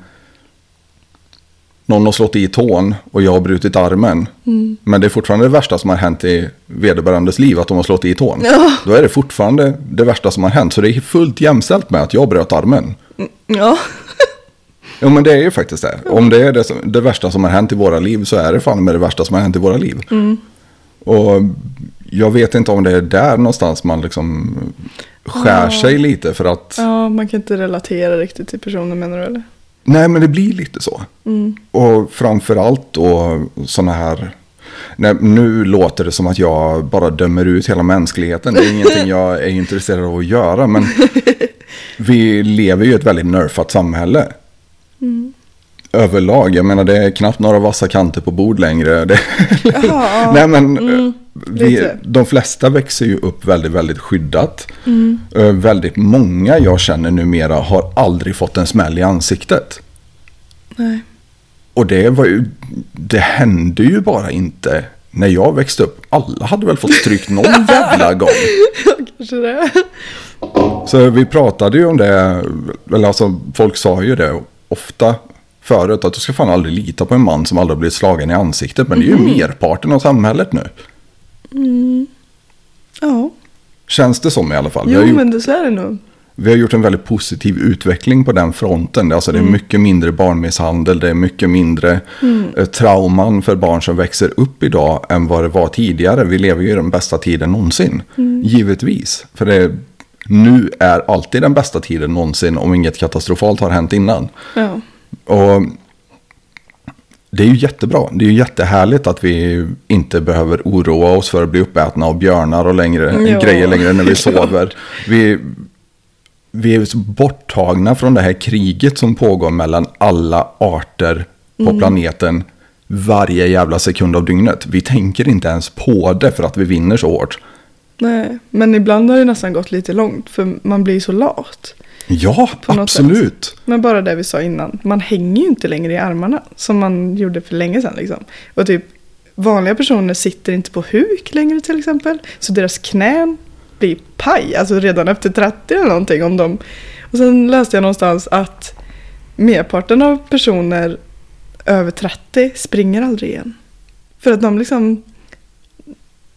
någon har slått i tån och jag har brutit armen. Mm. Men det är fortfarande det värsta som har hänt i vederbörandes liv att de har slått i tån. Ja. Då är det fortfarande det värsta som har hänt. Så det är fullt jämställt med att jag bröt armen. Ja. Jo men det är ju faktiskt det. Om det är det, som, det värsta som har hänt i våra liv så är det fan med det värsta som har hänt i våra liv. Mm. Och jag vet inte om det är där någonstans man liksom skär Ja. sig lite för att... ja, man kan inte relatera riktigt till personen menar du eller? Nej men det blir lite så. Mm. Och framförallt då sådana här... Nej, nu låter det som att jag bara dömer ut hela mänskligheten. Det är ingenting jag är intresserad av att göra. Men vi lever ju i ett väldigt nerfat samhälle. Överlag. Jag menar det är knappt några vassa kanter på bord längre. Det, Jaha, Nej men Mm, eh, vi, lite. de flesta växer ju upp väldigt, väldigt skyddat. Mm. Eh, Väldigt många jag känner numera har aldrig fått en smäll i ansiktet. Nej. Och det var ju, det hände ju bara inte när jag växte upp. Alla hade väl fått stryk någon jävla gång. Kanske det. Så vi pratade ju om det, eller alltså folk sa ju det ofta förut. Att du ska fan aldrig lita på en man som aldrig blivit slagen i ansiktet. Men det är ju merparten av samhället nu. Ja. Känns det som i alla fall. Jo, gjort men det så är det nog. Vi har gjort en väldigt positiv utveckling på den fronten. Alltså det är mycket mindre barnmisshandel, det är mycket mindre eh, trauman för barn som växer upp idag än vad det var tidigare. Vi lever ju i den bästa tiden någonsin, givetvis. För det, nu är alltid den bästa tiden någonsin om inget katastrofalt har hänt innan. Ja. Och det är ju jättebra. Det är ju jättehärligt att vi inte behöver oroa oss för att bli uppätna av björnar och längre, Ja. grejer längre när vi sover. Vi, vi är borttagna från det här kriget som pågår mellan alla arter på planeten varje jävla sekund av dygnet. Vi tänker inte ens på det för att vi vinner så hårt. Nej, men ibland har det nästan gått lite långt för man blir så lat. Ja, absolut. Men bara det vi sa innan, man hänger ju inte längre i armarna som man gjorde för länge sedan. Liksom. Och typ vanliga personer sitter inte på huk längre till exempel. Så deras knän blir paj, alltså redan efter 30 eller någonting. Om de... Och sen läste jag någonstans att merparten av personer över 30 springer aldrig igen. För att de liksom...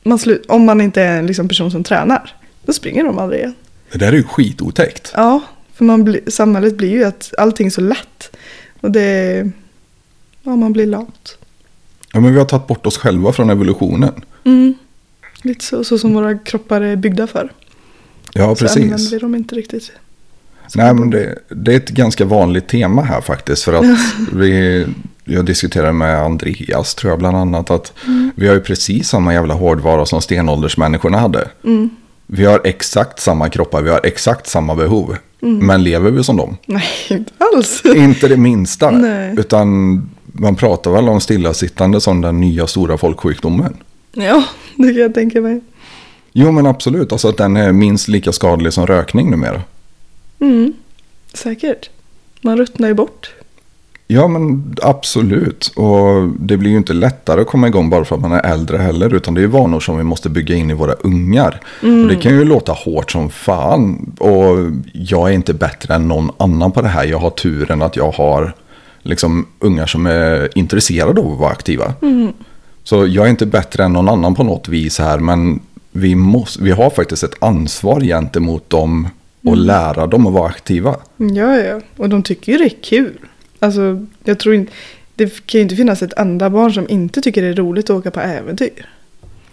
Man slu, om man inte är en liksom person som tränar, då springer de aldrig igen. Det där är ju skitotäckt. Ja, för man blir, samhället blir ju att allting är så lätt. Och det... Ja, man blir lat. Ja, men vi har tagit bort oss själva från evolutionen. Mm. Lite så, så som våra kroppar är byggda för. Ja, Så använder precis. vi dem inte riktigt. Nej, men det, det är ett ganska vanligt tema här faktiskt. För att vi, jag diskuterade med Andreas, tror jag bland annat, att vi har ju precis samma jävla hårdvara som stenåldersmänniskorna hade. Mm. Vi har exakt samma kroppar, vi har exakt samma behov. Men lever vi som dem? Nej, inte alls. Inte det minsta. Nej. Utan man pratar väl om stillasittande som den nya stora folksjukdomen. Ja, det kan jag tänka mig. Jo men absolut, alltså att den är minst lika skadlig som rökning numera. Mm. Säkert. Man ruttnar ju bort. Ja men absolut. Och det blir ju inte lättare att komma igång bara för att man är äldre heller. Utan det är vanor som vi måste bygga in i våra ungar. Och det kan ju låta hårt som fan. Och jag är inte bättre än någon annan på det här. Jag har turen att jag har liksom ungar som är intresserade av att vara aktiva. Så jag är inte bättre än någon annan på något vis här. Men vi, måste, vi har faktiskt ett ansvar gentemot dem. Och lära dem att vara aktiva. Ja, ja. Och de tycker ju det är kul. Alltså, jag tror inte... Det kan ju inte finnas ett enda barn som inte tycker det är roligt att åka på äventyr.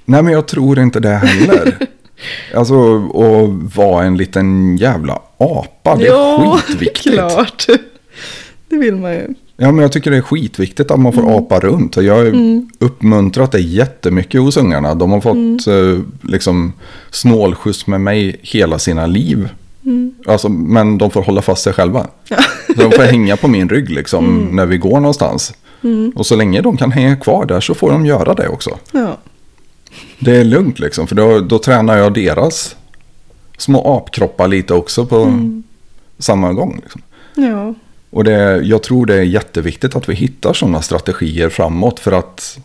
Nej men jag tror inte det heller. alltså att vara en liten jävla apa, det är skitviktigt. klart. Det vill man ju. Ja men jag tycker det är skitviktigt att man får Mm. apa runt. Jag har uppmuntrat det jättemycket hos ungarna. De har fått Mm. eh, liksom snålskjuts med mig hela sina liv. Mm. Alltså, men de får hålla fast sig själva. Så de får hänga på min rygg liksom Mm. när vi går någonstans. Och så länge de kan hänga kvar där så får de göra det också. Ja. Det är lugnt liksom, för då, då tränar jag deras små apkroppar lite också på samma gång. Liksom. Ja. Och det, jag tror det är jätteviktigt att vi hittar sådana strategier framåt för att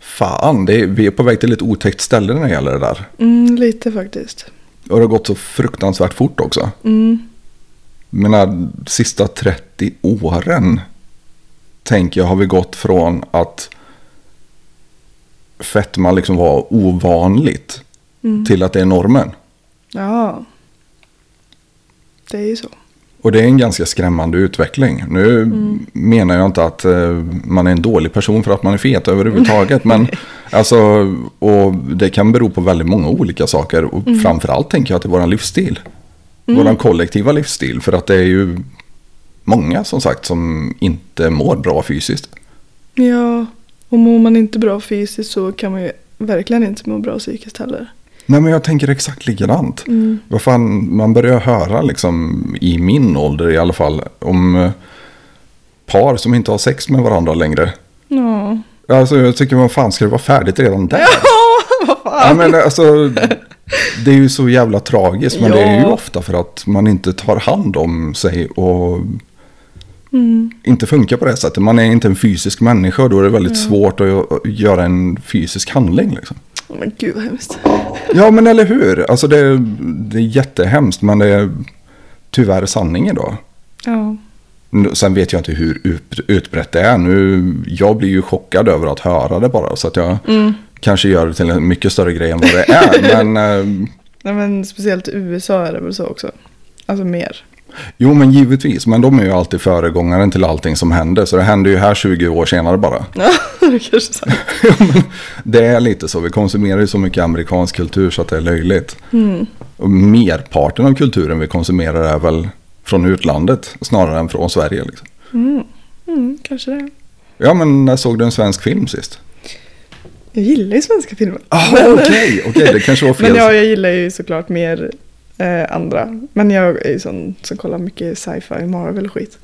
fan, det är, vi är på väg till ett otäckt ställe när det gäller det där. Mm, lite faktiskt. Och det har gått så fruktansvärt fort också. Mm. Men de sista 30 åren tänker jag har vi gått från att fetma liksom var ovanligt till att det är normen. Ja. Det är ju så. Och det är en ganska skrämmande utveckling. Nu menar jag inte att eh, man är en dålig person för att man är fet överhuvudtaget. men alltså, och det kan bero på väldigt många olika saker. Och framförallt tänker jag att det är vår livsstil. Vår kollektiva livsstil. För att det är ju många som sagt som inte mår bra fysiskt. Ja. Och mår man inte bra fysiskt så kan man ju verkligen inte må bra psykiskt heller. Nej men jag tänker exakt likadant. Vad fan, man börjar höra liksom i min ålder i alla fall om eh, par som inte har sex med varandra längre. Ja. Alltså jag tycker vad fan ska det vara färdigt redan där? vad fan. Ja, men alltså, det är ju så jävla tragiskt men det är ju Ja. ofta för att man inte tar hand om sig och Mm. inte funkar på det sättet. Man är inte en fysisk människa och då är det väldigt svårt att gö- göra en fysisk handling. Liksom. Men gud vad hemskt. Ja men eller hur, alltså det, det är jättehemskt men det är tyvärr sanning idag. Ja. Sen vet jag inte hur ut- utbrett det är. Nu, jag blir ju chockad över att höra det bara. Så att jag kanske gör det till en mycket större grej än vad det är. men, eh, Nej, men speciellt i USA är det väl så också. Alltså mer. Jo men givetvis. Men de är ju alltid föregångaren till allting som händer. Så det händer ju här 20 år senare bara. Ja, det kanske är det är lite så. Vi konsumerar ju så mycket amerikansk kultur så att det är löjligt. Och merparten av kulturen vi konsumerar är väl från utlandet snarare än från Sverige. Liksom. Mm, kanske det. Ja men när såg du en svensk film sist? Jag gillar ju svenska filmer. Ah, Okej, okej, det kanske var fel. Men ja, jag gillar ju såklart mer eh, andra. Men jag är ju sån som kollar mycket sci-fi, Marvel och skit.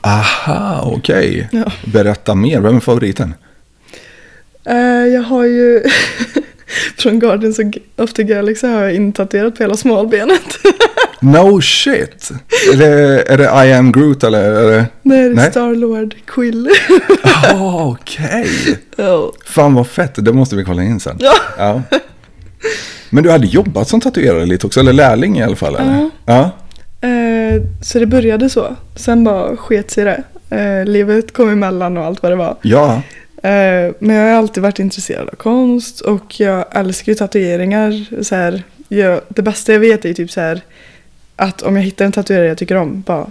Aha, okej. Ja. Berätta mer, vem är favoriten? Eh, jag har ju... Från Guardians of the Galaxy har jag intatuerat på hela smalbenet. No shit! Är det, är det I am Groot eller? Är det... Det är Nej. Starlord Quill. Ah, Okej! ja. Fan vad fett, det måste vi kolla in sen. Ja. Ja. Men du hade jobbat som tatuerare lite också, eller lärling i alla fall? Eller? Ja. Eh, så det började så. Sen bara sket sig det. Eh, livet kom emellan och allt vad det var. Ja. Eh, men jag har alltid varit intresserad av konst och jag älskar ju tatueringar. Så här, jag, det bästa jag vet är typ så här att om jag hittar en tatuerare jag tycker om, bara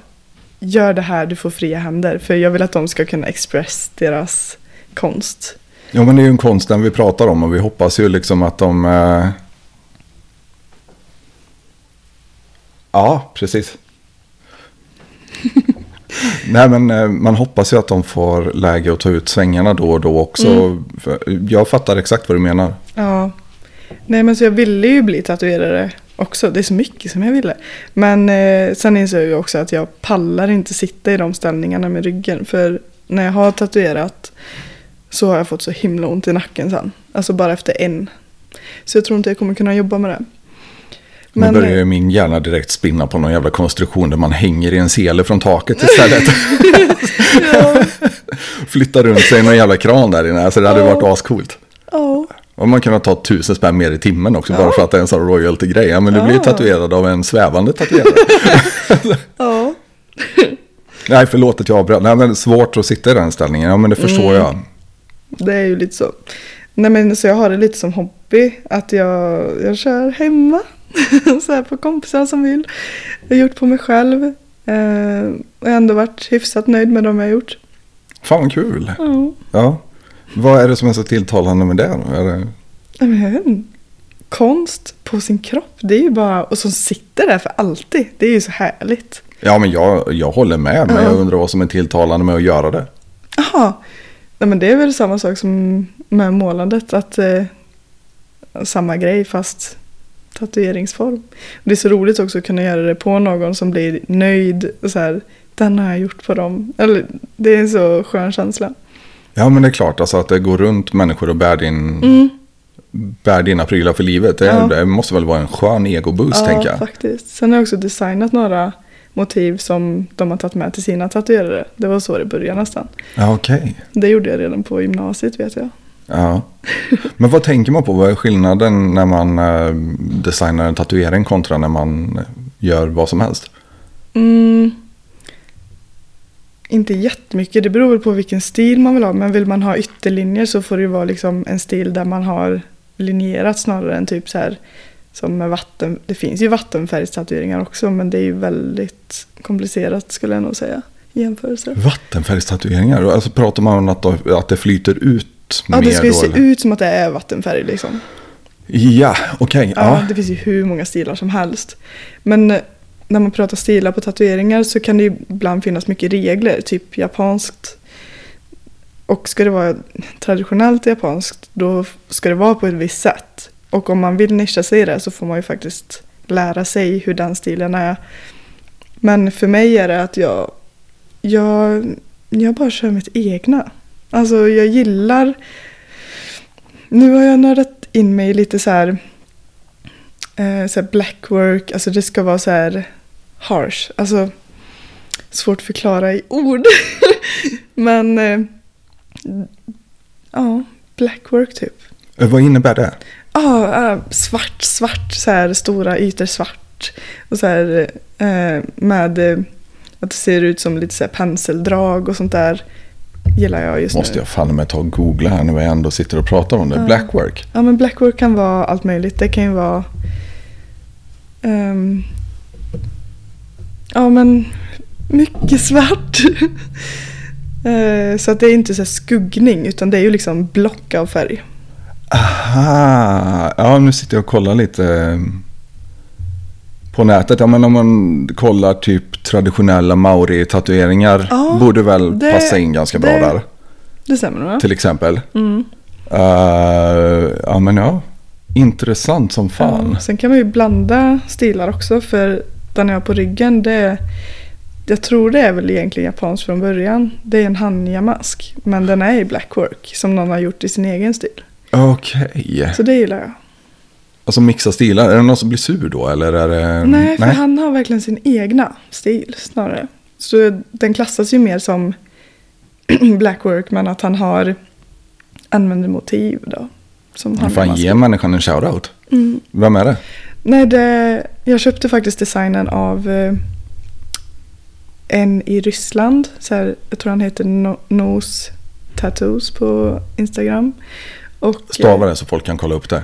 gör det här, du får fria händer. För jag vill att de ska kunna express deras konst. Ja men det är ju en konsten vi pratar om och vi hoppas ju liksom att de... Ja, precis. Nej men eh, man hoppas ju att de får läge att ta ut svängarna då och då också. För Jag fattar exakt vad du menar. Ja. Nej men så jag ville ju bli tatuerare också. Det är så mycket som jag ville. Men eh, sen insåg jag också att jag pallar inte sitta i de ställningarna med ryggen. För när jag har tatuerat så har jag fått så himla ont i nacken sen. Alltså bara efter en. Så jag tror inte jag kommer kunna jobba med det. Men, nu börjar ju min hjärna direkt spinna på någon jävla konstruktion där man hänger i en sele från taket istället. ja, Flyttar runt sig i någon jävla kran där inne. Alltså det hade Ja. varit ascoolt. ja, Och man kunde ta tusen spänn mer i timmen också Ja. bara för att det är en sån royalty-grej. Ja men du blir Ja. tatuerad av en svävande tatuerare. ja. Nej förlåt att jag avbröt. Nej men svårt att sitta i den ställningen. Ja men det förstår Mm. jag. Det är ju lite så. Nej men så jag har det lite som hobby. Att jag, jag kör hemma. så här på kompisar som vill. Jag har gjort på mig själv. Eh, och ändå varit hyfsat nöjd med de jag har gjort. Fan vad kul. Ja. Ja. Vad är det som är så tilltalande med det då? Är det... Men. Konst på sin kropp. Det är ju bara, och som sitter där för alltid. Det är ju så härligt. Ja men jag, jag håller med. Men Ja. jag undrar vad som är tilltalande med att göra det. Jaha. Nej men det är väl samma sak som med målandet. Att eh, samma grej fast tatueringsform. Det är så roligt också att kunna göra det på någon som blir nöjd. Så här, den har jag gjort på dem. Eller, det är en så skön känsla. Ja men det är klart alltså att det går runt människor och bär, din, Mm. bär dina prylar för livet. Det, Ja. det måste väl vara en skön egoboost ja, tänker jag. faktiskt. Sen har jag också designat några motiv som de har tagit med till sina tatuerare. Det var så det började nästan. Ja okej. Det gjorde jag redan på gymnasiet vet jag. Ja. Men vad tänker man på? Vad är skillnaden när man eh, designar en tatuering kontra när man gör vad som helst? Mm. Inte jättemycket, det beror väl på vilken stil man vill ha. Men vill man ha ytterlinjer så får det ju vara liksom en stil där man har linjerat snarare än typ så här som med vatten. Det finns ju vattenfärgstatueringar också men det är ju väldigt komplicerat skulle jag nog säga i jämförelse. Vattenfärgstatueringar? Alltså pratar man om att, att det flyter ut Ja, mer det ska ju se ut som att det är vattenfärg liksom. Ja, okej. Ja, ja. det finns ju hur många stilar som helst. Men eh, när man pratar stilar på tatueringar så kan det ju ibland finnas mycket regler, typ japanskt. Och ska det vara traditionellt japanskt då ska det vara på ett visst sätt. Och om man vill nischa sig i det så får man ju faktiskt lära sig hur den stilen är. Men för mig är det att jag, jag, jag bara kör mitt egna. Alltså jag gillar... Nu har jag nördat in mig lite så här eh, så här blackwork, alltså det ska vara så här harsh. Alltså svårt att förklara i ord. Men eh, ja, blackwork typ. Eh, Vad innebär det? Ja, ah, svart, svart, så här stora ytor svart. Och så här eh, med eh, att det ser ut som lite så penseldrag och sånt där. Gillar jag just Måste nu. jag fan med ta och googla här när vi ändå sitter och pratar om det. Ja. Blackwork. Ja men blackwork kan vara allt möjligt. Det kan ju vara... ehm, ja men mycket svart. Eh, så att det är inte så skuggning utan det är ju liksom block av färg. Aha, ja nu sitter jag och kollar lite eh, på nätet. Ja men om man kollar typ traditionella maori-tatueringar Ja, borde väl det- passa in ganska bra det- där. Det stämmer nog? Till exempel. Mm. Eh, ja men ja, intressant som fan. Ja, sen kan man ju blanda stilar också för den jag har på ryggen det är, jag tror det är väl egentligen japanskt från början. Det är en hanja-mask men den är i blackwork som någon har gjort i sin egen stil. Okej. Så det gillar jag. Alltså mixa stilar. Är det någon som blir sur då? Eller är det... Nej, för han har verkligen sin egna stil snarare. Så den klassas ju mer som blackwork men att han har använder motiv då. Som han fan, ge människan en shoutout. Mm. Vem är det? Nej, det, jag köpte faktiskt designen av eh, en i Ryssland. Så här, jag tror han heter no, Nose Tattoos på Instagram. Och, eh, Stava det så folk kan kolla upp det.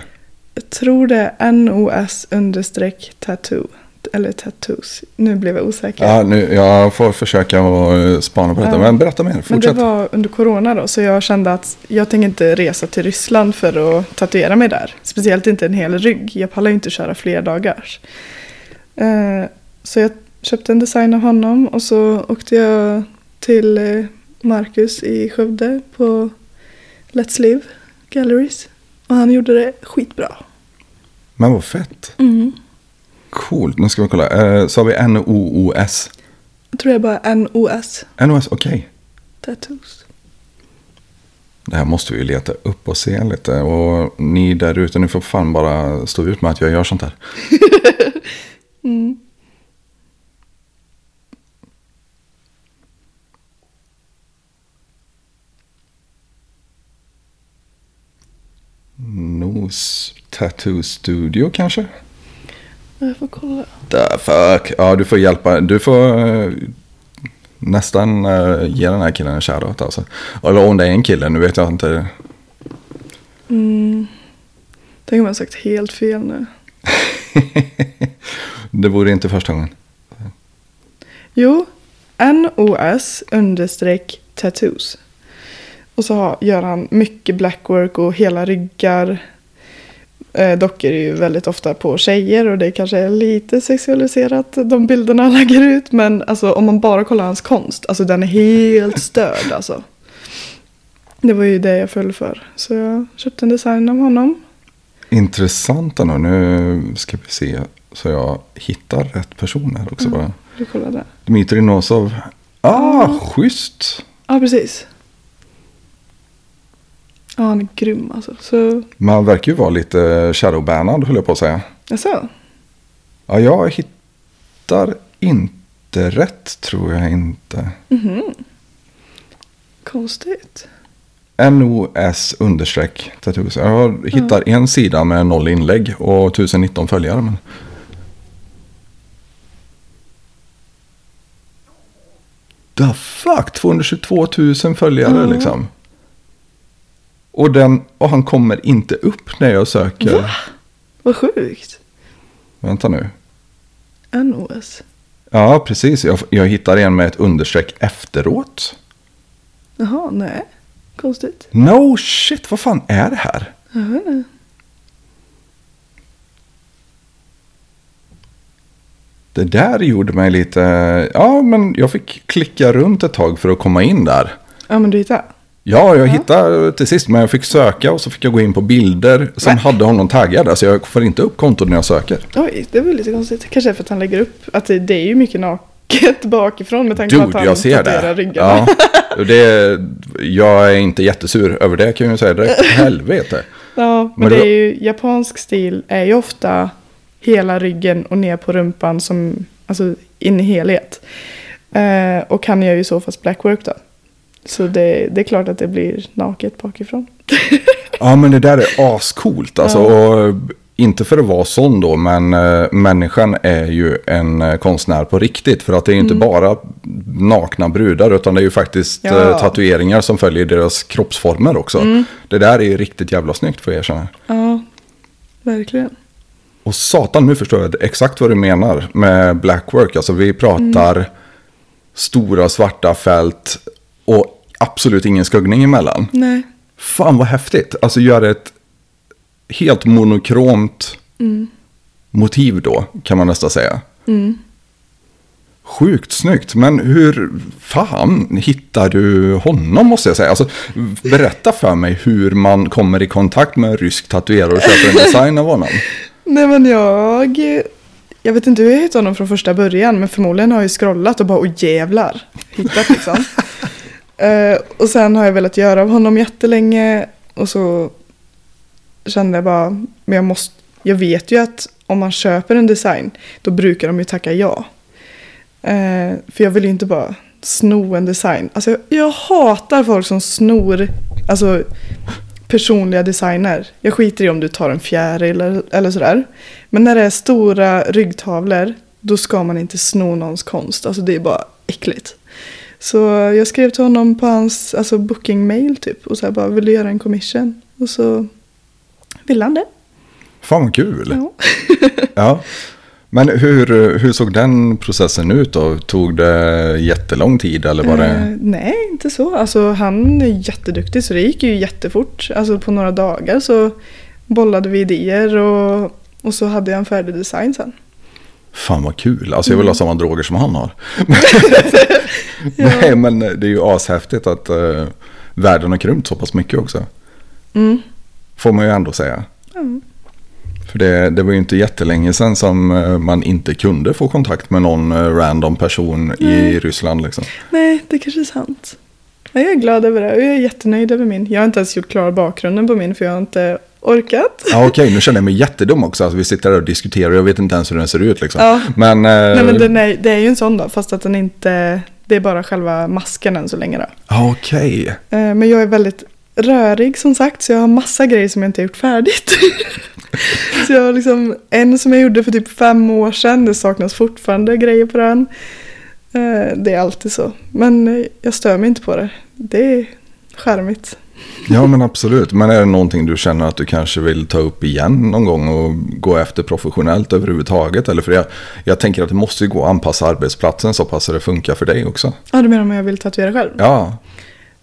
Jag tror det är NOS understreck tattoo. Eller tattoos. Nu blev jag osäker. Ja, nu, jag får försöka att eh, spana på detta. Ja. Men berätta mer. Men det Fortsätt. var under corona då, så jag kände att jag tänker inte resa till Ryssland för att tatuera mig där. Speciellt inte en hel rygg. Jag pallar ju inte köra fler dagar. Eh, så jag köpte en design av honom och så åkte jag till eh, Marcus i Skövde på Let's Live Galleries. Och han gjorde det skitbra. Men vad fett. Mm. Coolt. Nu ska vi kolla. Eh, har vi N-O-O-S. Jag tror jag bara NOS N-O-S, okej. Tattoos. Det här måste vi ju leta upp och se lite. Och ni där ute, ni får fan bara stå ut med att jag gör sånt här. Mm. Nose Tattoo Studio kanske? Jag får kolla. The fuck. Ja, du får hjälpa. Du får eh, nästan eh, ge den här killen en shoutout alltså. Eller om det är en kille, nu vet jag inte. Mm. Tänk om jag sagt helt fel nu. det vore inte första gången. Jo, NOS understreck tattoos. Och så gör han mycket blackwork och hela ryggar. Eh, dockor är ju väldigt ofta på tjejer och det kanske är lite sexualiserat de bilderna han lägger ut. Men alltså, om man bara kollar hans konst, alltså den är helt störd alltså. Det var ju det jag föll för. Så jag köpte en design av honom. Intressant ändå. Nu ska vi se så jag hittar rätt personer också Mm. bara. Du kollar där. Dmitrij Nosov. Ah, schysst. Ja, precis. Ja, han är grym alltså. Så, Man verkar ju vara lite shadowbannad höll jag på att säga. jaså? Ja, jag hittar inte rätt tror jag inte. Mhm. Konstigt. NOS understreck tattoos. Jag hittar en sida med noll inlägg och 1019 följare. Men... The fuck, 222 000 följare Ja. liksom. Och, den, och han kommer inte upp när jag söker. Va? Vad sjukt. Vänta nu. NOS. Ja, precis. Jag, jag hittar en med ett understreck efteråt. Jaha, nej. Konstigt. No shit, vad fan är det här? Jag vet inte. Det där gjorde mig lite... Ja, men jag fick klicka runt ett tag för att komma in där. Ja, men du hittade? Ja, jag hittade till sist, men jag fick söka och så fick jag gå in på bilder som Nej. hade honom taggad. Alltså jag får inte upp kontot när jag söker. Oj, det var lite konstigt. Kanske för att han lägger upp att det, det är ju mycket naket bakifrån med tanke på att han jag ser det. ryggarna. Ja, det. Jag är inte jättesur över det kan jag säga direkt. Helvete. Ja, men, Men det då- är ju japansk stil är ju ofta hela ryggen och ner på rumpan som alltså in i helhet. Eh, och han gör ju så fast blackwork då. Så det, det är klart att det blir naket bakifrån. Ja, men det där är ascoolt. Alltså, och, inte för att vara sån då, men äh, människan är ju en äh, konstnär på riktigt. För att det är ju inte bara nakna brudar, utan det är ju faktiskt Mm. Ja. äh, tatueringar som följer deras kroppsformer också. Mm. Det där är ju riktigt jävla snyggt får jag erkänna. Ja, verkligen. Och satan, nu förstår jag exakt vad du menar med blackwork. Alltså vi pratar Mm. stora svarta fält och absolut ingen skuggning emellan. Nej. Fan vad häftigt. Alltså göra ett helt monokromt motiv då, kan man nästan säga. Mm. Sjukt snyggt, men hur fan hittar du honom måste jag säga? Alltså, berätta för mig hur man kommer i kontakt med en rysk tatuerare och köper en design av honom. Nej men jag... Jag vet inte hur jag hittade honom från första början men förmodligen har jag scrollat och bara åh jävlar. Hittat liksom. Eh, och sen har jag velat göra av honom jättelänge och så kände jag bara, men jag måste, jag vet ju att om man köper en design, då brukar de ju tacka ja. Eh, för jag vill ju inte bara sno en design. Alltså jag, jag hatar folk som snor, alltså personliga designer. Jag skiter i om du tar en fjäril eller, eller sådär. Men när det är stora ryggtavlor, då ska man inte sno någons konst. Alltså det är bara äckligt. Så jag skrev till honom på hans alltså booking mail typ. Och så här bara, vill du göra en commission? Och så ville han det. Fan vad kul. Ja. Ja. Men hur, hur såg den processen ut då? Tog det jättelång tid eller var det? Eh, nej, inte så. Alltså han är jätteduktig så det gick ju jättefort. Alltså på några dagar så bollade vi idéer och, och så hade jag en färdig design sen. Fan vad kul. Alltså jag vill ha samma droger som han har. Ja. Nej men det är ju ashäftigt att uh, världen har krympt så pass mycket också. Mm. Får man ju ändå säga. Ja. För det, det var ju inte jättelänge sedan som eh, man inte kunde få kontakt med någon eh, random person i Nej. Ryssland. Liksom. Nej, det kanske är sant. Jag är glad över det och jag är jättenöjd över min. Jag har inte ens gjort klar bakgrunden på min för jag har inte orkat. Ja, Okej, nu känner jag mig jättedum också. Alltså, vi sitter där och diskuterar och jag vet inte ens hur den ser ut. Liksom. Ja. Men, eh, Nej men den är, det är ju en sån då, fast att den inte... Det är bara själva masken än så länge då. okej. Eh, Men jag är väldigt rörig som sagt, så jag har massa grejer som jag inte har gjort färdigt. så jag har liksom en som jag gjorde för typ fem år sedan, det saknas fortfarande grejer på den. Eh, Det är alltid så. Men eh, jag stör mig inte på det. Det är charmigt. Ja, men absolut. Men är det någonting du känner att du kanske vill ta upp igen någon gång och gå efter professionellt överhuvudtaget? Eller för jag, jag tänker att det måste ju gå att anpassa arbetsplatsen så pass att det funkar för dig också. Ja, du menar om jag vill tatuera själv? Ja,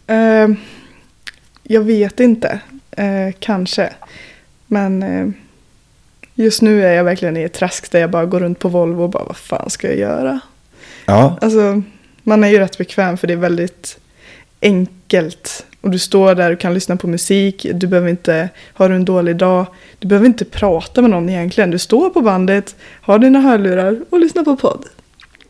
Eh, jag vet inte. Eh, kanske. Men eh, just nu är jag verkligen i ett träsk där jag bara går runt på Volvo och bara vad fan ska jag göra? ja, Alltså, man är ju rätt bekväm för det är väldigt enkelt. Och du står där och kan lyssna på musik. Du behöver inte, har du en dålig dag, du behöver inte prata med någon egentligen. Du står på bandet, har dina hörlurar och lyssnar på podd.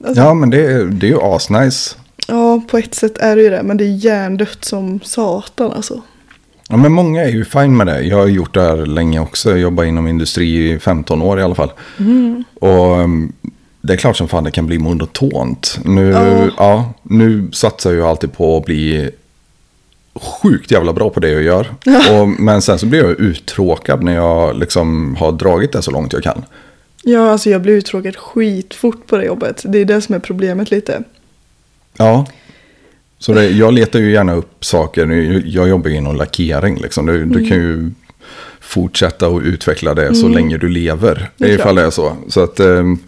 Alltså, ja men det, är- det är ju asnice. ja, på ett sätt är det ju det. Men det är hjärndött som satan alltså. Ja, men många är ju fine med det. Jag har gjort det här länge också. Jag jobbar inom industri i 15 år i alla fall. Och um, det är klart som fan det kan bli monotont. Nu, Ja. ja, nu satsar jag alltid på att bli sjukt jävla bra på det jag gör. Och, men sen så blir jag uttråkad när jag liksom har dragit det så långt jag kan. Ja, alltså jag blir uttråkad skitfort på det jobbet. Det är det som är problemet lite. Ja. Så det, jag letar ju gärna upp saker. Jag jobbar inom lackering. Liksom. Du, du kan ju fortsätta och utveckla det så länge du lever. Det är ifall det är så. Så att ehm,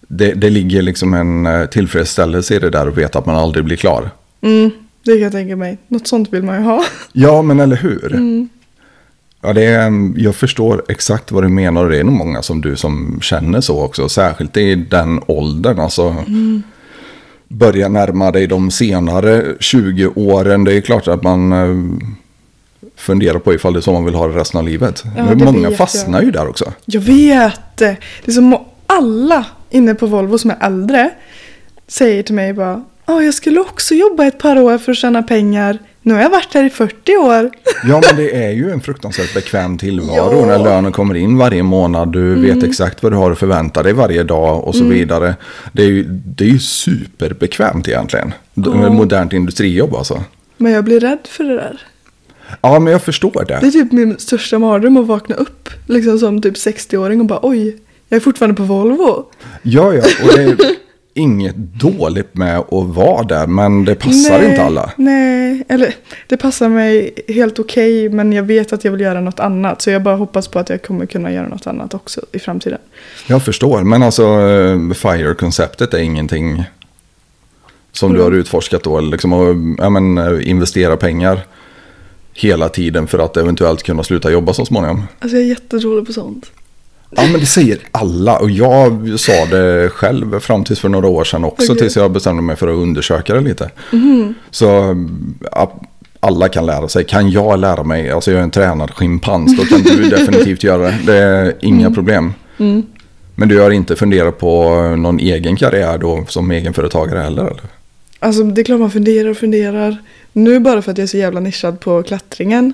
det, det ligger liksom en eh, tillfredsställelse i det där att veta att man aldrig blir klar. Mm, det kan jag tänka mig. Något sånt vill man ju ha. Ja, men eller hur? Ja, det är, jag förstår exakt vad du menar och det är nog många som du som känner så också. Särskilt i den åldern. Alltså, Börja närma dig de senare 20 åren. Det är klart att man eh, funderar på ifall det är så man vill ha det resten av livet. Ja, många fastnar jag. ju där också. Jag vet! Det är som alla inne på Volvo som är äldre säger till mig bara Ja, jag skulle också jobba ett par år för att tjäna pengar. Nu har jag varit här i 40 år. Ja, men det är ju en fruktansvärt bekväm tillvaro Ja. Mm. när lönen kommer in varje månad. Du vet exakt vad du har att förvänta dig varje dag och så vidare. Det är ju, det är ju superbekvämt egentligen. Ja. Modernt industrijobb alltså. Men jag blir rädd för det där. Ja, men jag förstår det. Det är typ min största mardröm att vakna upp liksom som typ 60-åring och bara oj, jag är fortfarande på Volvo. Ja, ja, och det inget dåligt med att vara där, men det passar nej, inte alla. Nej, eller det passar mig helt okej men jag vet att jag vill göra något annat. Så jag bara hoppas på att jag kommer kunna göra något annat också i framtiden. Jag förstår, men alltså eh, FIRE-konceptet är ingenting som du har utforskat då, liksom att ja, men, eh, investera pengar hela tiden för att eventuellt kunna sluta jobba så småningom. Alltså jag är jättedålig på sånt. Ja, men det säger alla och jag sa det själv fram tills för några år sedan också, Okej. tills jag bestämde mig för att undersöka det lite. Så ja, alla kan lära sig. Kan jag lära mig, alltså jag är en tränad schimpans, då kan du definitivt göra det. Det är inga problem. Men du har inte funderat på någon egen karriär då som egenföretagare heller? Eller? Alltså det är klart man funderar och funderar. Nu bara för att jag är så jävla nischad på klättringen.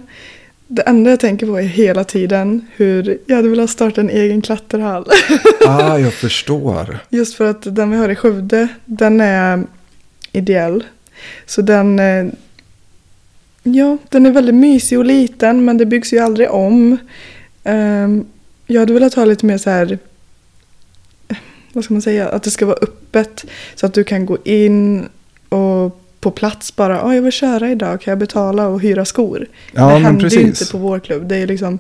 Det enda jag tänker på är hela tiden hur jag hade velat starta en egen klätterhall. Ah, jag förstår. Just för att den vi har i Skövde, den är ideell. Så den, eh, ja, den är väldigt mysig och liten men det byggs ju aldrig om. Ehm, Jag hade velat ha lite mer så här, eh, vad ska man säga, att det ska vara öppet. Så att du kan gå in och på plats bara, oh, jag vill köra idag, kan jag betala och hyra skor? Ja, det händer ju inte på vår klubb. Det är liksom,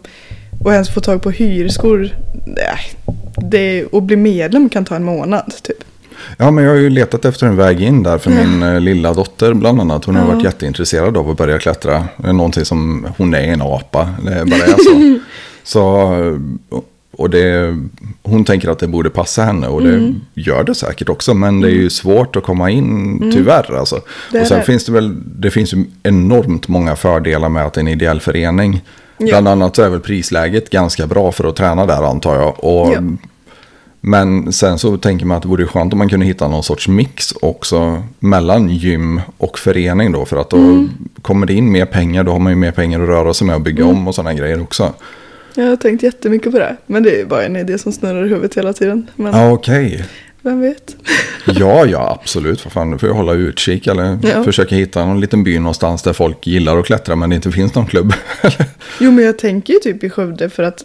och ens få tag på hyrskor, nej, det, och bli medlem kan ta en månad typ. Ja, men jag har ju letat efter en väg in där för min eh, lilla dotter bland annat. Hon har Ja. varit jätteintresserad av att börja klättra. Det är någonting som, hon är en apa, det bara är så. så eh, och det, hon tänker att det borde passa henne och det Mm. gör det säkert också. Men det är ju svårt att komma in tyvärr. Alltså. Och sen det. finns det väl, det finns ju enormt många fördelar med att det är en ideell förening. Ja. Bland annat så är väl prisläget ganska bra för att träna där antar jag. Och Ja. men sen så tänker man att det vore skönt om man kunde hitta någon sorts mix också mellan gym och förening då. För att då Mm. kommer det in mer pengar, då har man ju mer pengar att röra sig med och bygga Mm. om och sådana grejer också. Jag har tänkt jättemycket på det. Men det är bara en idé som snurrar i huvudet hela tiden. Men Ja, okej. vem vet? Ja, ja, absolut. Vad fan, då får jag hålla utkik eller Ja. försöka hitta någon liten by någonstans där folk gillar att klättra men det inte finns någon klubb. Jo men jag tänker ju typ i Skövde för att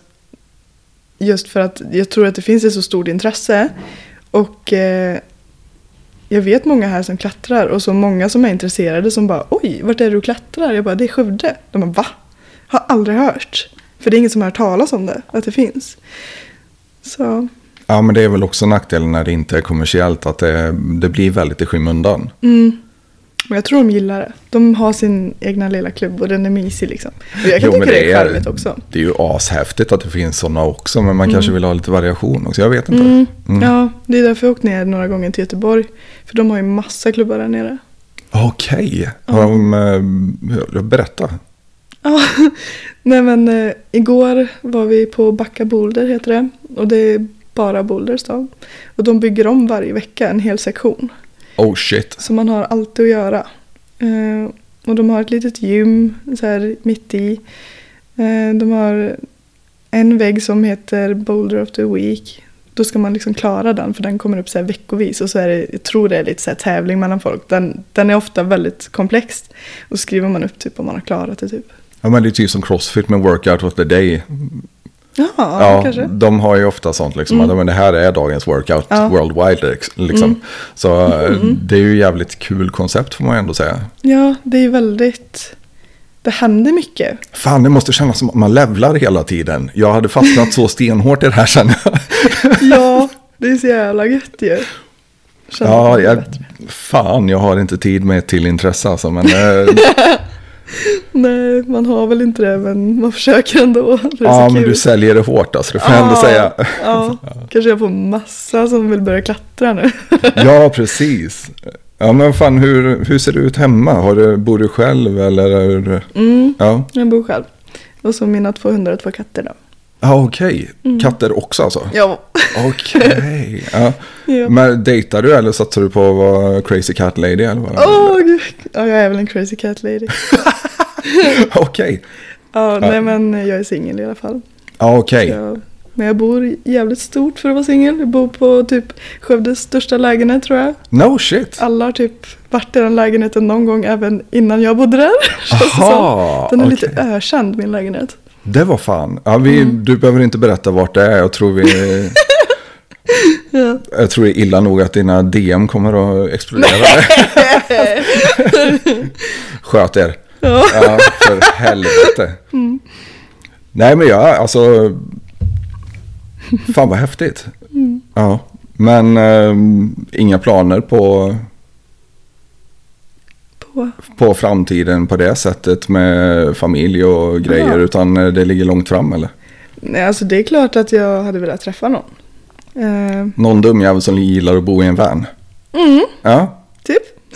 just för att jag tror att det finns ett så stort intresse. Och eh, jag vet många här som klättrar och så många som är intresserade som bara oj, vart är du och klättrar? Jag bara det är Skövde. De bara va? Har aldrig hört. För det är ingen som har hört talas om det, att det finns. Så, ja, men det är väl också nackdelen när det inte är kommersiellt att det, det blir väldigt i skymundan. mm. Men jag tror de gillar det. De har sin egna lilla klubb och den är mysig liksom. Och jag kan Jo, tycka det är charmigt också. Det är ju ashäftigt att det finns sådana också, men man kanske vill ha lite variation också. Jag vet inte. Mm. Mm. Ja, det är därför jag åkt ner några gånger till Göteborg. För de har ju massa klubbar där nere. Okej, har de eh, berätta? Ja, nej men eh, igår var vi på Backa Boulder heter det. Och det är bara boulders då. Och de bygger om varje vecka en hel sektion. Oh shit. Så man har alltid att göra. Eh, och de har ett litet gym så här mitt i. Eh, de har en vägg som heter Boulder of the Week. Då ska man liksom klara den för den kommer upp så veckovis. Och så är det, jag tror det är lite så tävling mellan folk. Den, den är ofta väldigt komplex. Och skriver man upp typ om man har klarat det typ. Ja, men det är typ som Crossfit med Workout of the Day. Jaha, Ja, kanske. de har ju ofta sånt liksom. Mm. Men det här är dagens workout Ja. worldwide liksom. Mm. Så eh, det är ju jävligt kul koncept får man ändå säga. Ja, det är väldigt... Det händer mycket. Fan, det måste kännas som att man levlar hela tiden. Jag hade fastnat så stenhårt i det här sen. Ja, det är så jävla gött ju. Känner ja, jag, fan, jag har inte tid med ett till intresse alltså. Men eh, Nej, man har väl inte det, men man försöker ändå. Ja, men kul. du säljer det hårt alltså. Det får jag ändå säga. Ja, kanske jag får massa som vill börja klättra nu. Ja, precis. Ja, men fan, hur, hur ser det ut hemma? Har du, bor du själv eller? Är du, Mm, ja, jag bor själv. Och så mina 202 katter då. ja okej. Katter också alltså? Ja. Okej. Ja. ja. Men dejtar du eller satsar du på att vara crazy cat lady? Eller vad? Gud. Ja, jag är väl en crazy cat lady. Okej. Ja, nej men jag är singel i alla fall. Ja, okej. Jag, men jag bor jävligt stort för att vara singel. Jag bor på typ Skövdes största lägenhet tror jag. No shit. Alla har typ varit i den lägenheten någon gång även innan jag bodde där. Aha, Den är okej. lite ökänd min lägenhet. Det var fan. Ja, vi, Mm. Du behöver inte berätta vart det är. Jag tror vi... Ja. Jag tror det är illa nog att dina DM kommer att explodera. Sköt er. Ja. Ja, för helvete. Nej, men jag, alltså... Fan vad häftigt. Ja, men ehm, inga planer på, På. på framtiden på det sättet med familj och grejer. Ja. Utan eh, det ligger långt fram eller? Nej, alltså det är klart att jag hade velat träffa någon. Eh, Någon dum jävel som gillar att bo i en van. mm, Ja.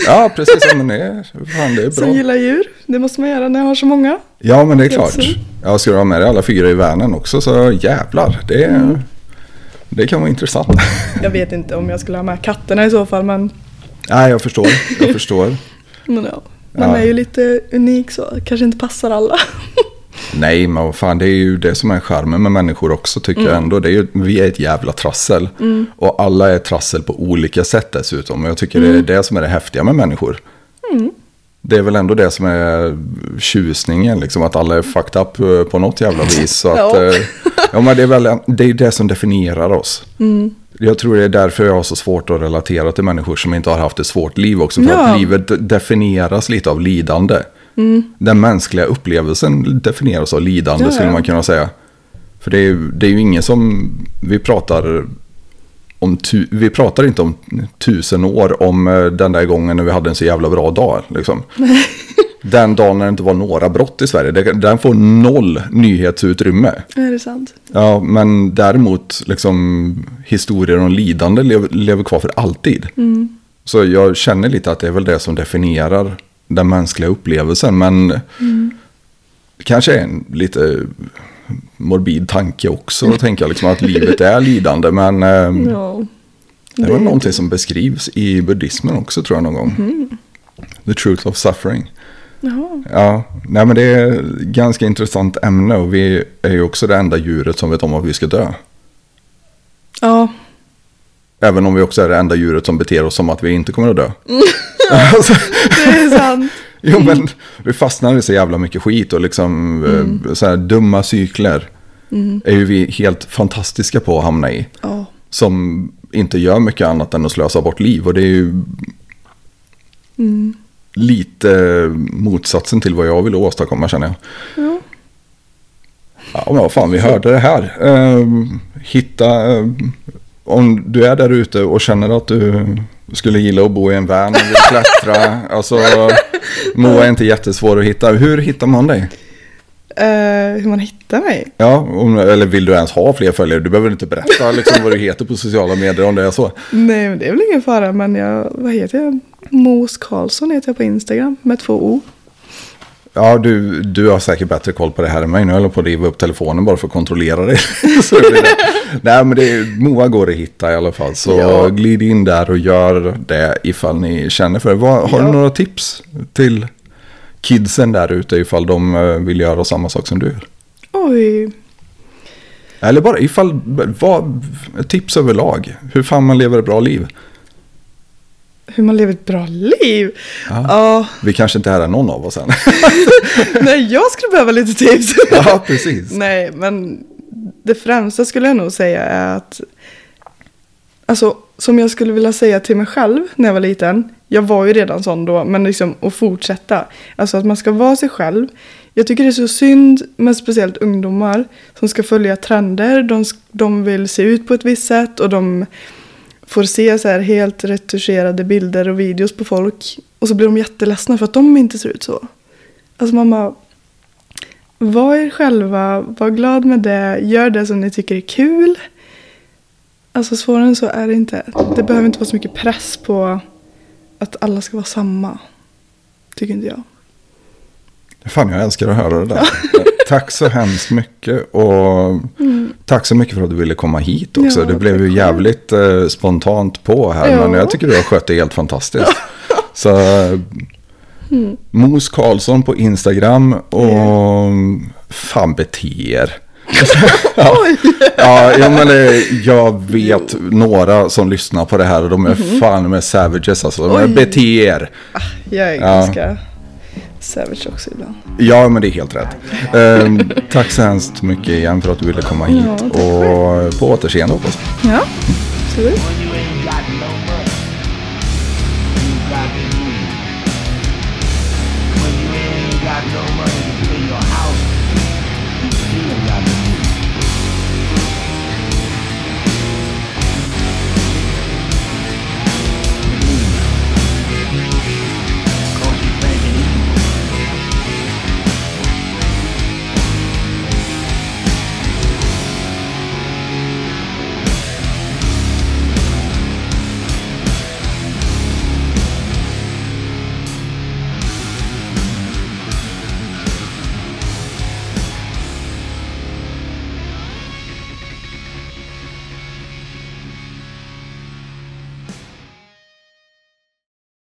Ja precis. Ja, men det, är- fan, det är Som bra. gillar djur. Det måste man göra när jag har så många. Ja, men det är klart. Ja, ska du ha med dig alla fyra i vanen också så jävlar. Det, Mm. det kan vara intressant. Jag vet inte om jag skulle ha med katterna i så fall men, Nej, jag förstår. Jag förstår. men ja. Man Ja. är ju lite unik så kanske inte passar alla. Nej, men vad fan, det är ju det som är charmen med människor också tycker Mm. jag ändå. Det är ju, vi är ett jävla trassel. Och alla är trassel på olika sätt dessutom. Och jag tycker Mm. det är det som är det häftiga med människor. Det är väl ändå det som är tjusningen, liksom att alla är fucked up eh, på något jävla vis. Så att, Ja. eh, ja, men det är väl det, är det som definierar oss. Mm. Jag tror det är därför jag har så svårt att relatera till människor som inte har haft ett svårt liv också. För Ja. att livet definieras lite av lidande. Den mänskliga upplevelsen definieras av lidande Ja, skulle man kunna säga. För det är, det är ju ingen som, vi pratar om, tu, vi pratar inte om tusen år om eh, den där gången när vi hade en så jävla bra dag. Liksom. den dagen när det inte var några brott i Sverige, den får noll nyhetsutrymme. Är det sant? Ja, men däremot liksom historier om lidande lever, lever kvar för alltid. Så jag känner lite att det är väl det som definierar den mänskliga upplevelsen. Men det kanske är en lite morbid tanke också. Att tänka liksom att livet är lidande. Men ehm, Ja. det är väl någonting som beskrivs i buddhismen också tror jag någon gång. The truth of suffering. Jaha. Ja, nej men det är ett ganska intressant ämne och vi är ju också det enda djuret som vet om att vi ska dö. Ja. Även om vi också är det enda djuret som beter oss som att vi inte kommer att dö. alltså, Det är sant. jo men vi fastnar i så jävla mycket skit och liksom eh, så här dumma cykler. Är ju vi helt fantastiska på att hamna i. Ja. Som inte gör mycket annat än att slösa bort liv. Och det är ju lite motsatsen till vad jag vill åstadkomma känner jag. Ja. Ja, men vad fan, vi hörde det här. Eh, hitta, eh, om du är där ute och känner att du skulle gilla att bo i en van och vill klättra. alltså, Moa är inte jättesvår att hitta. Hur hittar man dig? Eh, hur man hittar mig? Ja, om, eller vill du ens ha fler följare? Du behöver inte berätta liksom, vad du heter på sociala medier om det är så. Nej, men det är väl ingen fara. Men jag, vad heter jag? Mos Karlsson heter jag på Instagram med två O. Ja, du, du har säkert bättre koll på det här än mig. Nu håller jag på att riva upp telefonen bara för att kontrollera det. det. Nej, men det Moa går att hitta i alla fall. Så Ja. glid in där och gör det ifall ni känner för det. Vad, har du Ja. några tips till kidsen där ute ifall de eh, vill göra samma sak som du? Oj. Eller bara ifall, vad, tips överlag. Hur fan man lever ett bra liv. Hur man lever ett bra liv. Ja. Ja. Vi kanske inte är någon av oss än. Nej, jag skulle behöva lite tips. ja, precis. Nej, men det främsta skulle jag nog säga är att Alltså, som jag skulle vilja säga till mig själv när jag var liten. Jag var ju redan sån då, men liksom att fortsätta. Alltså att man ska vara sig själv. Jag tycker det är så synd med speciellt ungdomar som ska följa trender. De, de vill se ut på ett visst sätt och de får se så här helt retuscherade bilder och videos på folk. Och så blir de jätteledsna för att de inte ser ut så. Alltså mamma, var er själva, var glad med det, gör det som ni tycker är kul. Alltså svårare än så är det inte. Det behöver inte vara så mycket press på att alla ska vara samma. Tycker inte jag. Fan, jag älskar att höra det där. tack så hemskt mycket. Och tack så mycket för att du ville komma hit också. Ja, det blev ju jävligt eh, spontant på här. Ja. Men jag tycker du har skött det helt fantastiskt. Så Mm. Mos Karlsson på Instagram och fan bete er. ja, ja, ja, men eh, jag vet några som lyssnar på det här och de är fan med savages alltså. De är. Oj. bete er. Jag är Ja. Savage också ibland. Ja, men det är helt rätt. Ehm, tack så hemskt mycket igen för att du ville komma hit. Ja, och på återseende hoppas. Ja, absolut.